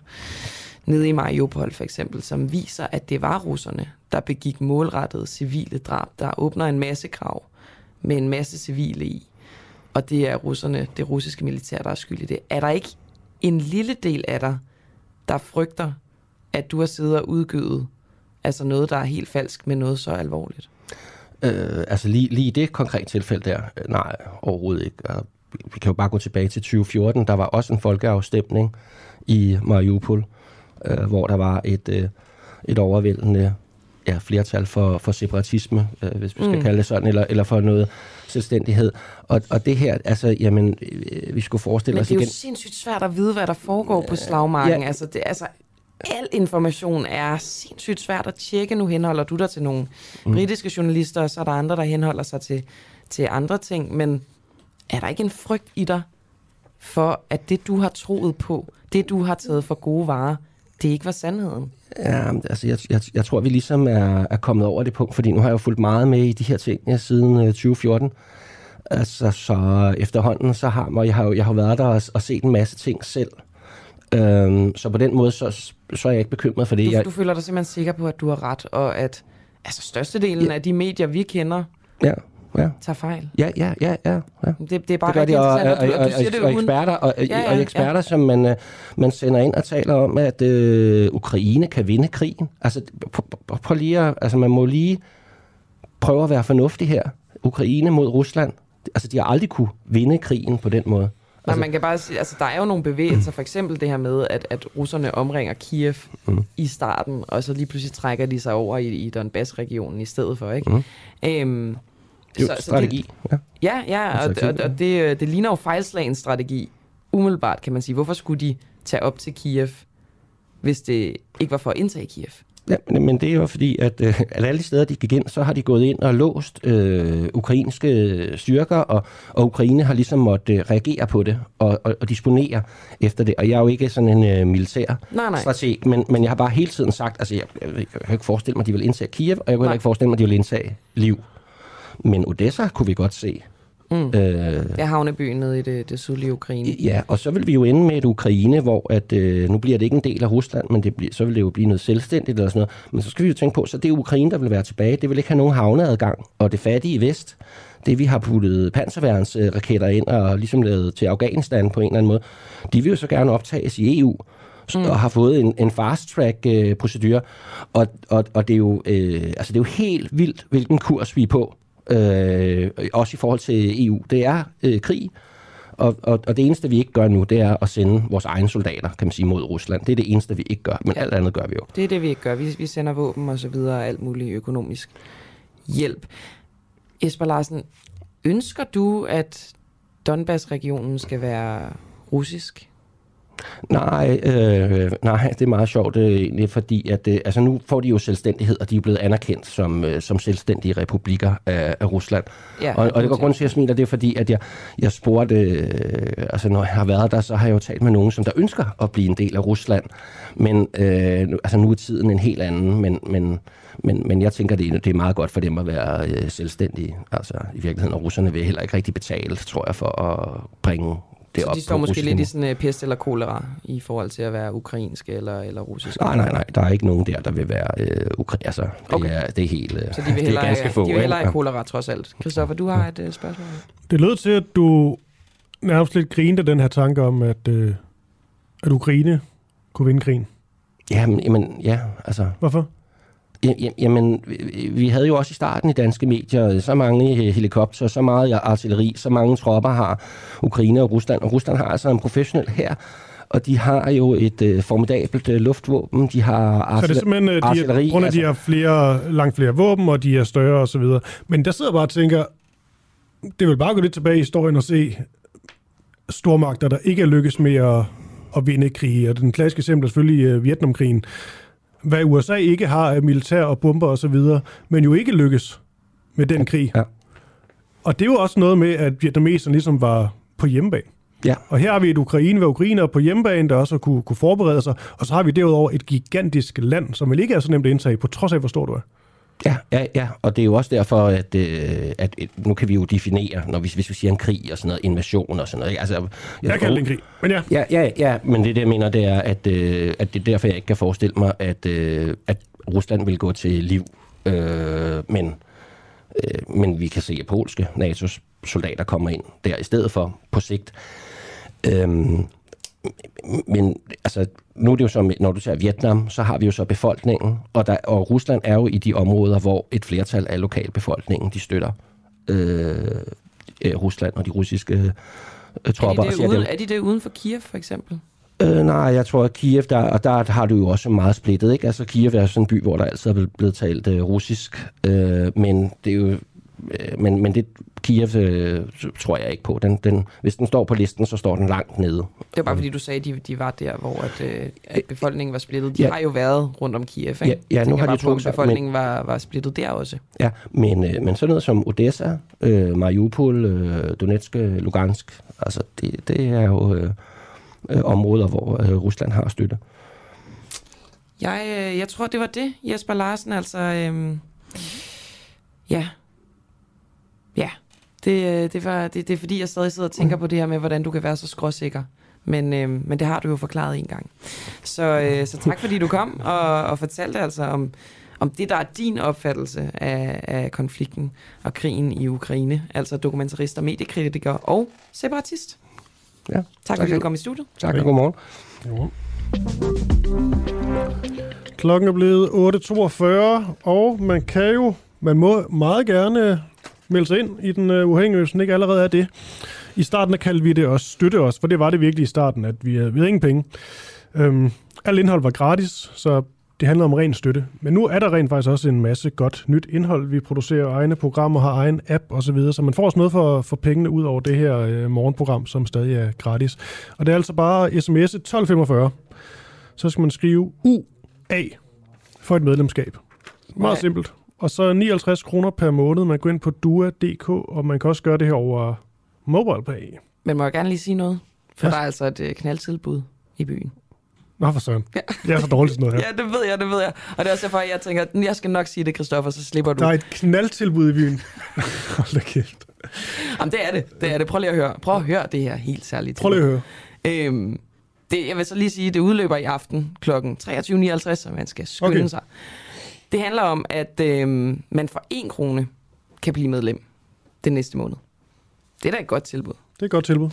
nede i Mariupol for eksempel, som viser, at det var russerne, der begik målrettede civile drab, der åbner en masse krav med en masse civile i, og det er russerne, det russiske militær, der er skyld i det. Er der ikke en lille del af dig, der frygter, at du har siddet og udgivet altså noget, der er helt falsk med noget så alvorligt? Øh, altså lige, lige i det konkrete tilfælde der, øh, nej, overhovedet ikke. Vi kan jo bare gå tilbage til 2014. Der var også en folkeafstemning i Mariupol, øh, hvor der var et, øh, et overvældende ja, flertal for, for separatisme, øh, hvis vi skal Mm. kalde det sådan, eller, eller for noget selvstændighed. Og, og det her, altså, jamen, øh, vi skulle forestille Men os det er jo igen... sindssygt svært at vide, hvad der foregår på slagmarken. ja. Altså, det, altså, al information er sindssygt svært at tjekke. Nu henholder du dig til nogle mm. britiske journalister, og så er der andre, der henholder sig til, til andre ting. Men er der ikke en frygt i dig for, at det, du har troet på, det, du har taget for gode varer, det ikke var sandheden? Ja, altså, jeg, jeg, jeg tror, vi ligesom er, er kommet over det punkt, fordi nu har jeg jo fulgt meget med i de her ting ja, siden øh, 2014. Altså, så efterhånden, så har jeg, jeg har, jo- jeg har været der og, og set en masse ting selv. Øhm, så på den måde, så, så er jeg ikke bekymret for det. Du, Jeg, du føler dig simpelthen sikker på, at du har ret, og at altså, størstedelen af de medier, vi kender, ja, ja. tager fejl. Ja, ja, ja, ja. ja. Det, det er bare det gør de, og, og, og, og, og eksperter, og, Ja, ja, ja, ja, og eksperter ja. som man, øh, man sender ind og taler om, at øh, Ukraine kan vinde krigen. Altså, prøv, lige at, altså, man må lige prøve at være fornuftig her. Ukraine mod Rusland. Altså, de har aldrig kunne vinde krigen på den måde. Altså, Altså, man kan bare sige, altså der er jo nogle bevægelser, for eksempel det her med, at, at russerne omringer Kiev mm. i starten, og så lige pludselig trækker de sig over i, i Donbass-regionen i stedet for, ikke? Mm. Øhm, Det er jo strategi. Det, ja, ja, ja og, og, og det, øh, det ligner jo fejlslagen strategi. Umiddelbart, kan man sige. Hvorfor skulle de tage op til Kiev, hvis det ikke var for at indtage Kiev? Ja, men, men det er jo fordi, at, øh, at alle de steder, de gik ind, så har de gået ind og låst øh, ukrainske styrker, og, og Ukraine har ligesom måttet øh, reagere på det og, og, og disponere efter det. Og jeg er jo ikke sådan en øh, militær nej, nej. strateg, men, men jeg har bare hele tiden sagt, altså jeg, jeg, jeg kan ikke forestille mig, at de vil indtage Kiev, og jeg kan heller ikke forestille mig, at de vil indtage Liv. Men Odessa kunne vi godt se. Mm. Øh, er havnebyen nede i det, det sydlige Ukraine. Ja, og så vil vi jo ende med et Ukraine, hvor at, øh, nu bliver det ikke en del af Rusland, men det bliver, så vil det jo blive noget selvstændigt eller sådan noget. Men så skal vi jo tænke på, så det er Ukraine, der vil være tilbage. Det vil ikke have nogen havneadgang. Og det fattige vest, det vi har puttet panserværnsraketter ind og ligesom lavet til Afghanistan på en eller anden måde, de vil jo så gerne optages i EU mm. og har fået en, en fast-track-procedure. Øh, og, og, og det, er jo, øh, altså det er jo helt vildt, hvilken kurs vi er på øh, også i forhold til EU. Det er øh, krig, og, og, og det eneste, vi ikke gør nu, det er at sende vores egne soldater, kan man sige, mod Rusland. Det er det eneste, vi ikke gør, men ja. alt andet gør vi jo. Det er det, vi ikke gør. Vi, vi sender våben og så videre, alt muligt økonomisk hjælp. Esper Larsen, ønsker du, at Donbass-regionen skal være russisk? Nej, øh, nej, det er meget sjovt øh, egentlig, fordi at, øh, altså nu får de jo selvstændighed, og de er blevet anerkendt som, øh, som selvstændige republikker af, af Rusland. Ja, og, og det går grund til, at jeg smiler, det er fordi, at jeg, jeg spurgte, øh, altså når jeg har været der, så har jeg jo talt med nogen, som der ønsker at blive en del af Rusland. Men øh, altså nu er tiden en helt anden, men, men, men, men jeg tænker, det, det er meget godt for dem at være øh, selvstændige. Altså i virkeligheden, og russerne vil heller ikke rigtig betale, tror jeg, for at bringe det så op de står måske lidt i sådan uh, pest eller kolera i forhold til at være ukrainske eller, eller russiske? Nej, nej, nej. Der er ikke nogen der, der vil være uh, ukra- altså, det, okay. er, det er helt uh, Så de vil det er ganske få. De vil hellere have kolera trods alt. Christoffer, du har et uh, spørgsmål. Det lød til, at du nærmest lidt grinede den her tanke om, at, uh, at Ukraine kunne vinde krigen. Jamen, jamen, ja, altså... Hvorfor? Jamen, vi havde jo også i starten i danske medier så mange helikopter, så meget artilleri, så mange tropper har Ukraine og Rusland. Og Rusland har altså en professionel her, og de har jo et uh, formidabelt uh, luftvåben. De har artil- Så det er simpelthen, uh, de artilleri. grund af, altså, de har flere, langt flere våben, og de er større osv. Men der sidder bare og tænker, det vil bare gå lidt tilbage i historien og se stormagter, der ikke er lykkes med at, at vinde krig. Og den klassiske eksempel er selvfølgelig uh, Vietnamkrigen hvad USA ikke har af militær og bomber osv., men jo ikke lykkes med den krig. Ja. Og det er jo også noget med, at vietnameserne ligesom var på hjemmebane. Ja. Og her har vi et Ukraine, hvor Ukraine er på hjemmebane, der også kunne, kunne forberede sig. Og så har vi derudover et gigantisk land, som vel ikke er så nemt at indtage, på trods af, hvor stor du er. Ja, ja, ja, og det er jo også derfor, at, øh, at nu kan vi jo definere, når vi, hvis vi siger en krig og sådan noget, invasion og sådan noget. Altså, jeg, jeg kalder det en krig, men ja. Ja, ja, ja, men det, det jeg mener, det er, at, øh, at det er derfor, jeg ikke kan forestille mig, at, øh, at Rusland vil gå til liv. Øh, men, øh, men vi kan se, at polske NATO's soldater kommer ind der i stedet for på sigt. Øh, men altså, nu er det jo så, når du ser Vietnam, så har vi jo så befolkningen, og, der, og Rusland er jo i de områder, hvor et flertal af lokalbefolkningen, de støtter øh, øh, Rusland og de russiske øh, tropper. Er de, det uden, er de det uden for Kiev, for eksempel? Øh, nej, jeg tror, at Kiev, der, og der har du jo også meget splittet, ikke? Altså, Kiev er sådan en by, hvor der altid er blevet talt øh, russisk, øh, men det er jo men, men det Kiev øh, tror jeg ikke på. Den, den, hvis den står på listen, så står den langt nede. Det var bare fordi, du sagde, at de, de var der, hvor at, øh, at befolkningen var splittet. De ja. har jo været rundt om Kiev, ikke? Ja, ja nu har de to... befolkningen men, var, var splittet der også. Ja, men, øh, men sådan noget som Odessa, øh, Mariupol, øh, Donetsk, Lugansk, altså det, det er jo øh, øh, områder, hvor øh, Rusland har støtte. Jeg, øh, jeg tror, det var det, Jesper Larsen. Altså, øh, ja, Ja, det, øh, det, var, det, det er fordi, jeg stadig sidder og tænker på det her med, hvordan du kan være så skråsikker. Men, øh, men det har du jo forklaret en gang. Så, øh, så tak fordi du kom og, og fortalte altså om, om det, der er din opfattelse af, af konflikten og krigen i Ukraine. Altså dokumentarist og mediekritiker og separatist. Ja, tak, tak fordi du kom i studiet. Tak og godmorgen. godmorgen. Klokken er blevet 8.42, og man kan jo, man må meget gerne melde sig ind i den uh, uafhængige, hvis den ikke allerede er det. I starten kaldte vi det også støtte os, for det var det virkelig i starten, at vi, uh, vi havde ingen penge. Um, alt indhold var gratis, så det handler om ren støtte. Men nu er der rent faktisk også en masse godt nyt indhold. Vi producerer egne programmer, har egen app osv., så, videre, så man får også noget for, for pengene ud over det her øh, morgenprogram, som stadig er gratis. Og det er altså bare sms 1245. Så skal man skrive UA for et medlemskab. Meget simpelt. Og så 59 kroner per måned. Man går ind på dua.dk, og man kan også gøre det her over MobilePay. Men må jeg gerne lige sige noget? For Ja. der er altså et øh, knaldtilbud i byen. Nå for søren. Jeg er så dårlig til noget her. [LAUGHS] Ja, det ved jeg, det ved jeg. Og det er også derfor, jeg tænker, at jeg skal nok sige det, Christoffer, så slipper du. Der er et knaldtilbud i byen. [LAUGHS] Hold da kæft. Jamen, det er det. Det er det. Prøv lige at høre. Prøv at høre det her helt særligt. Prøv lige at høre. Øhm, det, jeg vil så lige sige, at det udløber i aften kl. 23.59, så man skal skynde okay. sig. Det handler om, at øhm, man for 1 krone kan blive medlem den næste måned. Det er da et godt tilbud. Det er et godt tilbud.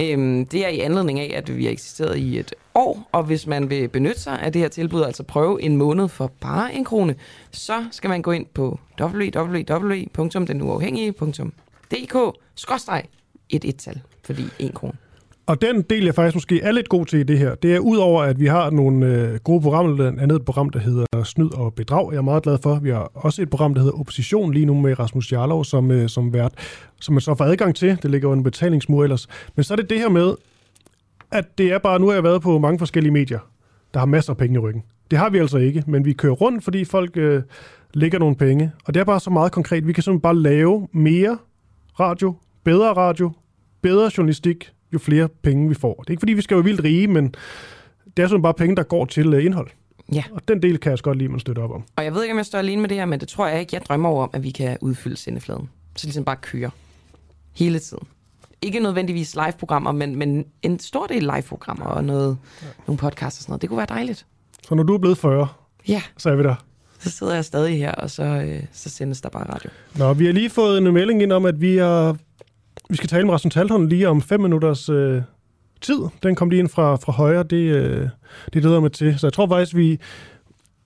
Øhm, det er i anledning af, at vi har eksisteret i et år, og hvis man vil benytte sig af det her tilbud, altså prøve en måned for bare en krone, så skal man gå ind på www.denuafhængige.dk skråstreg et et-tal, fordi en krone. Og den del, jeg faktisk måske er lidt god til i det her, det er udover, at vi har nogle øh, gode programmer, blandt andet et program, der hedder Snyd og Bedrag. Jeg er meget glad for. Vi har også et program, der hedder Opposition lige nu med Rasmus Jarlov som, øh, som vært, som man så får adgang til. Det ligger under betalingsmur ellers. Men så er det det her med, at det er bare, nu har jeg været på mange forskellige medier, der har masser af penge i ryggen. Det har vi altså ikke, men vi kører rundt, fordi folk øh, lægger nogle penge. Og det er bare så meget konkret. Vi kan simpelthen bare lave mere radio, bedre radio, bedre journalistik, jo flere penge vi får. Det er ikke fordi, vi skal være vildt rige, men det er simpelthen bare penge, der går til øh, indhold. Ja. Og den del kan jeg også godt lide, man støtter op om. Og jeg ved ikke, om jeg står alene med det her, men det tror jeg ikke. Jeg drømmer over om, at vi kan udfylde sendefladen. Så ligesom bare køre. Hele tiden. Ikke nødvendigvis live-programmer, men, men en stor del live-programmer og noget, ja. nogle podcasts og sådan noget. Det kunne være dejligt. Så når du er blevet 40, Ja, så er vi der. så sidder jeg stadig her, og så, øh, så sendes der bare radio. Nå, vi har lige fået en melding ind om, at vi, er, vi skal tale med Rasmus Talton lige om fem minutters øh, tid. Den kom lige ind fra, fra højre. Det, øh, det leder mig til. Så jeg tror faktisk, vi,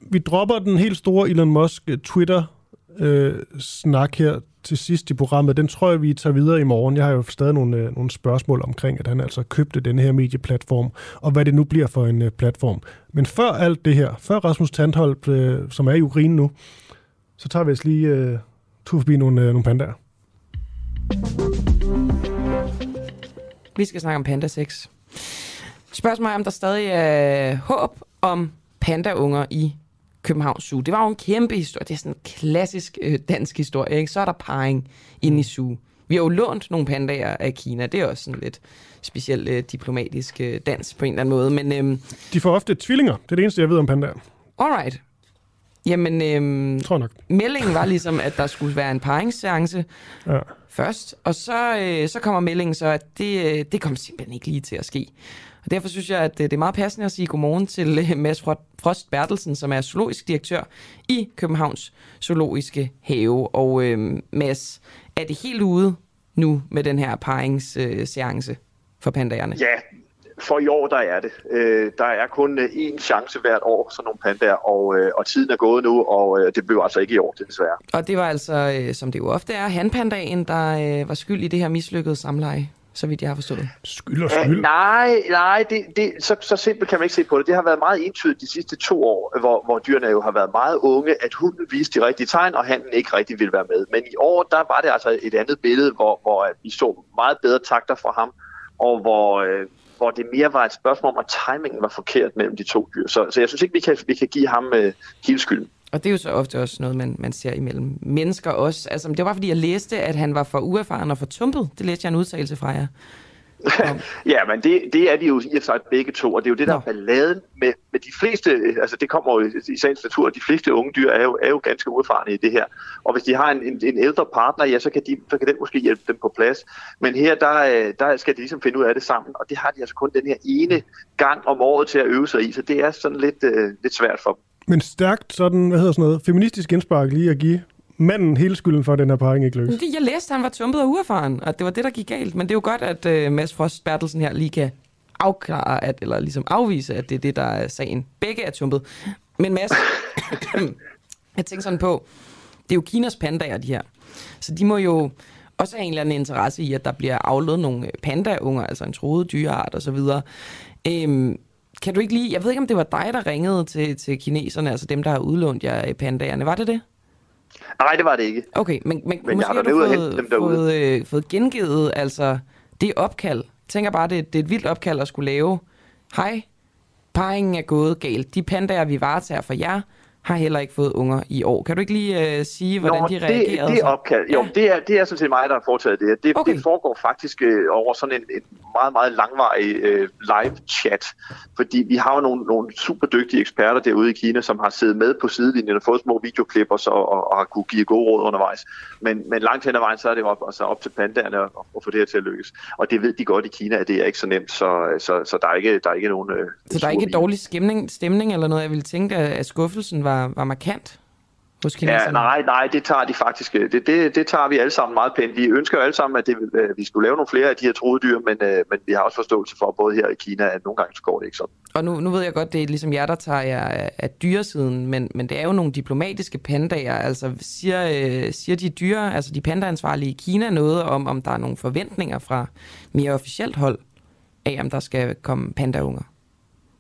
vi dropper den helt store Elon Musk øh, Twitter-snak øh, her til sidst i programmet. Den tror jeg, vi tager videre i morgen. Jeg har jo stadig nogle, øh, nogle spørgsmål omkring, at han altså købte den her medieplatform, og hvad det nu bliver for en øh, platform. Men før alt det her, før Rasmus Tandholt, øh, som er i Ukraine nu, så tager vi os lige øh, tur forbi nogle, øh, nogle pandaer. Vi skal snakke om Panda 6. Spørgsmålet er, om der stadig er håb om pandaunger i Københavns Zoo. Det var jo en kæmpe historie. Det er sådan en klassisk øh, dansk historie. Ikke? Så er der parring inde i zoo. Vi har jo lånt nogle pandaer af Kina. Det er også sådan lidt specielt øh, diplomatisk øh, dans på en eller anden måde. Men øhm, De får ofte tvillinger. Det er det eneste, jeg ved om pandaer. alright. Jamen, øhm, Tror jeg nok. meldingen var ligesom, at der skulle være en paringsseance Ja. først, og så, øh, så kommer meldingen så, at det, øh, det kommer simpelthen ikke lige til at ske. Og derfor synes jeg, at øh, det er meget passende at sige godmorgen til øh, Mads Fro- Frost Bertelsen, som er zoologisk direktør i Københavns Zoologiske Have. Og øh, Mads, er det helt ude nu med den her paringsseance for pandaerne? Ja, for i år der er det. Øh, der er kun øh, én chance hvert år, sådan nogle pandaer, og, øh, og tiden er gået nu, og øh, det blev altså ikke i år, det desværre. Og det var altså, øh, som det jo ofte er, hanpandaen, der øh, var skyld i det her mislykkede samleje, så vidt jeg har forstået. Skyld og skyld. nej, nej det, det, så, så simpelt kan man ikke se på det. Det har været meget entydigt de sidste to år, hvor, hvor dyrene jo har været meget unge, at hunden viste de rigtige tegn, og handen ikke rigtig ville være med. Men i år, der var det altså et andet billede, hvor, hvor at vi så meget bedre takter fra ham, og hvor, øh, hvor det mere var et spørgsmål om, at timingen var forkert mellem de to dyr. Så, så jeg synes ikke, vi kan, vi kan give ham øh, hele skylden. Og det er jo så ofte også noget, man, man ser imellem mennesker også. Altså, det var bare fordi, jeg læste, at han var for uerfaren og for tumpet. Det læste jeg en udtalelse fra jer. [LAUGHS] Ja, men det, det er de jo i og sig begge to, og det er jo det, der er balladen med, med de fleste, altså det kommer jo i, sagens natur, de fleste unge dyr er jo, er jo ganske uerfarne i det her. Og hvis de har en, en, en ældre partner, ja, så kan, de, så kan den måske hjælpe dem på plads. Men her, der, der skal de ligesom finde ud af det sammen, og det har de altså kun den her ene gang om året til at øve sig i, så det er sådan lidt, øh, lidt svært for dem. Men stærkt sådan, hvad hedder sådan noget, feministisk indspark lige at give manden hele skylden for, at den her parring ikke lykkes. Jeg læste, at han var tumpet og uerfaren, og det var det, der gik galt. Men det er jo godt, at uh, Mads Frost Bertelsen her lige kan afklare, at, eller ligesom afvise, at det er det, der er sagen. Begge er tumpet. Men Mads, [COUGHS] jeg tænker sådan på, det er jo Kinas pandaer, de her. Så de må jo også have en eller anden interesse i, at der bliver afledt nogle øh, pandaunger, altså en troet dyreart osv. Øhm, kan du ikke lige, jeg ved ikke, om det var dig, der ringede til, til kineserne, altså dem, der har udlånt jer øh, pandaerne. Var det det? Nej, det var det ikke. Okay, men, men, men måske har har du fået, dem fået, øh, fået gengivet altså, det opkald. Jeg tænker bare, det, det er et vildt opkald at skulle lave. Hej, parringen er gået galt. De pandaer, vi varetager for jer, har heller ikke fået unger i år. Kan du ikke lige uh, sige, hvordan Nå, de reagerede? Det, det er opkald. Jo, ja. det, er, det er sådan set mig, der har foretaget det. Det, okay. det foregår faktisk uh, over sådan en, en meget, meget langvarig uh, live-chat, fordi vi har jo nogle, nogle super dygtige eksperter derude i Kina, som har siddet med på sidelinjen og fået små videoklip og, så, og, og har kunne give gode råd undervejs. Men, men langt hen ad vejen, så er det op, altså op til pandaerne at, at få det her til at lykkes. Og det ved de godt i Kina, at det er ikke så nemt, så, så, så der, er ikke, der er ikke nogen... Uh, så der er ikke dårlig stemning, stemning eller noget? Jeg ville tænke, at skuffelsen var, var markant hos kineserne? Ja, nej, nej, det tager de faktisk. Øh, det, det, det tager vi alle sammen meget pænt. Vi ønsker jo alle sammen, at det, øh, vi skulle lave nogle flere af de her troede dyr, men, øh, men vi har også forståelse for, både her i Kina, at nogle gange så går det ikke sådan. Og nu, nu ved jeg godt, det er ligesom jer, der tager jer af, af dyresiden, men, men det er jo nogle diplomatiske pandager. Altså siger, øh, siger de dyre, altså de pandaansvarlige i Kina noget om, om der er nogle forventninger fra mere officielt hold af, om der skal komme pandaunger?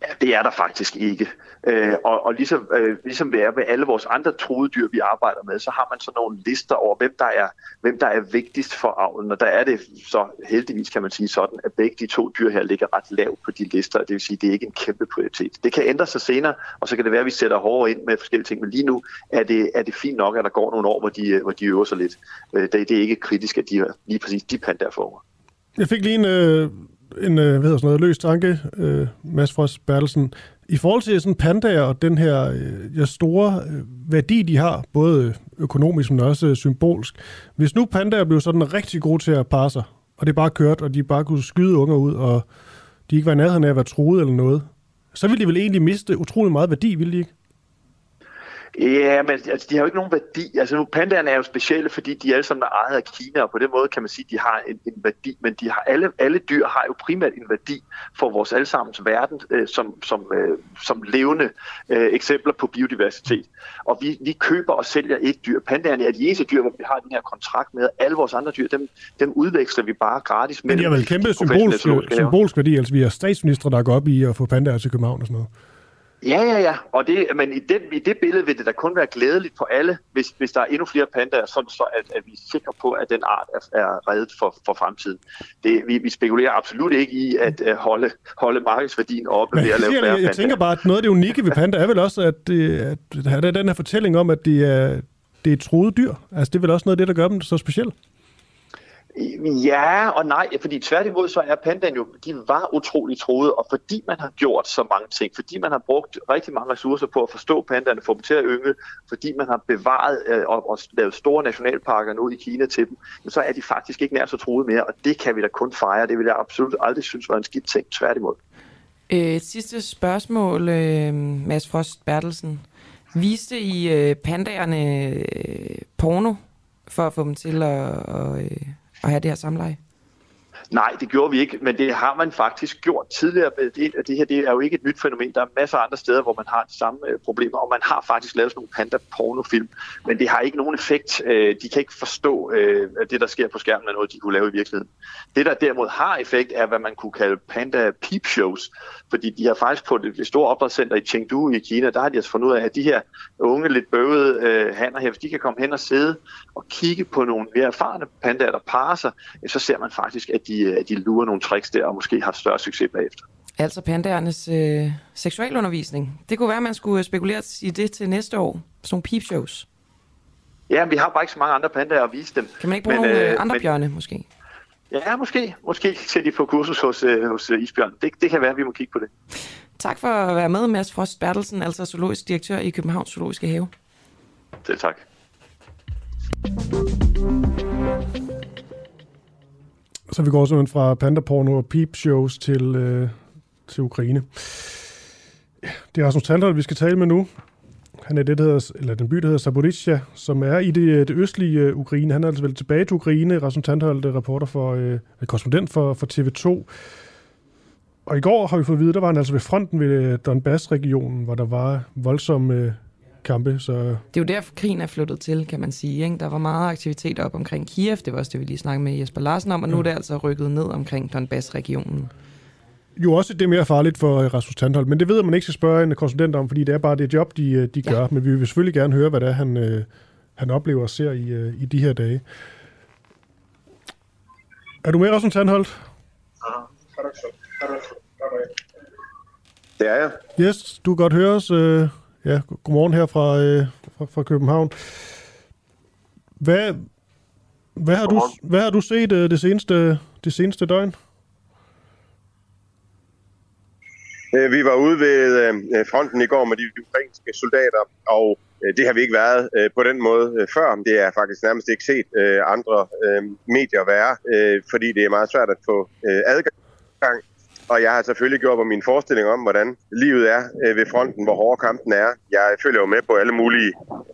Ja, det er der faktisk ikke. Øh, og og ligesom, øh, ligesom det er med alle vores andre troede dyr, vi arbejder med, så har man sådan nogle lister over, hvem der er, hvem der er vigtigst for avlen. Og der er det så heldigvis, kan man sige sådan, at begge de to dyr her ligger ret lavt på de lister. Det vil sige, at det er ikke en kæmpe prioritet. Det kan ændre sig senere, og så kan det være, at vi sætter hårdere ind med forskellige ting. Men lige nu er det, er det fint nok, at der går nogle år, hvor de, øh, hvor de øver sig lidt. Øh, det, det er ikke kritisk, at de lige præcis de pandaer får. Jeg fik lige en, øh, en øh, hvad hedder sådan noget, løs tanke, øh, Mads Frost Bertelsen. I forhold til sådan pandaer og den her øh, ja, store øh, værdi, de har, både økonomisk, men også øh, symbolsk. Hvis nu pandaer blev sådan rigtig gode til at parre sig, og det bare kørt, og de bare kunne skyde unger ud, og de ikke var i nærheden af at være troet eller noget, så ville de vel egentlig miste utrolig meget værdi, ville de ikke? Ja, men altså, de har jo ikke nogen værdi. Altså nu, pandaerne er jo specielle, fordi de alle sammen er ejet af Kina, og på den måde kan man sige, at de har en, en værdi. Men de har, alle, alle dyr har jo primært en værdi for vores allesammens verden øh, som, som, øh, som levende øh, eksempler på biodiversitet. Og vi, vi køber og sælger ikke dyr. Pandaerne er de eneste dyr, hvor vi har den her kontrakt med. Alle vores andre dyr, dem, dem udveksler vi bare gratis. Men de har vel kæmpe symbolsk, symbolsk værdi. Altså vi har statsminister, der går op i at få pandaer til København og sådan noget. Ja, ja, ja. Og det, men i, den, i det billede vil det da kun være glædeligt på alle, hvis, hvis der er endnu flere pandaer, sådan så at, at vi er sikre på, at den art er, er reddet for, for fremtiden. Det, vi, vi spekulerer absolut ikke i at uh, holde, holde markedsværdien oppe ved at lave flere [LAUGHS] jeg, jeg tænker bare, at noget af det unikke ved panda er vel også, at, det, at der er den her fortælling om, at det er, det er et troet dyr. Altså, det er vel også noget af det, der gør dem så specielt. Ja og nej, fordi tværtimod så er pandaen jo, de var utrolig troede, og fordi man har gjort så mange ting, fordi man har brugt rigtig mange ressourcer på at forstå pandaerne, få dem til at yngle, fordi man har bevaret øh, og, og lavet store nationalparker nu i Kina til dem, så er de faktisk ikke nær så troede mere, og det kan vi da kun fejre. Det vil jeg absolut aldrig synes var en skidt ting, tværtimod. Øh, et sidste spørgsmål, øh, Mads Frost Bertelsen. Viste I pandagerne pandaerne øh, porno for at få dem til at... at at have det her samleje? Nej, det gjorde vi ikke, men det har man faktisk gjort tidligere. Det, det her det er jo ikke et nyt fænomen. Der er masser af andre steder, hvor man har de samme øh, problemer, og man har faktisk lavet sådan nogle panda-pornofilm, men det har ikke nogen effekt. Øh, de kan ikke forstå, øh, at det, der sker på skærmen, er noget, de kunne lave i virkeligheden. Det, der derimod har effekt, er, hvad man kunne kalde panda-peep-shows, fordi de har faktisk på det, det store opdragscenter i Chengdu i Kina, der har de altså fundet ud af, at de her unge, lidt bøvede øh, hanner her, hvis de kan komme hen og sidde og kigge på nogle mere erfarne pandaer, der parer sig, så ser man faktisk, at de, at de lurer nogle tricks der, og måske har større succes bagefter. Altså pandaernes øh, seksualundervisning. Det kunne være, at man skulle spekulere i det til næste år. Sådan nogle peepshows. Ja, vi har bare ikke så mange andre pandaer at vise dem. Kan man ikke bruge men, nogle øh, andre men, bjørne, måske? Ja, måske. Måske skal de på kursus hos, øh, hos øh, Isbjørn. Det, det kan være, at vi må kigge på det. Tak for at være med, Mads Frost Bertelsen, altså zoologisk direktør i Københavns Zoologiske Have. Selv tak. Så vi går simpelthen fra pandaporno og peep shows til, øh, til Ukraine. Det er Rasmus Tandler, vi skal tale med nu. Han er det, der hedder, eller den by, der hedder Zaporizhia, som er i det, det østlige øh, Ukraine. Han er altså vel tilbage til Ukraine. Rasmus Tandholt, reporter for, øh, korrespondent for, for TV2. Og i går har vi fået at vide, der var han altså ved fronten ved øh, Donbass-regionen, hvor der var voldsomme øh, kampe. Så... Det er jo derfor, krigen er flyttet til, kan man sige. Ikke? Der var meget aktivitet op omkring Kiev, det var også det, vi lige snakkede med Jesper Larsen om, og nu er det altså rykket ned omkring Donbass-regionen. jo også det er mere farligt for øh, Rasmus Tandholt, men det ved man ikke skal spørge en konsulent om, fordi det er bare det job, de, øh, de ja. gør. Men vi vil selvfølgelig gerne høre, hvad det er, han, øh, han oplever og ser i, i de her dage. Er du med, Rasmus Tandholt? Det er jeg. Yes, du kan godt høre os. Øh, ja, godmorgen her fra, øh, fra, fra København. Hvad, hvad, har, du, hvad har du set øh, det, seneste, det seneste døgn? Øh, vi var ude ved øh, fronten i går med de ukrainske soldater, og øh, det har vi ikke været på den måde før. Det er faktisk nærmest ikke set andre medier være, fordi det er meget svært at få adgang. Og jeg har selvfølgelig gjort mig min forestilling om, hvordan livet er øh, ved fronten, hvor hårde kampen er. Jeg følger jo med på alle mulige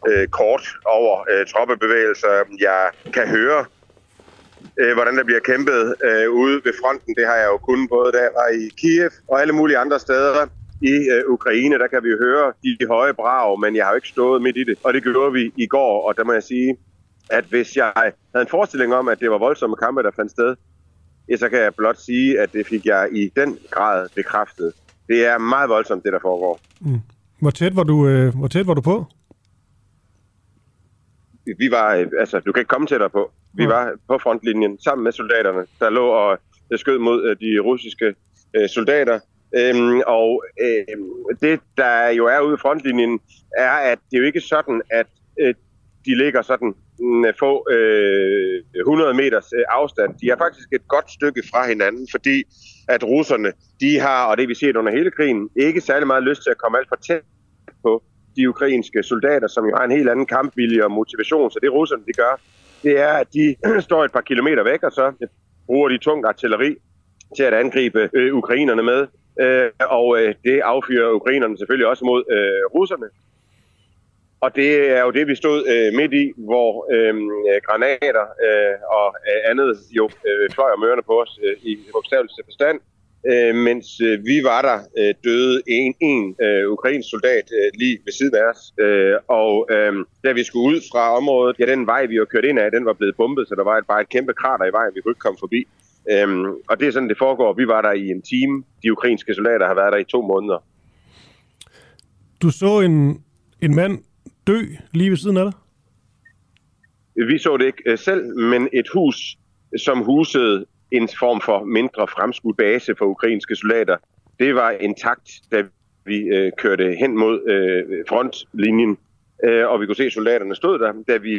øh, kort over øh, troppebevægelser. Jeg kan høre øh, hvordan der bliver kæmpet øh, ude ved fronten. Det har jeg jo kun både da jeg var i Kiev og alle mulige andre steder i øh, Ukraine. Der kan vi høre de høje brag, men jeg har jo ikke stået midt i det. Og det gjorde vi i går, og der må jeg sige, at hvis jeg havde en forestilling om, at det var voldsomme kampe, der fandt sted, ja, så kan jeg blot sige, at det fik jeg i den grad bekræftet. Det er meget voldsomt, det der foregår. Mm. Hvor tæt var du, øh, hvor tæt var du på? Vi var, øh, altså, du kan ikke komme tættere på. Vi var på frontlinjen sammen med soldaterne, der lå og skød mod øh, de russiske øh, soldater. Øhm, og øh, det, der jo er ude i frontlinjen, er, at det er jo ikke sådan, at øh, de ligger sådan mm, Øh, få øh, 100 meters øh, afstand. De er faktisk et godt stykke fra hinanden, fordi at russerne, de har, og det vi set under hele krigen, ikke særlig meget lyst til at komme alt for tæt på de ukrainske soldater, som jo har en helt anden kampvilje og motivation. Så det russerne, de gør, det er, at de [CLEARS THROAT] står et par kilometer væk, og så bruger de tungt artilleri til at angribe øh, ukrainerne med. Øh, og øh, det affyrer ukrainerne selvfølgelig også mod øh, russerne. Og det er jo det, vi stod øh, midt i, hvor øhm, øh, granater øh, og øh, andet jo øh, fløj om ørerne på os øh, i bogstaveligste forstand øh, mens øh, vi var der, øh, døde en, en øh, ukrainsk soldat øh, lige ved siden af os. Øh, og øh, da vi skulle ud fra området, ja, den vej, vi var kørt ind af, den var blevet bombet, så der var et, bare et kæmpe krater i vejen, vi kunne ikke komme forbi. Øhm, og det er sådan, det foregår. Vi var der i en time. De ukrainske soldater har været der i to måneder. Du så en, en mand dø lige ved siden af dig? Vi så det ikke øh, selv, men et hus, som husede en form for mindre fremskudt base for ukrainske soldater. Det var intakt, da vi øh, kørte hen mod øh, frontlinjen, øh, og vi kunne se, at soldaterne stod der, da vi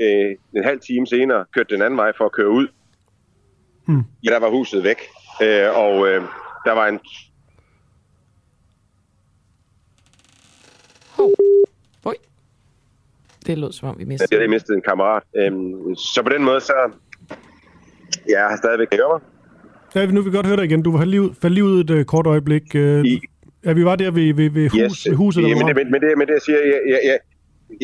øh, en halv time senere kørte den anden vej for at køre ud. Hmm. Ja, der var huset væk, øh, og øh, der var en... Oj. Det lød som om, vi mistede... Ja, det er mistet en kammerat. Øhm, så på den måde, så Ja, jeg har stadigvæk høre mig. Ja, nu vil vi godt høre dig igen. Du var lige ud, faldt lige ud et uh, kort øjeblik. Uh, I, ja, vi var der ved, ved, ved, hus, yes. huset, ja, men, det, men, det, men det siger jeg, ja, ja,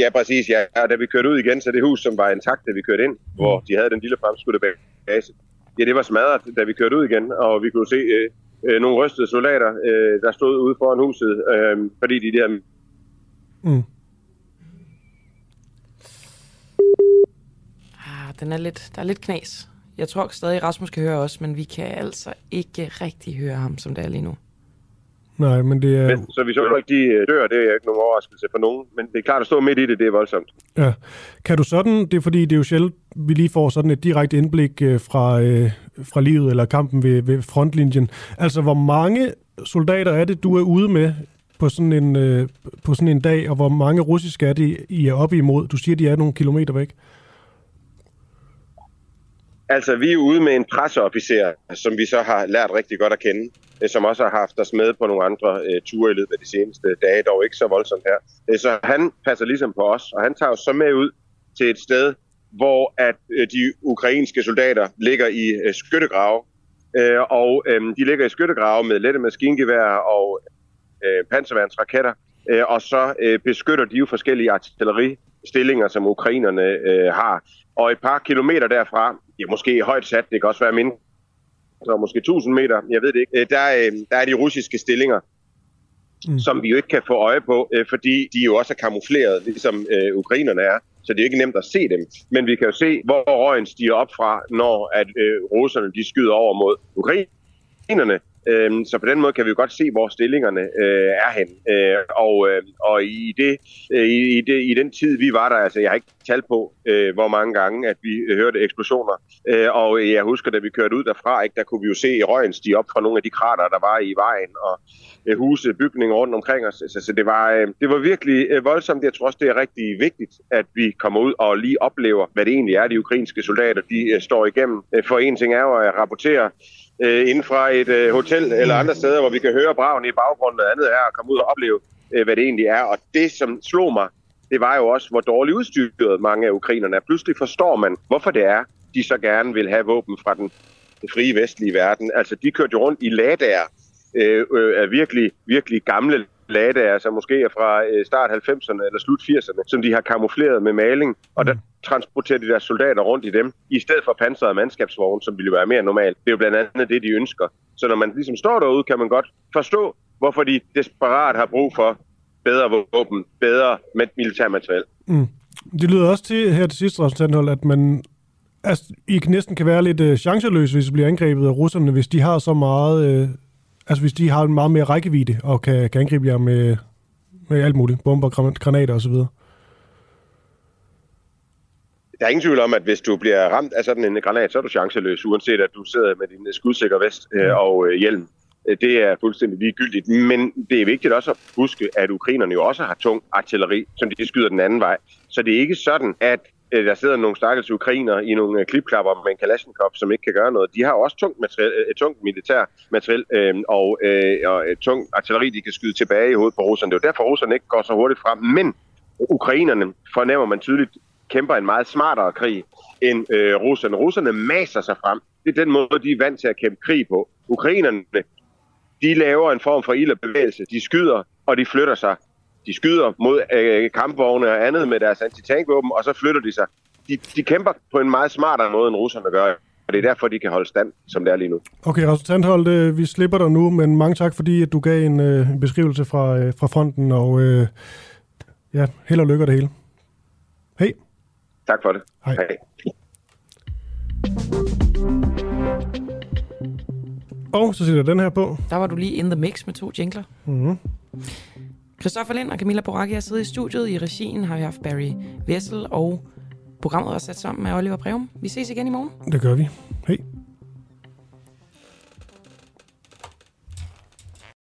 ja, præcis. Ja. ja, da vi kørte ud igen, så det hus, som var intakt, da vi kørte ind, mm. hvor de havde den lille fremskudte base, ja, det var smadret, da vi kørte ud igen, og vi kunne se øh, øh, nogle rystede soldater, øh, der stod ude foran huset, øh, fordi de der... Mm. Ah, den er lidt, der er lidt knas. Jeg tror stadig, Rasmus kan høre os, men vi kan altså ikke rigtig høre ham, som det er lige nu. Nej, men det er... Men, så vi så ikke, de øh, dør, det er ikke nogen overraskelse for nogen. Men det er klart, at stå midt i det, det er voldsomt. Ja. Kan du sådan, det er fordi, det er jo sjældent, vi lige får sådan et direkte indblik øh, fra, øh, fra livet eller kampen ved, ved frontlinjen. Altså, hvor mange soldater er det, du er ude med på sådan en, øh, på sådan en dag, og hvor mange russiske er det, I er oppe imod? Du siger, de er nogle kilometer væk. Altså, vi er ude med en presseofficer, som vi så har lært rigtig godt at kende, øh, som også har haft os med på nogle andre øh, ture i løbet af de seneste dage, dog ikke så voldsomt her. Øh, så han passer ligesom på os, og han tager os så med ud til et sted, hvor at øh, de ukrainske soldater ligger i øh, skyttegrave, øh, og øh, de ligger i skyttegrave med lette maskingevær og øh, panserværnsraketter, øh, og så øh, beskytter de jo forskellige artilleri artilleristillinger, som ukrainerne uh, har. Og et par kilometer derfra, ja, måske højt sat, det kan også være mindre, så måske 1000 meter, jeg ved det ikke, øh, der, øh, der er de russiske stillinger, mm. som vi jo ikke kan få øje på, øh, fordi de jo også er kamufleret, ligesom øh, ukrainerne er. Så det er ikke nemt at se dem. Men vi kan jo se, hvor røgen stiger op fra, når at øh, russerne de skyder over mod ukrainerne. Øhm, så på den måde kan vi jo godt se, hvor stillingerne øh, er hen. Øh, og, øh, og i, det, øh, i, det, i den tid, vi var der, altså jeg har ikke talt på, øh, hvor mange gange, at vi øh, hørte eksplosioner. Øh, og jeg husker, da vi kørte ud derfra, ikke, der kunne vi jo se røgen stige op fra nogle af de krater, der var i vejen, og Øh, huse, bygninger rundt omkring os. Så, så det, var, øh, det var virkelig øh, voldsomt. Jeg tror også, det er rigtig vigtigt, at vi kommer ud og lige oplever, hvad det egentlig er, de ukrainske soldater de øh, står igennem. Øh, for en ting er jo at rapportere øh, inden fra et øh, hotel eller andre steder, hvor vi kan høre braven i baggrunden, og andet er at komme ud og opleve, øh, hvad det egentlig er. Og det, som slog mig, det var jo også, hvor dårligt udstyret mange af ukrainerne er. Pludselig forstår man, hvorfor det er, de så gerne vil have våben fra den frie vestlige verden. Altså, de kørte jo rundt i ladager øh, øh, af virkelig, virkelig gamle ladager, som måske er fra øh, start 90'erne eller slut 80'erne, som de har kamufleret med maling, og der transporterer de deres soldater rundt i dem, i stedet for pansrede mandskabsvogne, som ville være mere normalt. Det er jo blandt andet det, de ønsker. Så når man ligesom står derude, kan man godt forstå, hvorfor de desperat har brug for bedre våben, bedre militærmateriel. Mm. Det lyder også til her til sidst, Rasmus at man altså, I næsten kan være lidt uh, chanceløse, hvis I bliver angrebet af russerne, hvis de har så meget... Uh, altså hvis de har en meget mere rækkevidde og kan, kan angribe jer med, med alt muligt. Bomber, granater osv. Der er ingen tvivl om, at hvis du bliver ramt af sådan en granat, så er du chanceløs, uanset at du sidder med din skudsikker vest øh, og øh, hjelm. Øh, det er fuldstændig ligegyldigt. Men det er vigtigt også at huske, at ukrainerne jo også har tung artilleri, som de skyder den anden vej. Så det er ikke sådan, at Øh, der sidder nogle stakkels ukrainer i nogle øh, klipklapper med en Kalashnikov, som ikke kan gøre noget. De har også tungt, materiel, et tungt militær materiel øh, og, øh, og et tungt artilleri, de kan skyde tilbage i hovedet på russerne. Det er jo derfor, russerne ikke går så hurtigt frem. Men ukrainerne fornemmer man tydeligt kæmper en meget smartere krig end øh, russerne. Russerne maser sig frem. Det er den måde, de er vant til at kæmpe krig på. Ukrainerne, de laver en form for ilderbevægelse. De skyder, og de flytter sig. De skyder mod øh, kampvogne og andet med deres antitankvåben, og så flytter de sig. De, de kæmper på en meget smartere måde, end russerne gør. Og det er derfor, de kan holde stand, som det er lige nu. Okay, Rasmus Tandholt, øh, vi slipper dig nu, men mange tak, fordi at du gav en, øh, en beskrivelse fra, øh, fra fronten, og øh, ja, held og lykke det hele. Hej. Tak for det. Hej. Hej. Og så sætter den her på. Der var du lige in the mix med to jingler. Mm-hmm. Christoffer Lind og Camilla Boracchi har siddet i studiet. I regien har vi haft Barry Vessel, og programmet er sat sammen med Oliver Breum. Vi ses igen i morgen. Det gør vi. Hej.